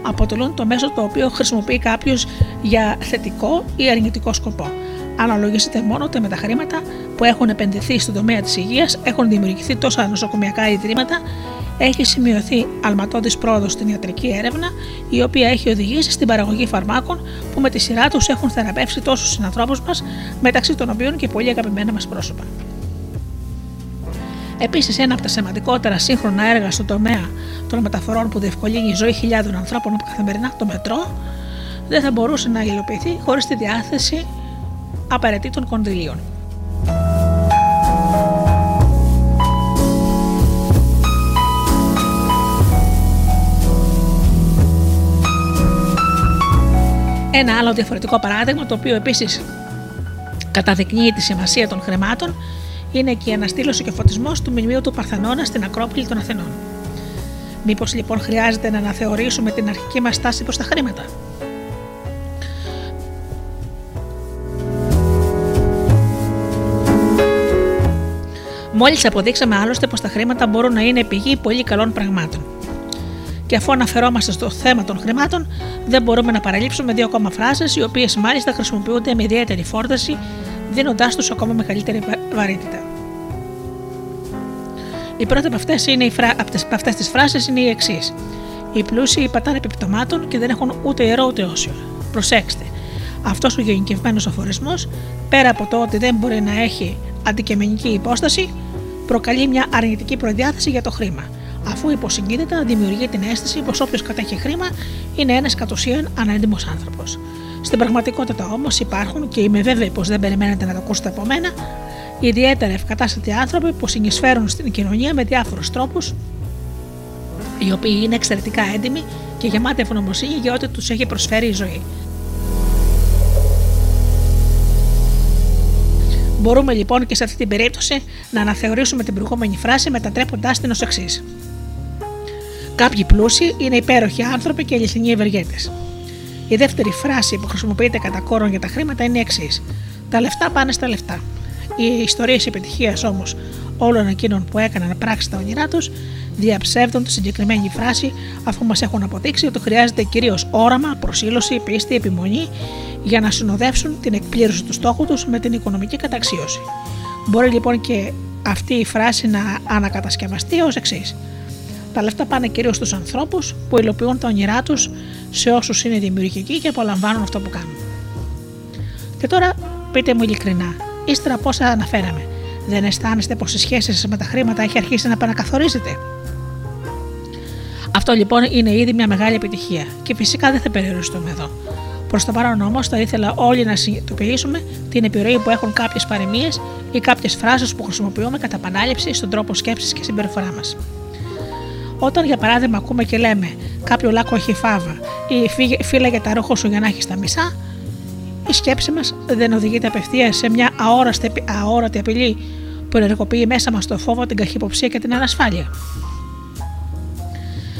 αποτελούν το μέσο το οποίο χρησιμοποιεί κάποιος για θετικό ή αρνητικό σκοπό. Αναλογιστείτε μόνο ότι με τα χρήματα που έχουν επενδυθεί στον τομέα της υγείας έχουν δημιουργηθεί τόσα νοσοκομιακά ιδρύματα, έχει σημειωθεί αλματώδης πρόοδος στην ιατρική έρευνα, η οποία έχει οδηγήσει στην παραγωγή φαρμάκων που με τη σειρά τους έχουν θεραπεύσει τόσους συνανθρώπους μας, μεταξύ των οποίων και πολύ αγαπημένα μας πρόσωπα. Επίσης, ένα από τα σημαντικότερα σύγχρονα έργα στον τομέα των μεταφορών που διευκολύνει η ζωή χιλιάδων ανθρώπων καθημερινά, το μετρό, δεν θα μπορούσε να υλοποιηθεί χωρίς τη διάθεση απαραίτητων κονδυλίων. Ένα άλλο διαφορετικό παράδειγμα, το οποίο επίσης καταδεικνύει τη σημασία των χρημάτων, είναι και η αναστήλωση και φωτισμός του μνημείου του Παρθενώνα στην Ακρόπολη των Αθηνών. Μήπως λοιπόν χρειάζεται να αναθεωρήσουμε την αρχική μας στάση προς τα χρήματα; Μόλις αποδείξαμε άλλωστε πως τα χρήματα μπορούν να είναι πηγή πολύ καλών πραγμάτων. Και αφού αναφερόμαστε στο θέμα των χρημάτων, δεν μπορούμε να παραλείψουμε δύο ακόμα φράσεις, οι οποίες μάλιστα χρησιμοποιούνται με ιδιαίτερη φόρταση, δίνοντάς τους ακόμα μεγαλύτερη βαρύτητα. Η πρώτη από αυτές φρα... τις φράσεις είναι η εξής. Οι πλούσιοι πατάνε επιπτωμάτων και δεν έχουν ούτε ιερό ούτε όσιο. Προσέξτε, αυτός ο γενικευμένο αφορισμό, πέρα από το ότι δεν μπορεί να έχει αντικειμενική υπόσταση, προκαλεί μια αρνητική προδιάθεση για το χρήμα, αφού υποσυγκίνητα δημιουργεί την αίσθηση πως όποιος κατέχει χρήμα είναι ένας κατ' ουσίαν ανέντιμος άνθρωπος. Στην πραγματικότητα όμως υπάρχουν και είμαι βέβαιη πως δεν περιμένετε να το ακούσετε από μένα, ιδιαίτερα ευκατάστατοι άνθρωποι που συνεισφέρουν στην κοινωνία με διάφορους τρόπους, οι οποίοι είναι εξαιρετικά έντιμοι και γεμάτοι ευγνωμοσύνη για ό,τι τους έχει προσφέρει η ζωή. Μπορούμε λοιπόν και σε αυτή την περίπτωση να αναθεωρήσουμε την προηγούμενη φράση μετατρέποντάς την ως εξής. Κάποιοι πλούσιοι είναι υπέροχοι άνθρωποι και αληθινοί ευεργέτες. Η δεύτερη φράση που χρησιμοποιείται κατά κόρον για τα χρήματα είναι η εξής: Τα λεφτά πάνε στα λεφτά. Οι ιστορίες επιτυχίας όμως όλων εκείνων που έκαναν πράξη τα όνειρά τους διαψεύδουν τη συγκεκριμένη φράση αφού μας έχουν αποδείξει ότι χρειάζεται κυρίως όραμα, προσήλωση, πίστη, επιμονή για να συνοδεύσουν την εκπλήρωση του στόχου τους με την οικονομική καταξίωση. Μπορεί λοιπόν και αυτή η φράση να ανακατασκευαστεί ως εξής. Τα λεφτά πάνε κυρίως στους ανθρώπους που υλοποιούν τα όνειρά τους σε όσους είναι δημιουργικοί και απολαμβάνουν αυτό που κάνουν. Και τώρα πείτε μου ειλικρινά, ύστερα από όσα αναφέραμε, δεν αισθάνεστε πως η σχέση σα με τα χρήματα έχει αρχίσει να επανακαθορίζεται; Αυτό λοιπόν είναι ήδη μια μεγάλη επιτυχία και φυσικά δεν θα περιοριστούμε εδώ. Προς το παρόν όμως θα ήθελα όλοι να συνειδητοποιήσουμε την επιρροή που έχουν κάποιες παροιμίες ή κάποιες φράσεις που χρησιμοποιούμε κατά επανάληψη στον τρόπο σκέψης και συμπεριφορά μας. Όταν για παράδειγμα ακούμε και λέμε κάποιο λάκκο έχει φάβα ή φύλαγε τα ρούχα σου για να έχεις τα μισά, η σκέψη μας δεν οδηγείται απευθείας σε μια αόρατη απειλή που ενεργοποιεί μέσα μας το φόβο, την καχυποψία και την ανασφάλεια.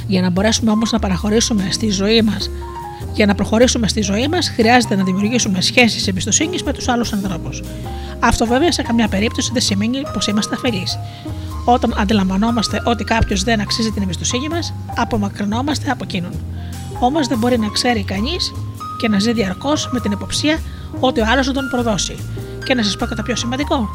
Για να μπορέσουμε όμως να παραχωρήσουμε στη ζωή μας, για να προχωρήσουμε στη ζωή μας, χρειάζεται να δημιουργήσουμε σχέσεις εμπιστοσύνης με τους άλλους ανθρώπους. Αυτό βέβαια σε καμιά περίπτωση δεν σημαίνει πως είμαστε αφελείς. Όταν αντιλαμβανόμαστε ότι κάποιος δεν αξίζει την εμπιστοσύνη μας, απομακρυνόμαστε από εκείνον. Όμως δεν μπορεί να ξέρει κανείς και να ζει διαρκώς με την υποψία ότι ο άλλος θα τον προδώσει. Και να σας πω και το πιο σημαντικό.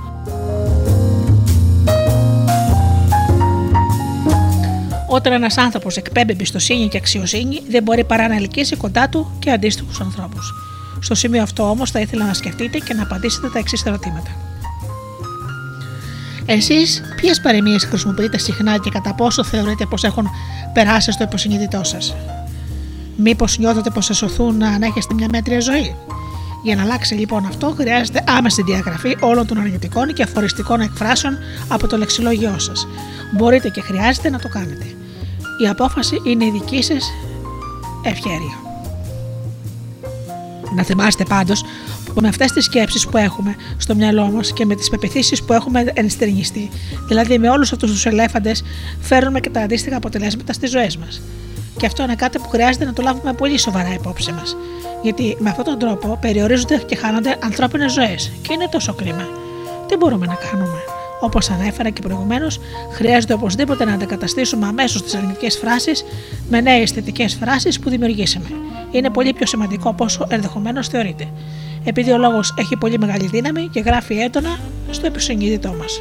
Όταν ένας άνθρωπος εκπέμπει εμπιστοσύνη και αξιοσύνη, δεν μπορεί παρά να ελκύσει κοντά του και αντίστοιχους ανθρώπους. Στο σημείο αυτό όμως θα ήθελα να σκεφτείτε και να απαντήσετε τα εξής ερωτήματα. Εσείς, ποιες παροιμίες χρησιμοποιείτε συχνά και κατά πόσο θεωρείτε πως έχουν περάσει στο υποσυνείδητό σας; Μήπως νιώθετε πως σα σωθούν να ανέχεστε μια μέτρια ζωή; Για να αλλάξει λοιπόν αυτό, χρειάζεται άμεση διαγραφή όλων των αρνητικών και αφοριστικών εκφράσεων από το λεξιλόγιό σας. Μπορείτε και χρειάζεται να το κάνετε. Η απόφαση είναι η δική σας ευχαίρεια. Να θυμάστε πάντως που με αυτές τις σκέψεις που έχουμε στο μυαλό μας και με τις πεπιθήσεις που έχουμε ενστερνιστεί, δηλαδή με όλους αυτούς τους ελέφαντες, φέρνουμε και τα αντίστοιχα αποτελέσματα στις ζωές μας. Και αυτό είναι κάτι που χρειάζεται να το λάβουμε πολύ σοβαρά υπόψη μας. Γιατί με αυτόν τον τρόπο περιορίζονται και χάνονται ανθρώπινες ζωές και είναι τόσο κρίμα. Τι μπορούμε να κάνουμε; Όπως ανέφερα και προηγουμένως, χρειάζεται οπωσδήποτε να αντικαταστήσουμε αμέσως τις αρνητικές φράσεις με νέες θετικές φράσεις που δημιουργήσαμε. Είναι πολύ πιο σημαντικό από όσο ενδεχομένως θεωρείται επειδή ο λόγος έχει πολύ μεγάλη δύναμη και γράφει έτονα στο επισυνείδητό μας.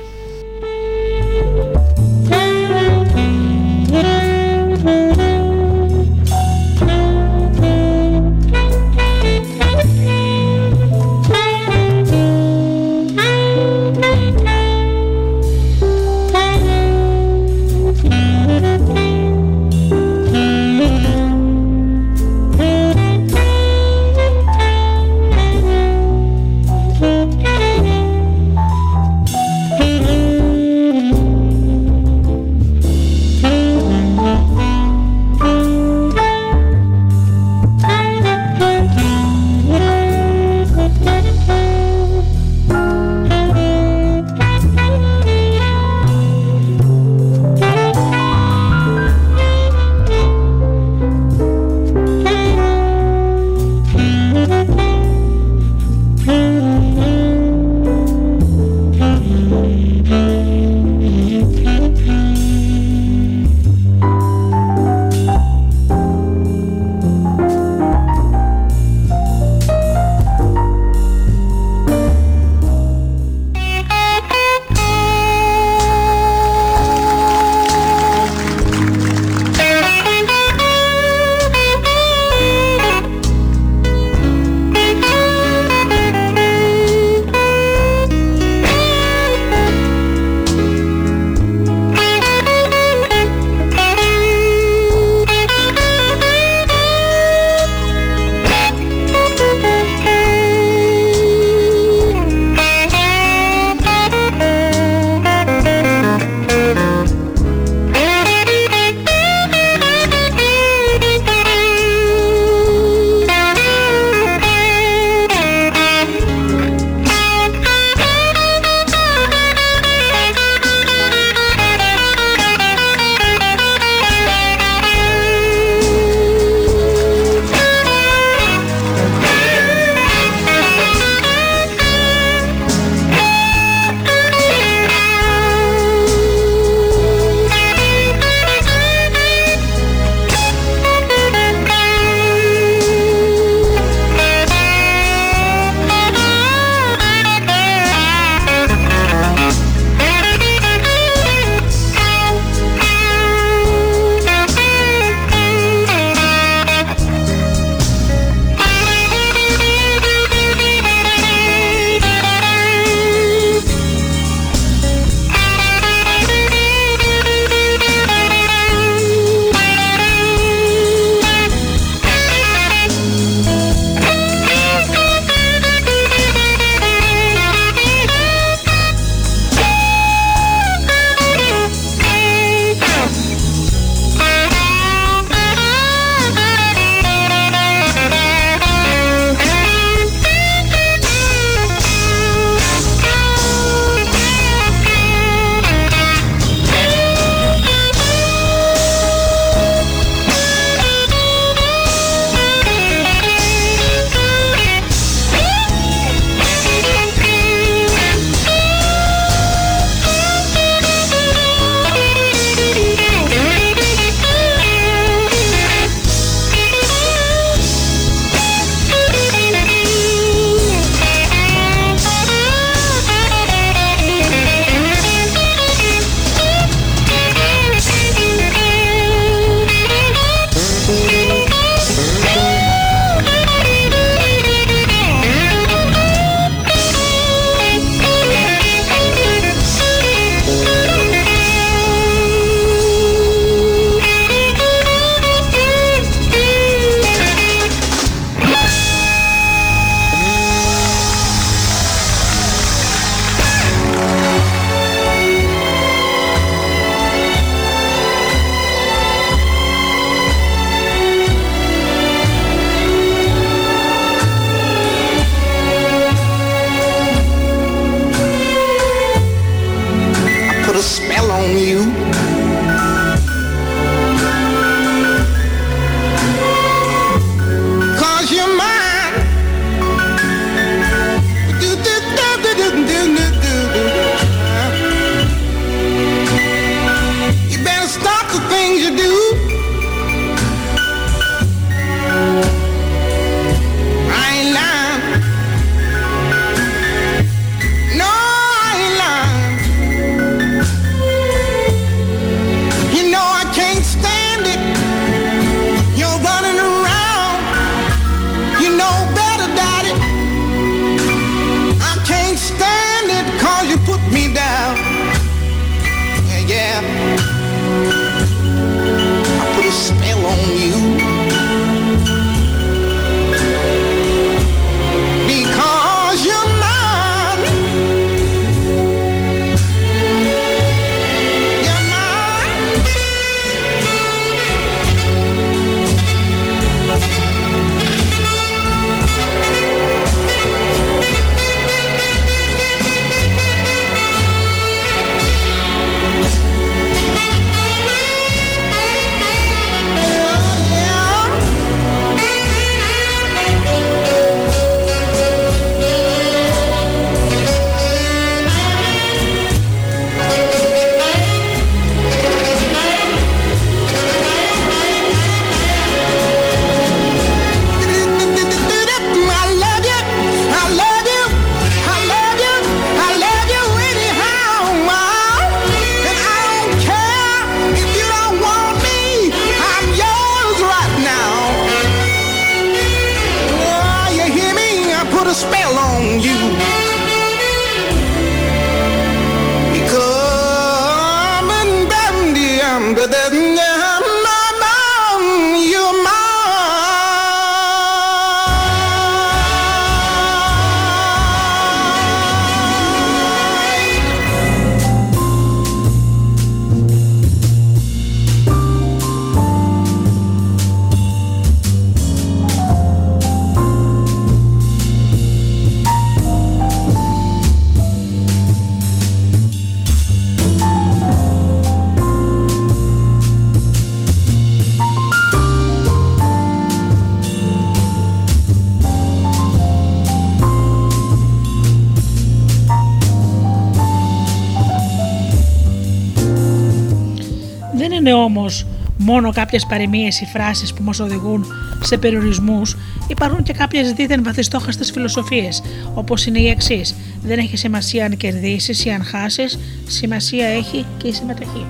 Μόνο κάποιες παροιμίε ή φράσεις που μας οδηγούν σε περιορισμούς, υπάρχουν και κάποιες δίθεν βαθιστόχαστες φιλοσοφίες, όπως είναι η εξής: Δεν έχει σημασία αν κερδίσεις ή αν χάσεις, σημασία έχει και η συμμετοχή.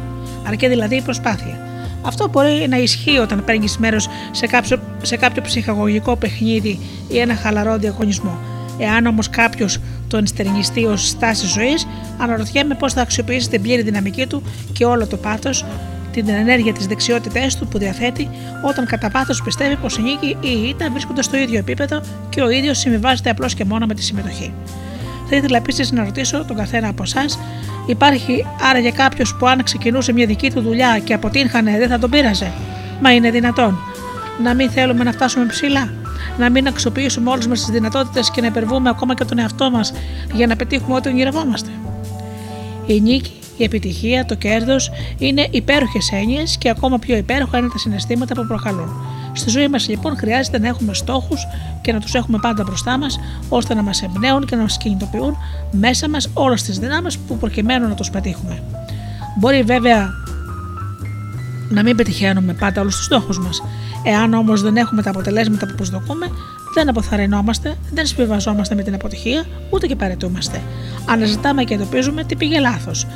Αρκεί δηλαδή η προσπάθεια. Αυτό μπορεί να ισχύει όταν παίρνεις μέρος σε κάποιο, σε κάποιο ψυχαγωγικό παιχνίδι ή ένα χαλαρό διαγωνισμό. Εάν όμως κάποιος το ενστερνιστεί ως στάση ζωής, αναρωτιέμαι πώς θα αξιοποιήσει την πλήρη δυναμική του και όλο το πάθος, την ενέργεια της δεξιότητές του που διαθέτει, όταν κατά βάθο πιστεύει πως η νίκη ή η ήττα βρίσκονται στο ίδιο επίπεδο και ο ίδιος συμβιβάζεται απλώς και μόνο με τη συμμετοχή. Θα ήθελα επίσης να ρωτήσω τον καθένα από εσάς, υπάρχει άραγε κάποιος που αν ξεκινούσε μια δική του δουλειά και αποτύχανε δεν θα τον πείραζε; Μα είναι δυνατόν. Να μην θέλουμε να φτάσουμε ψηλά. Να μην αξιοποιήσουμε όλες μας τις δυνατότητες και να υπερβούμε ακόμα και τον εαυτό μας για να πετύχουμε ό,τι ονειρευόμαστε. Η νίκη, η επιτυχία, το κέρδος είναι υπέροχες έννοιες και ακόμα πιο υπέροχα είναι τα συναισθήματα που προκαλούν. Στη ζωή μας λοιπόν χρειάζεται να έχουμε στόχους και να τους έχουμε πάντα μπροστά μας, ώστε να μας εμπνέουν και να μας κινητοποιούν μέσα μας όλες τις δυνάμεις που προκειμένου να τους πετύχουμε. Μπορεί βέβαια να μην πετυχαίνουμε πάντα όλους τους στόχους μας. Εάν όμως δεν έχουμε τα αποτελέσματα που προσδοκούμε, δεν αποθαρρυνόμαστε, δεν συμβιβαζόμαστε με την αποτυχία, ούτε και παρετούμαστε. Αναζητάμε και εντοπίζουμε τι πήγε λάθος.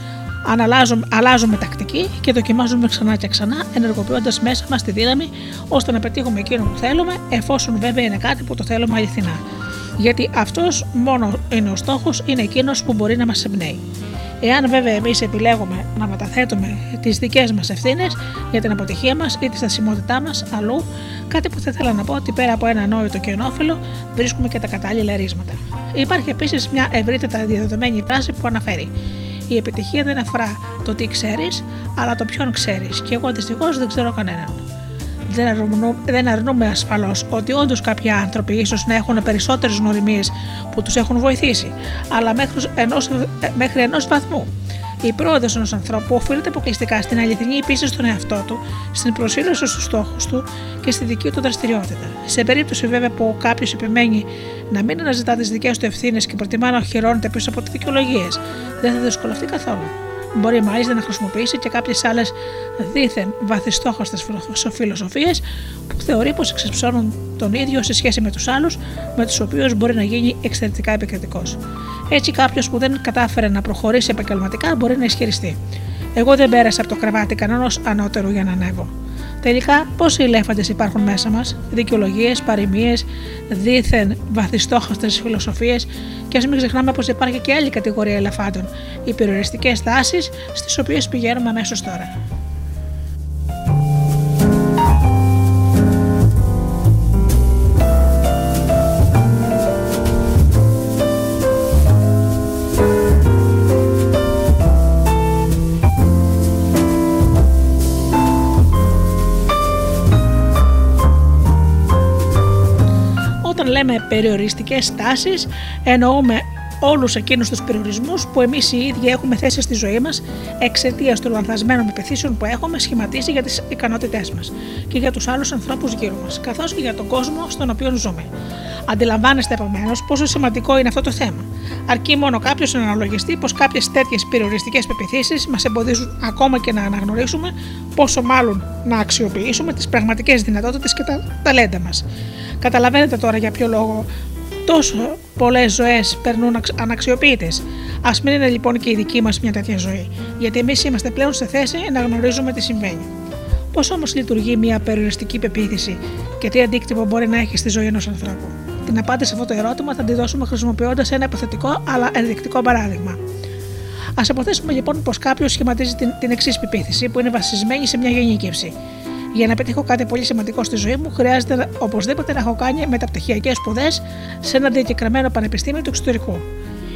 Αν αλλάζουμε, αλλάζουμε τακτική και δοκιμάζουμε ξανά και ξανά, ενεργοποιώντας μέσα μας τη δύναμη ώστε να πετύχουμε εκείνο που θέλουμε, εφόσον βέβαια είναι κάτι που το θέλουμε αληθινά. Γιατί αυτός μόνο είναι ο στόχος, είναι εκείνος που μπορεί να μας εμπνέει. Εάν βέβαια εμείς επιλέγουμε να μεταθέτουμε τις δικές μας ευθύνες για την αποτυχία μας ή τη στασιμότητά μας αλλού, κάτι που θα ήθελα να πω ότι πέρα από ένα ανόητο και ενόφελο βρίσκουμε και τα κατάλληλα ρίσματα. Υπάρχει επίσης μια ευρύτερα διαδεδομένη φράση που αναφέρει η επιτυχία δεν αφορά το τι ξέρεις, αλλά το ποιον ξέρεις. Και εγώ δυστυχώς δεν ξέρω κανέναν. Δεν, αρνούμε, δεν αρνούμε ασφαλώς ότι όντως κάποιοι άνθρωποι ίσως να έχουν περισσότερες γνωριμίες που τους έχουν βοηθήσει, αλλά μέχρι ενός μέχρι ενός βαθμού. Η πρόοδος ενός ανθρώπου οφείλεται αποκλειστικά στην αληθινή πίστη στον εαυτό του, στην προσήλωση στους στόχους του και στη δική του δραστηριότητα. Σε περίπτωση βέβαια που κάποιος επιμένει να μην αναζητά τις δικές του ευθύνες και προτιμά να οχυρώνεται πίσω από δικαιολογίες, δεν θα δυσκολευτεί καθόλου. Μπορεί μάλιστα να χρησιμοποιήσει και κάποιες άλλες δίθεν βαθιστόχαστες φιλοσοφίες που θεωρεί πως εξεσψώνουν τον ίδιο σε σχέση με τους άλλους, με τους οποίους μπορεί να γίνει εξαιρετικά επικριτικός. Έτσι, κάποιος που δεν κατάφερε να προχωρήσει επαγγελματικά μπορεί να ισχυριστεί. Εγώ δεν πέρασα από το κρεβάτι κανένας ανώτερου για να ανέβω. Τελικά, πόσοι ελέφαντες υπάρχουν μέσα μας, δικαιολογίες, παροιμίες, δίθεν βαθιστόχαστες φιλοσοφίες, και ας μην ξεχνάμε πως υπάρχει και άλλη κατηγορία ελεφάντων, οι περιοριστικές τάσεις, στις οποίες πηγαίνουμε αμέσως τώρα. Λέμε περιοριστικές τάσεις εννοούμε όλους εκείνους τους περιορισμούς που εμείς οι ίδιοι έχουμε θέσει στη ζωή μας εξαιτίας των λανθασμένων πεπιθήσεων που έχουμε σχηματίσει για τις ικανότητές μας και για τους άλλους ανθρώπους γύρω μας, καθώς και για τον κόσμο στον οποίο ζούμε. Αντιλαμβάνεστε επομένως πόσο σημαντικό είναι αυτό το θέμα. Αρκεί μόνο κάποιος να αναλογιστεί πως κάποιες τέτοιες περιοριστικές πεπιθήσεις μας εμποδίζουν ακόμα και να αναγνωρίσουμε, πόσο μάλλον να αξιοποιήσουμε τις πραγματικές δυνατότητες και τα ταλέντα μας. Καταλαβαίνετε τώρα για ποιο λόγο τόσο πολλές ζωές περνούν αναξιοποιητές. Α μην είναι λοιπόν και η δική μας μια τέτοια ζωή, γιατί εμείς είμαστε πλέον σε θέση να γνωρίζουμε τι συμβαίνει. Πώς όμως λειτουργεί μια περιοριστική πεποίθηση και τι αντίκτυπο μπορεί να έχει στη ζωή ενός ανθρώπου; την απάντηση σε αυτό το ερώτημα θα τη δώσουμε χρησιμοποιώντας ένα υποθετικό αλλά ενδεικτικό παράδειγμα. Α υποθέσουμε λοιπόν πως κάποιος σχηματίζει την, την εξής πεποίθηση που είναι βασισμένη σε μια γενίκευση. Για να πετύχω κάτι πολύ σημαντικό στη ζωή μου, χρειάζεται οπωσδήποτε να έχω κάνει μεταπτυχιακές σπουδές σε ένα διακεκριμένο πανεπιστήμιο του εξωτερικού.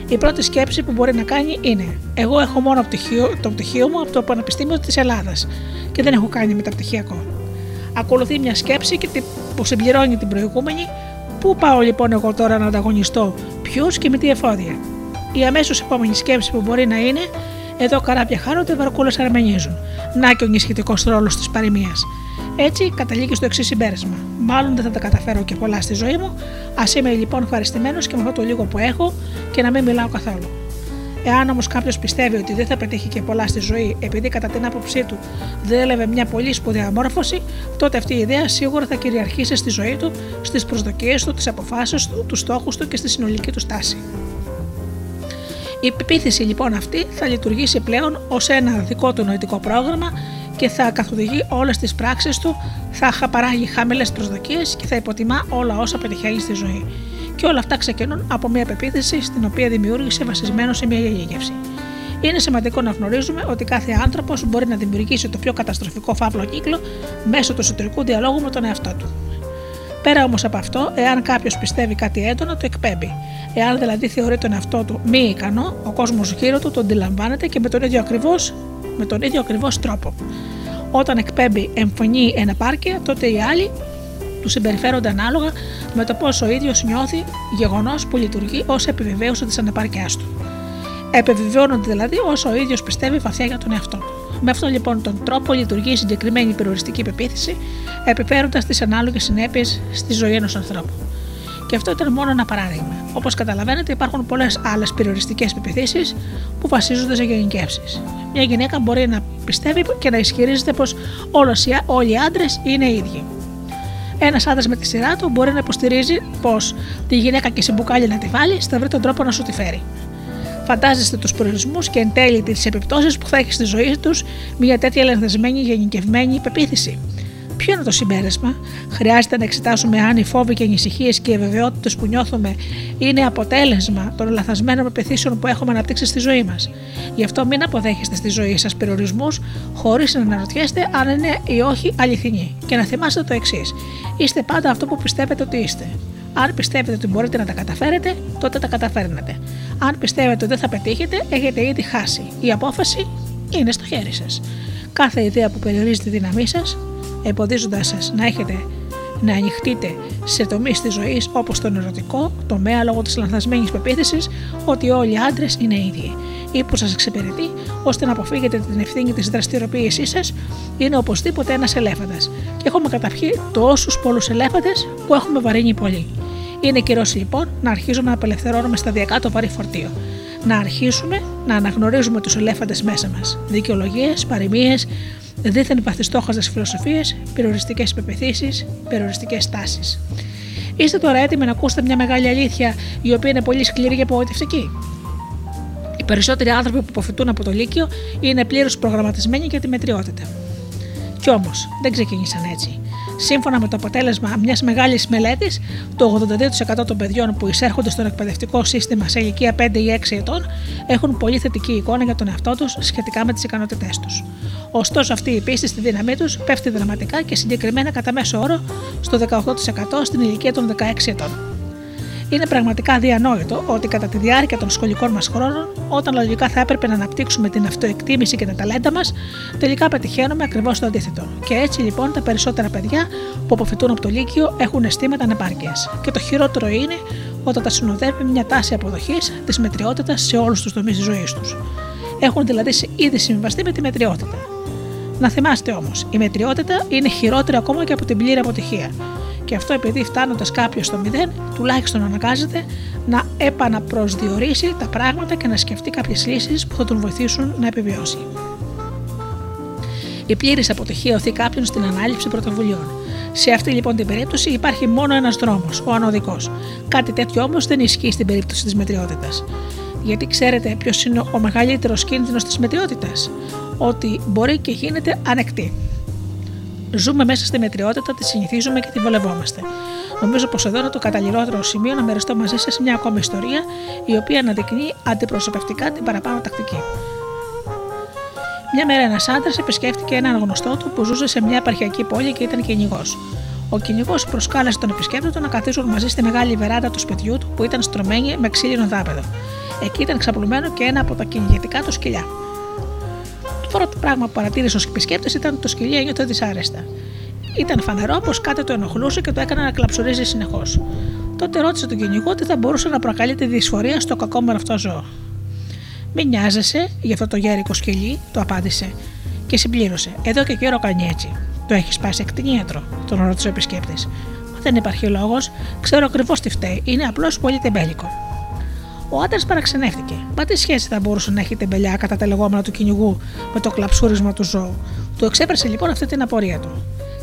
Η πρώτη σκέψη που μπορεί να κάνει είναι: Εγώ έχω μόνο πτυχίο, το πτυχίο μου από το Πανεπιστήμιο της Ελλάδας και δεν έχω κάνει μεταπτυχιακό. Ακολουθεί μια σκέψη που συμπληρώνει την προηγούμενη. Πού πάω λοιπόν εγώ τώρα να ανταγωνιστώ, ποιου και με τι εφόδια. Η αμέσως επόμενη σκέψη που μπορεί να είναι: Εδώ καράβια χάρονται, βαρκούλες αρμενίζουν. Να και ο ενισχυτικός ρόλος της παροιμίας. Έτσι καταλήγει στο εξής συμπέρασμα. Μάλλον δεν θα τα καταφέρω και πολλά στη ζωή μου. Α είμαι λοιπόν ευχαριστημένος και με αυτό το λίγο που έχω και να μην μιλάω καθόλου. Εάν όμως κάποιος πιστεύει ότι δεν θα πετύχει και πολλά στη ζωή επειδή κατά την άποψή του δεν έλαβε μια πολύ σπουδαία μόρφωση, τότε αυτή η ιδέα σίγουρα θα κυριαρχήσει στη ζωή του, στις προσδοκίες του, τις αποφάσεις του, τους στόχους του και στη συνολική του στάση. Η πεποίθηση λοιπόν αυτή θα λειτουργήσει πλέον ως ένα δικό του νοητικό πρόγραμμα και θα καθοδηγεί όλες τις πράξεις του, θα παράγει χαμηλές προσδοκίες και θα υποτιμά όλα όσα πετυχαίνει στη ζωή. Και όλα αυτά ξεκινούν από μια πεποίθηση στην οποία δημιούργησε βασισμένο σε μια γεγεύση. Είναι σημαντικό να γνωρίζουμε ότι κάθε άνθρωπος μπορεί να δημιουργήσει το πιο καταστροφικό φαύλο κύκλο μέσω του εσωτερικού διαλόγου με τον εαυτό του. Πέρα όμως από αυτό, εάν κάποιος πιστεύει κάτι έντονο, το εκπέμπει. Εάν δηλαδή θεωρεί τον εαυτό του μη ικανό, ο κόσμος γύρω του τον αντιλαμβάνεται και με τον ίδιο ακριβώς με τον ίδιο ακριβώς τρόπο. Όταν εκπέμπει εμφωνεί εναπάρκεια, τότε οι άλλοι του συμπεριφέρονται ανάλογα με το πόσο ο ίδιος νιώθει, γεγονός που λειτουργεί ως επιβεβαίωση της ανεπάρκεια του. Επιβεβαιώνονται δηλαδή όσο ο ίδιος πιστεύει βαθιά για τον εαυτό του. Με αυτόν λοιπόν τον τρόπο λειτουργεί η συγκεκριμένη περιοριστική πεποίθηση, επιφέροντας τις ανάλογες συνέπειες στη ζωή ενός ανθρώπου. Και αυτό ήταν μόνο ένα παράδειγμα. Όπως καταλαβαίνετε, υπάρχουν πολλές άλλες περιοριστικές πεπιθήσει που βασίζονται σε γενικεύσεις. Μια γυναίκα μπορεί να πιστεύει και να ισχυρίζεται πως όλοι οι άντρες είναι ίδιοι. Ένας άντρας με τη σειρά του μπορεί να υποστηρίζει πως τη γυναίκα και σε μπουκάλι να τη βάλει, θα βρει τον τρόπο να σου τη φέρει. Φαντάζεστε τους προορισμούς και εν τέλει τις επιπτώσεις που θα έχει στη ζωή τους μια τέτοια λανθασμένη γενικευμένη πεποίθηση. Ποιο είναι το συμπέρασμα, Χρειάζεται να εξετάσουμε αν οι φόβοι και ανησυχίες και οι αβεβαιότητες που νιώθουμε είναι αποτέλεσμα των λαθασμένων πεπιθήσεων που έχουμε αναπτύξει στη ζωή μας. Γι' αυτό μην αποδέχεστε στη ζωή σας περιορισμούς χωρίς να αναρωτιέστε αν είναι ή όχι αληθινοί. Και να θυμάστε το εξής: Είστε πάντα αυτό που πιστεύετε ότι είστε. Αν πιστεύετε ότι μπορείτε να τα καταφέρετε, τότε τα καταφέρνετε. Αν πιστεύετε ότι δεν θα πετύχετε, έχετε ήδη χάσει. Η απόφαση είναι στο χέρι σας. Κάθε ιδέα που περιορίζει τη δύναμή σας εμποδίζοντάς σας να έχετε να ανοιχτείτε σε τομείς της ζωής όπως τον ερωτικό τομέα λόγω της λανθασμένης πεποίθησης ότι όλοι οι άντρες είναι ίδιοι ή που σας εξυπηρετεί ώστε να αποφύγετε την ευθύνη της δραστηριοποίησής σας είναι οπωσδήποτε ένας ελέφαντας. Και έχουμε καταπιεί τόσους πολλούς ελέφαντες που έχουμε βαρύνει πολύ. Είναι καιρός λοιπόν να αρχίζουμε να απελευθερώνουμε σταδιακά το βαρύ φορτίο. Να αρχίσουμε να αναγνωρίζουμε τους ελέφαντες μέσα μας. Δικαιολογίες, παροιμίες, δίθεν βαθιστόχαζε φιλοσοφίε, περιοριστικές πεπιθήσεις, περιοριστικές τάσεις. Είστε τώρα έτοιμοι να ακούσετε μια μεγάλη αλήθεια η οποία είναι πολύ σκληρή και απογοητευτική; Οι περισσότεροι άνθρωποι που αποφυτούν από το Λύκειο είναι πλήρως προγραμματισμένοι για τη μετριότητα. Κι όμως δεν ξεκίνησαν έτσι. Σύμφωνα με το αποτέλεσμα μιας μεγάλης μελέτης, το 82% των παιδιών που εισέρχονται στο εκπαιδευτικό σύστημα σε ηλικία 5 ή 6 ετών έχουν πολύ θετική εικόνα για τον εαυτό τους σχετικά με τις ικανότητές τους. Ωστόσο, αυτή η πίστη στη δύναμή τους πέφτει δραματικά και συγκεκριμένα κατά μέσο όρο στο 18% στην ηλικία των 16 ετών. Είναι πραγματικά διανόητο ότι κατά τη διάρκεια των σχολικών μας χρόνων, όταν λογικά θα έπρεπε να αναπτύξουμε την αυτοεκτίμηση και τα ταλέντα μας, τελικά πετυχαίνουμε ακριβώς το αντίθετο. Και έτσι λοιπόν τα περισσότερα παιδιά που αποφυτούν από το Λύκειο έχουν αισθήματα ανεπάρκειας. Και το χειρότερο είναι όταν τα συνοδεύει μια τάση αποδοχής της μετριότητας σε όλους τους τομείς της ζωής τους. Έχουν δηλαδή ήδη συμβαστεί με τη μετριότητα. Να θυμάστε όμως, η μετριότητα είναι χειρότερη ακόμα και από την πλήρη αποτυχία. Και αυτό επειδή φτάνοντας κάποιος στο μηδέν, τουλάχιστον αναγκάζεται να επαναπροσδιορίσει τα πράγματα και να σκεφτεί κάποιες λύσεις που θα τον βοηθήσουν να επιβιώσει. Η πλήρης αποτυχία οθεί κάποιον στην ανάληψη πρωτοβουλειών. Σε αυτή λοιπόν την περίπτωση υπάρχει μόνο ένας δρόμος, ο ανωδικός. Κάτι τέτοιο όμως δεν ισχύει στην περίπτωση της μετριότητας. Γιατί ξέρετε ποιος είναι ο μεγαλύτερος κίνδυνος της μετριότητας, ότι μπορεί και γίνεται ανεκτή. Ζούμε μέσα στη μετριότητα, τη συνηθίζουμε και τη βολευόμαστε. Νομίζω πως εδώ είναι το καταλληλότερο σημείο να μοιραστώ μαζί σας μια ακόμη ιστορία, η οποία αναδεικνύει αντιπροσωπευτικά την παραπάνω τακτική. Μια μέρα ένας άντρας επισκέφτηκε έναν γνωστό του που ζούσε σε μια επαρχιακή πόλη και ήταν κυνηγός. Ο κυνηγός προσκάλεσε τον επισκέπτη του να καθίσουν μαζί στη μεγάλη βεράντα του σπιτιού του που ήταν στρωμένη με ξύλινο δάπεδο. Εκεί ήταν ξαπλωμένο και ένα από τα κυνηγετικά του σκυλιά. Το πρώτο πράγμα που παρατήρησε ο επισκέπτη ήταν ότι το σκυλί ένιωθε δυσάρεστα. Ήταν φανερό πως κάτι το ενοχλούσε και το έκανε να κλαψουρίζει συνεχώς. Τότε ρώτησε τον κυνηγό τι θα μπορούσε να προκαλεί τη δυσφορία στο κακόμερο αυτό ζώο. Μην νοιάζεσαι για αυτό το γέρικο σκυλί, το απάντησε και συμπλήρωσε. Εδώ και καιρό κάνει έτσι. Το έχεις πάει σε κτηνίατρο, τον ρώτησε ο επισκέπτης. Μα δεν υπάρχει λόγος, ξέρω ακριβώς τι φταίει, είναι απλώς πολύ τεμπέλικο. Ο άντρας παραξενεύτηκε. Μα τι σχέση θα μπορούσε να έχει τεμπελιά κατά τα λεγόμενα του κυνηγού με το κλαψούρισμα του ζώου; Του εξέπρασε λοιπόν αυτή την απορία του.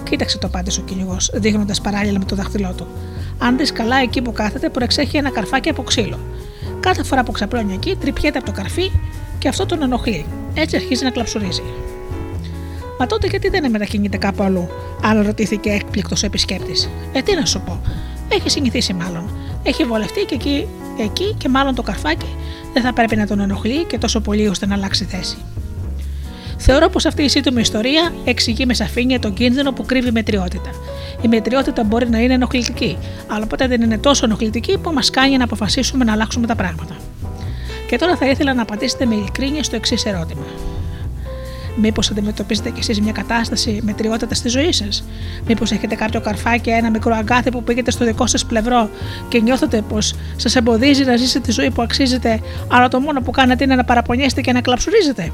Κοίταξε το απάντησε ο κυνηγός, δείχνοντας παράλληλα με το δάχτυλό του. Αν δεις καλά εκεί που κάθεται, προεξέχει ένα καρφάκι από ξύλο. Κάθε φορά που ξαπλώνει εκεί, τρυπιέται από το καρφί και αυτό τον ενοχλεί. Έτσι αρχίζει να κλαψουρίζει. Μα τότε γιατί δεν μετακινείται κάπου αλλού, ρωτήθηκε έκπληκτος ο επισκέπτης; Ε, τι να σου πω. Έχει συνηθίσει μάλλον. Έχει βολευτεί και εκεί, εκεί και μάλλον το καρφάκι δεν θα πρέπει να τον ενοχλεί και τόσο πολύ ώστε να αλλάξει θέση. Θεωρώ πως αυτή η σύντομη ιστορία εξηγεί με σαφήνεια τον κίνδυνο που κρύβει η μετριότητα. Η μετριότητα μπορεί να είναι ενοχλητική, αλλά ποτέ δεν είναι τόσο ενοχλητική που μας κάνει να αποφασίσουμε να αλλάξουμε τα πράγματα. Και τώρα θα ήθελα να απαντήσετε με ειλικρίνεια στο εξής ερώτημα. Μήπως αντιμετωπίζετε κι εσείς μια κατάσταση μετριότητα στη ζωή σας, Μήπως έχετε κάποιο καρφάκι, ένα μικρό αγκάθι που πήγετε στο δικό σας πλευρό και νιώθετε πως σας εμποδίζει να ζήσετε τη ζωή που αξίζετε, αλλά το μόνο που κάνετε είναι να παραπονιέστε και να κλαψουρίζετε;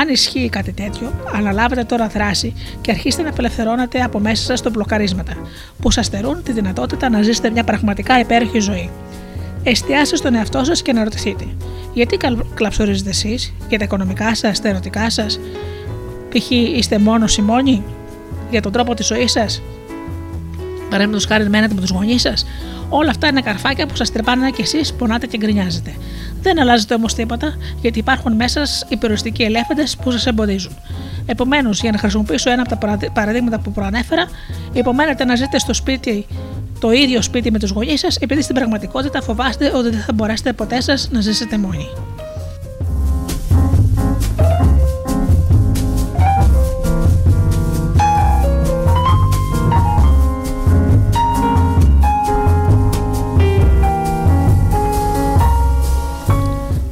Αν ισχύει κάτι τέτοιο, αναλάβετε τώρα δράση και αρχίστε να απελευθερώνετε από μέσα σας τα μπλοκαρίσματα που σας στερούν τη δυνατότητα να ζήσετε μια πραγματικά υπέροχη ζωή. Εστιάστε στον εαυτό σας και να ρωτηθείτε, γιατί κλαψορίζετε εσείς, για τα οικονομικά σας, τα ερωτικά σας, π.χ. είστε μόνος ή μόνοι, για τον τρόπο της ζωής σας, παραδείγματο χάρη μένετε με τους γονείς σας; Όλα αυτά είναι καρφάκια που σας τρεπάνε και εσείς πονάτε και γκρινιάζετε. Δεν αλλάζετε όμως τίποτα, γιατί υπάρχουν μέσα σας οι περιοριστικοί ελέφαντες που σας εμποδίζουν. Επομένως, για να χρησιμοποιήσω ένα από τα παραδείγματα που προανέφερα, υπομένετε να ζείτε στο σπίτι το ίδιο σπίτι με τους γονείς σας, επειδή στην πραγματικότητα φοβάστε ότι δεν θα μπορέσετε ποτέ σας να ζήσετε μόνοι.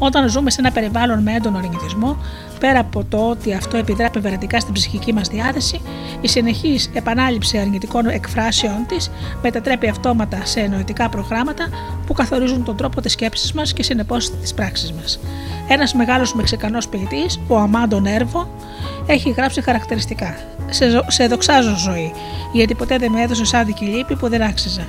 Όταν ζούμε σε ένα περιβάλλον με έντονο αρνητισμό, πέρα από το ότι αυτό επιδρά επιβαρυντικά στην ψυχική μας διάθεση, η συνεχής επανάληψη αρνητικών εκφράσεων της μετατρέπει αυτόματα σε εννοητικά προγράμματα που καθορίζουν τον τρόπο της σκέψης μας και συνεπώς της πράξης μας. Ένας μεγάλος Μεξικανό ποιητής, ο Αμάντο Νέρβο, έχει γράψει χαρακτηριστικά. Σε, σε δοξάζω ζωή, γιατί ποτέ δεν με έδωσε άδικη λύπη που δεν άξιζα.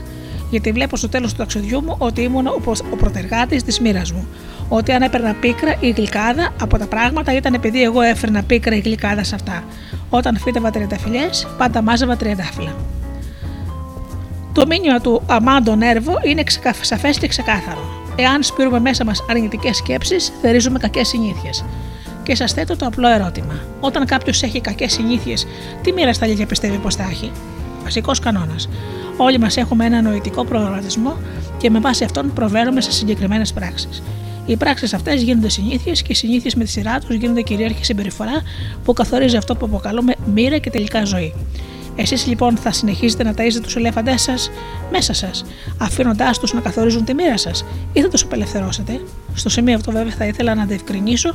Γιατί βλέπω στο τέλος του ταξιδιού μου ότι ήμουν ο προτεργάτη της μοίρας μου ότι αν έπαιρνα πίκρα ή γλυκάδα από τα πράγματα ήταν επειδή εγώ έφερνα πίκρα ή γλυκάδα σε αυτά. Όταν φύτευα τριανταφυλιέ, πάντα μάζευα τριαντάφυλλα. Το μήνυμα του Αμάντο Νέρβο είναι σαφές και ξεκάθαρο. Εάν σπείρουμε μέσα μας αρνητικές σκέψεις, θερίζουμε κακές συνήθειες. Και σας θέτω το απλό ερώτημα. Όταν κάποιος έχει κακές συνήθειες, τι μοίρα στα αλήθεια πιστεύει πως θα έχει; Βασικός κανόνας. Όλοι μας έχουμε ένα νοητικό προγραμματισμό και με βάση αυτόν προβαίνουμε σε συγκεκριμένες πράξεις. Οι πράξεις αυτές γίνονται συνήθειες και οι συνήθειες με τη σειρά τους γίνονται κυρίαρχη συμπεριφορά που καθορίζει αυτό που αποκαλούμε μοίρα και τελικά ζωή. Εσείς λοιπόν θα συνεχίζετε να ταΐζετε τους ελέφαντές σας μέσα σας, αφήνοντάς τους να καθορίζουν τη μοίρα σας, ή θα τους απελευθερώσετε; Στο σημείο αυτό, βέβαια, θα ήθελα να διευκρινίσω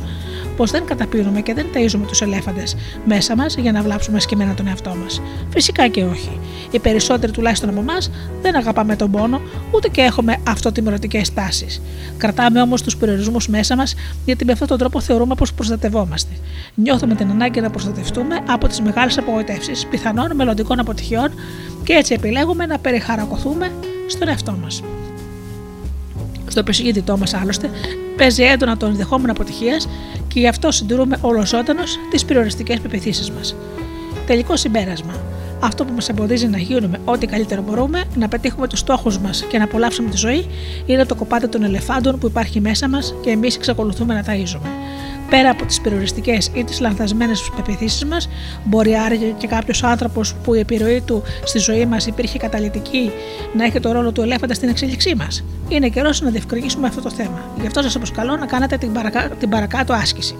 πως δεν καταπίνουμε και δεν ταΐζουμε τους ελέφαντες μέσα μας για να βλάψουμε σκεμμένα τον εαυτό μας. Φυσικά και όχι. Οι περισσότεροι τουλάχιστον από εμάς δεν αγαπάμε τον πόνο, ούτε και έχουμε αυτοτιμωρωτικέ τάσεις. Κρατάμε όμως τους περιορισμούς μέσα μας, γιατί με αυτόν τον τρόπο θεωρούμε πως προστατευόμαστε. Νιώθουμε την ανάγκη να προστατευτούμε από τις μεγάλες απογοητεύσεις πιθανών μελλοντικών αποτυχιών και έτσι επιλέγουμε να περιχαρακωθούμε στον εαυτό μας. Στο πεσηγήτητό μας, άλλωστε, παίζει έντονα το ενδεχόμενο αποτυχίας και γι' αυτό συντηρούμε όλο τις περιοριστικές πεπιθήσεις μας. Τελικό συμπέρασμα. Αυτό που μας εμποδίζει να γίνουμε ό,τι καλύτερο μπορούμε, να πετύχουμε τους στόχους μας και να απολαύσουμε τη ζωή, είναι το κοπάτι των ελεφάντων που υπάρχει μέσα μας και εμείς εξακολουθούμε να ταΐζουμε. Πέρα από τις περιοριστικές ή τις λανθασμένες πεπιθήσεις μας, μπορεί άραγε και κάποιος άνθρωπος που η επιρροή του στη ζωή μας υπήρχε καταλητική να έχει το ρόλο του ελέφαντα στην εξέλιξή μας. Είναι καιρός να διευκρινίσουμε αυτό το θέμα. Γι' αυτό σας προσκαλώ να κάνετε την, παρακα... την παρακάτω άσκηση.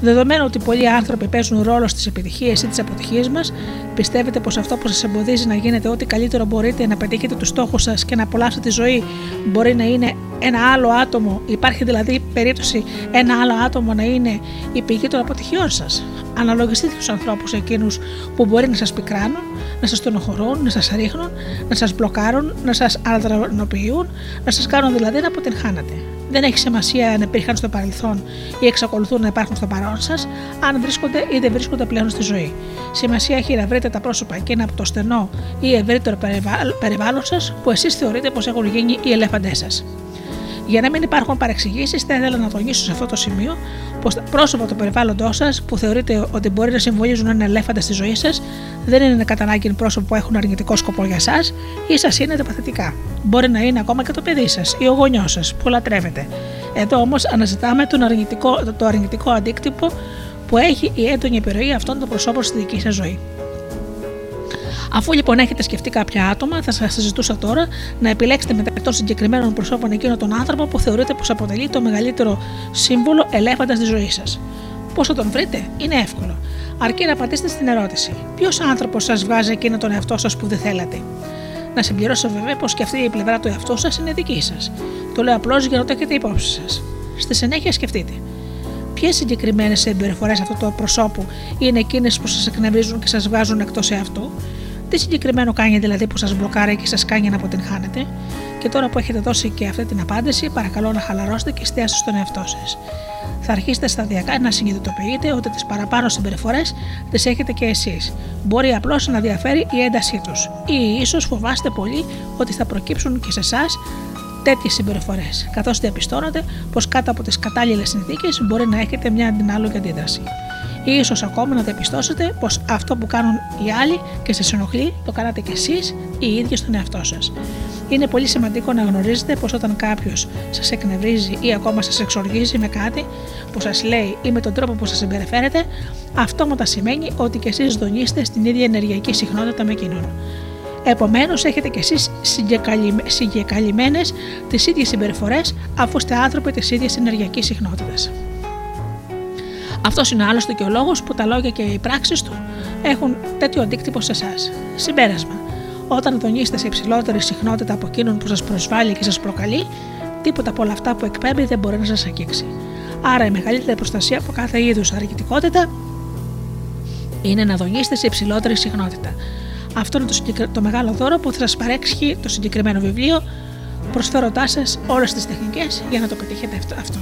Δεδομένου ότι πολλοί άνθρωποι παίζουν ρόλο στις επιτυχίες ή τις αποτυχίες μας, πιστεύετε πως αυτό που σας εμποδίζει να γίνετε ό,τι καλύτερο μπορείτε να πετύχετε τους στόχους σας και να απολαύσετε τη ζωή μπορεί να είναι ένα άλλο άτομο, υπάρχει δηλαδή περίπτωση ένα άλλο άτομο να είναι η πηγή των αποτυχιών σας. Αναλογιστείτε τους ανθρώπους εκείνους που μπορεί να σας πικράνουν, να σας στενοχωρούν, να σας ρίχνουν, να σας μπλοκάρουν, να σας αδρανοποιούν, να σας κάνουν δηλαδή να αποτυγχάνετε. Δεν έχει σημασία αν υπήρχαν στο παρελθόν ή εξακολουθούν να υπάρχουν στο παρόν σας, αν βρίσκονται ή δεν βρίσκονται πλέον στη ζωή. Σημασία έχει να βρείτε τα πρόσωπα εκείνα από το στενό ή ευρύτερο περιβάλλον σας που εσείς θεωρείτε πως έχουν γίνει οι ελέφαντές σας. Για να μην υπάρχουν παρεξηγήσεις, θα ήθελα να τονίσω σε αυτό το σημείο πως τα πρόσωπα του περιβάλλοντός σας που θεωρείτε ότι μπορεί να συμβολίζουν ένα ελέφαντα στη ζωή σας δεν είναι κατά ανάγκη πρόσωπα που έχουν αρνητικό σκοπό για εσά ή σας είναι παθητικά. Μπορεί να είναι ακόμα και το παιδί σας ή ο γονιός σας που λατρεύετε. Εδώ όμως αναζητάμε τον αρνητικό, το αρνητικό αντίκτυπο που έχει η έντονη επιρροή αυτών των προσώπων στη δική σας ζωή. Αφού λοιπόν έχετε σκεφτεί κάποια άτομα, θα σας συζητούσα τώρα να επιλέξετε μεταξύ των συγκεκριμένων προσώπων εκείνο τον άνθρωπο που θεωρείτε πως αποτελεί το μεγαλύτερο σύμβολο ελέφαντας στη ζωής σας. Πώ θα τον βρείτε, είναι εύκολο. Αρκεί να απαντήσετε στην ερώτηση: Ποιος άνθρωπος σας βγάζει εκείνο τον εαυτό σας που δεν θέλατε. Να συμπληρώσω βέβαια πως και αυτή η πλευρά του εαυτού σας είναι δική σας. Το λέω απλώς για να το έχετε υπόψη σας. Στη συνέχεια σκεφτείτε. Ποιες συγκεκριμένες συμπεριφορές αυτού του προσώπου είναι εκείνες που σας εκνευρίζουν και σας βγάζουν εκτός εαυτού, τι συγκεκριμένο κάνει δηλαδή που σας μπλοκάρει και σας κάνει να αποτυγχάνετε. Και τώρα που έχετε δώσει και αυτή την απάντηση, παρακαλώ να χαλαρώσετε και εστιάσετε στον εαυτό σας. Θα αρχίσετε σταδιακά να συνειδητοποιείτε ότι τις παραπάνω συμπεριφορές τις έχετε και εσείς. Μπορεί απλώς να διαφέρει η έντασή τους, ή ίσως φοβάστε πολύ ότι θα προκύψουν και σε εσάς τέτοιες συμπεριφορές, καθώς διαπιστώνετε πως κάτω από τις κατάλληλες συνθήκες μπορεί να έχετε μια αντινάλογη αντίδραση ή ίσως ακόμα να διαπιστώσετε πως αυτό που κάνουν οι άλλοι και σας ενοχλεί το κάνατε κι εσείς οι ίδιοι στον εαυτό σας. Είναι πολύ σημαντικό να γνωρίζετε πως όταν κάποιος σας εκνευρίζει ή ακόμα σας εξοργίζει με κάτι που σας λέει ή με τον τρόπο που σας συμπεριφέρετε, αυτόματα σημαίνει ότι κι εσείς δονείστε στην ίδια ενεργειακή συχνότητα με εκείνον. Επομένως, έχετε κι εσείς συγκεκαλυμμένες τις ίδιες συμπεριφορές, αφού είστε άνθρωποι της ίδιας ενεργειακής συχνότητας. Αυτός είναι άλλωστε και ο λόγο που τα λόγια και οι πράξεις του έχουν τέτοιο αντίκτυπο σε εσάς. Συμπέρασμα. Όταν δονείστε σε υψηλότερη συχνότητα από εκείνον που σας προσβάλλει και σας προκαλεί, τίποτα από όλα αυτά που εκπέμπει δεν μπορεί να σας αγγίξει. Άρα η μεγαλύτερη προστασία από κάθε είδους αργητικότητα είναι να δονείστε σε υψηλότερη συχνότητα. Αυτό είναι το, το μεγάλο δώρο που θα σας παρέξει το συγκεκριμένο βιβλίο, προσφέροντάς σας όλες τις τεχνικές για να το πετύχετε αυτό.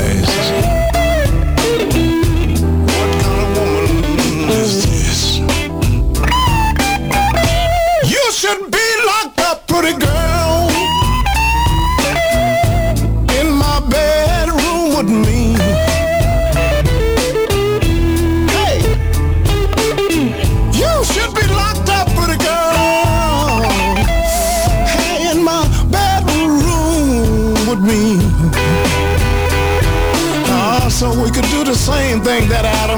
Eyes. better out of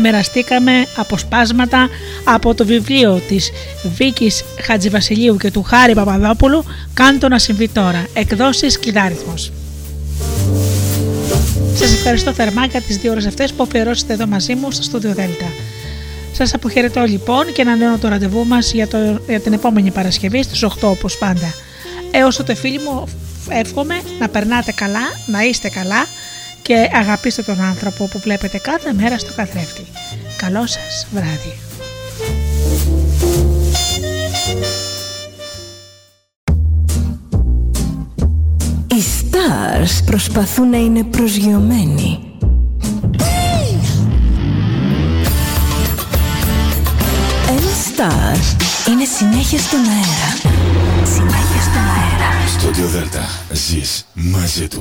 μοιραστήκαμε αποσπάσματα από το βιβλίο της Βίκης Χατζηβασιλείου και του Χάρη Παπαδόπουλου «Κάντο να συμβεί τώρα», εκδόσεις Κλειδάριθμος. Σας ευχαριστώ θερμά για τις δύο ώρες αυτές που αφιερώσετε εδώ μαζί μου στο Studio Delta. Σας αποχαιρετώ λοιπόν και ανανεώνω το ραντεβού μας για, το, για την επόμενη Παρασκευή στις 8 όπως πάντα. Έως τότε φίλοι μου εύχομαι να περνάτε καλά, να είστε καλά και αγαπήστε τον άνθρωπο που βλέπετε κάθε μέρα στο καθρέφτη. Καλό σας βράδυ. Οι stars προσπαθούν να είναι προσγειωμένοι. Ένα star είναι συνέχεια στον αέρα. Συνέχεια στον αέρα. Studio Delta. Ζεις μαζί του.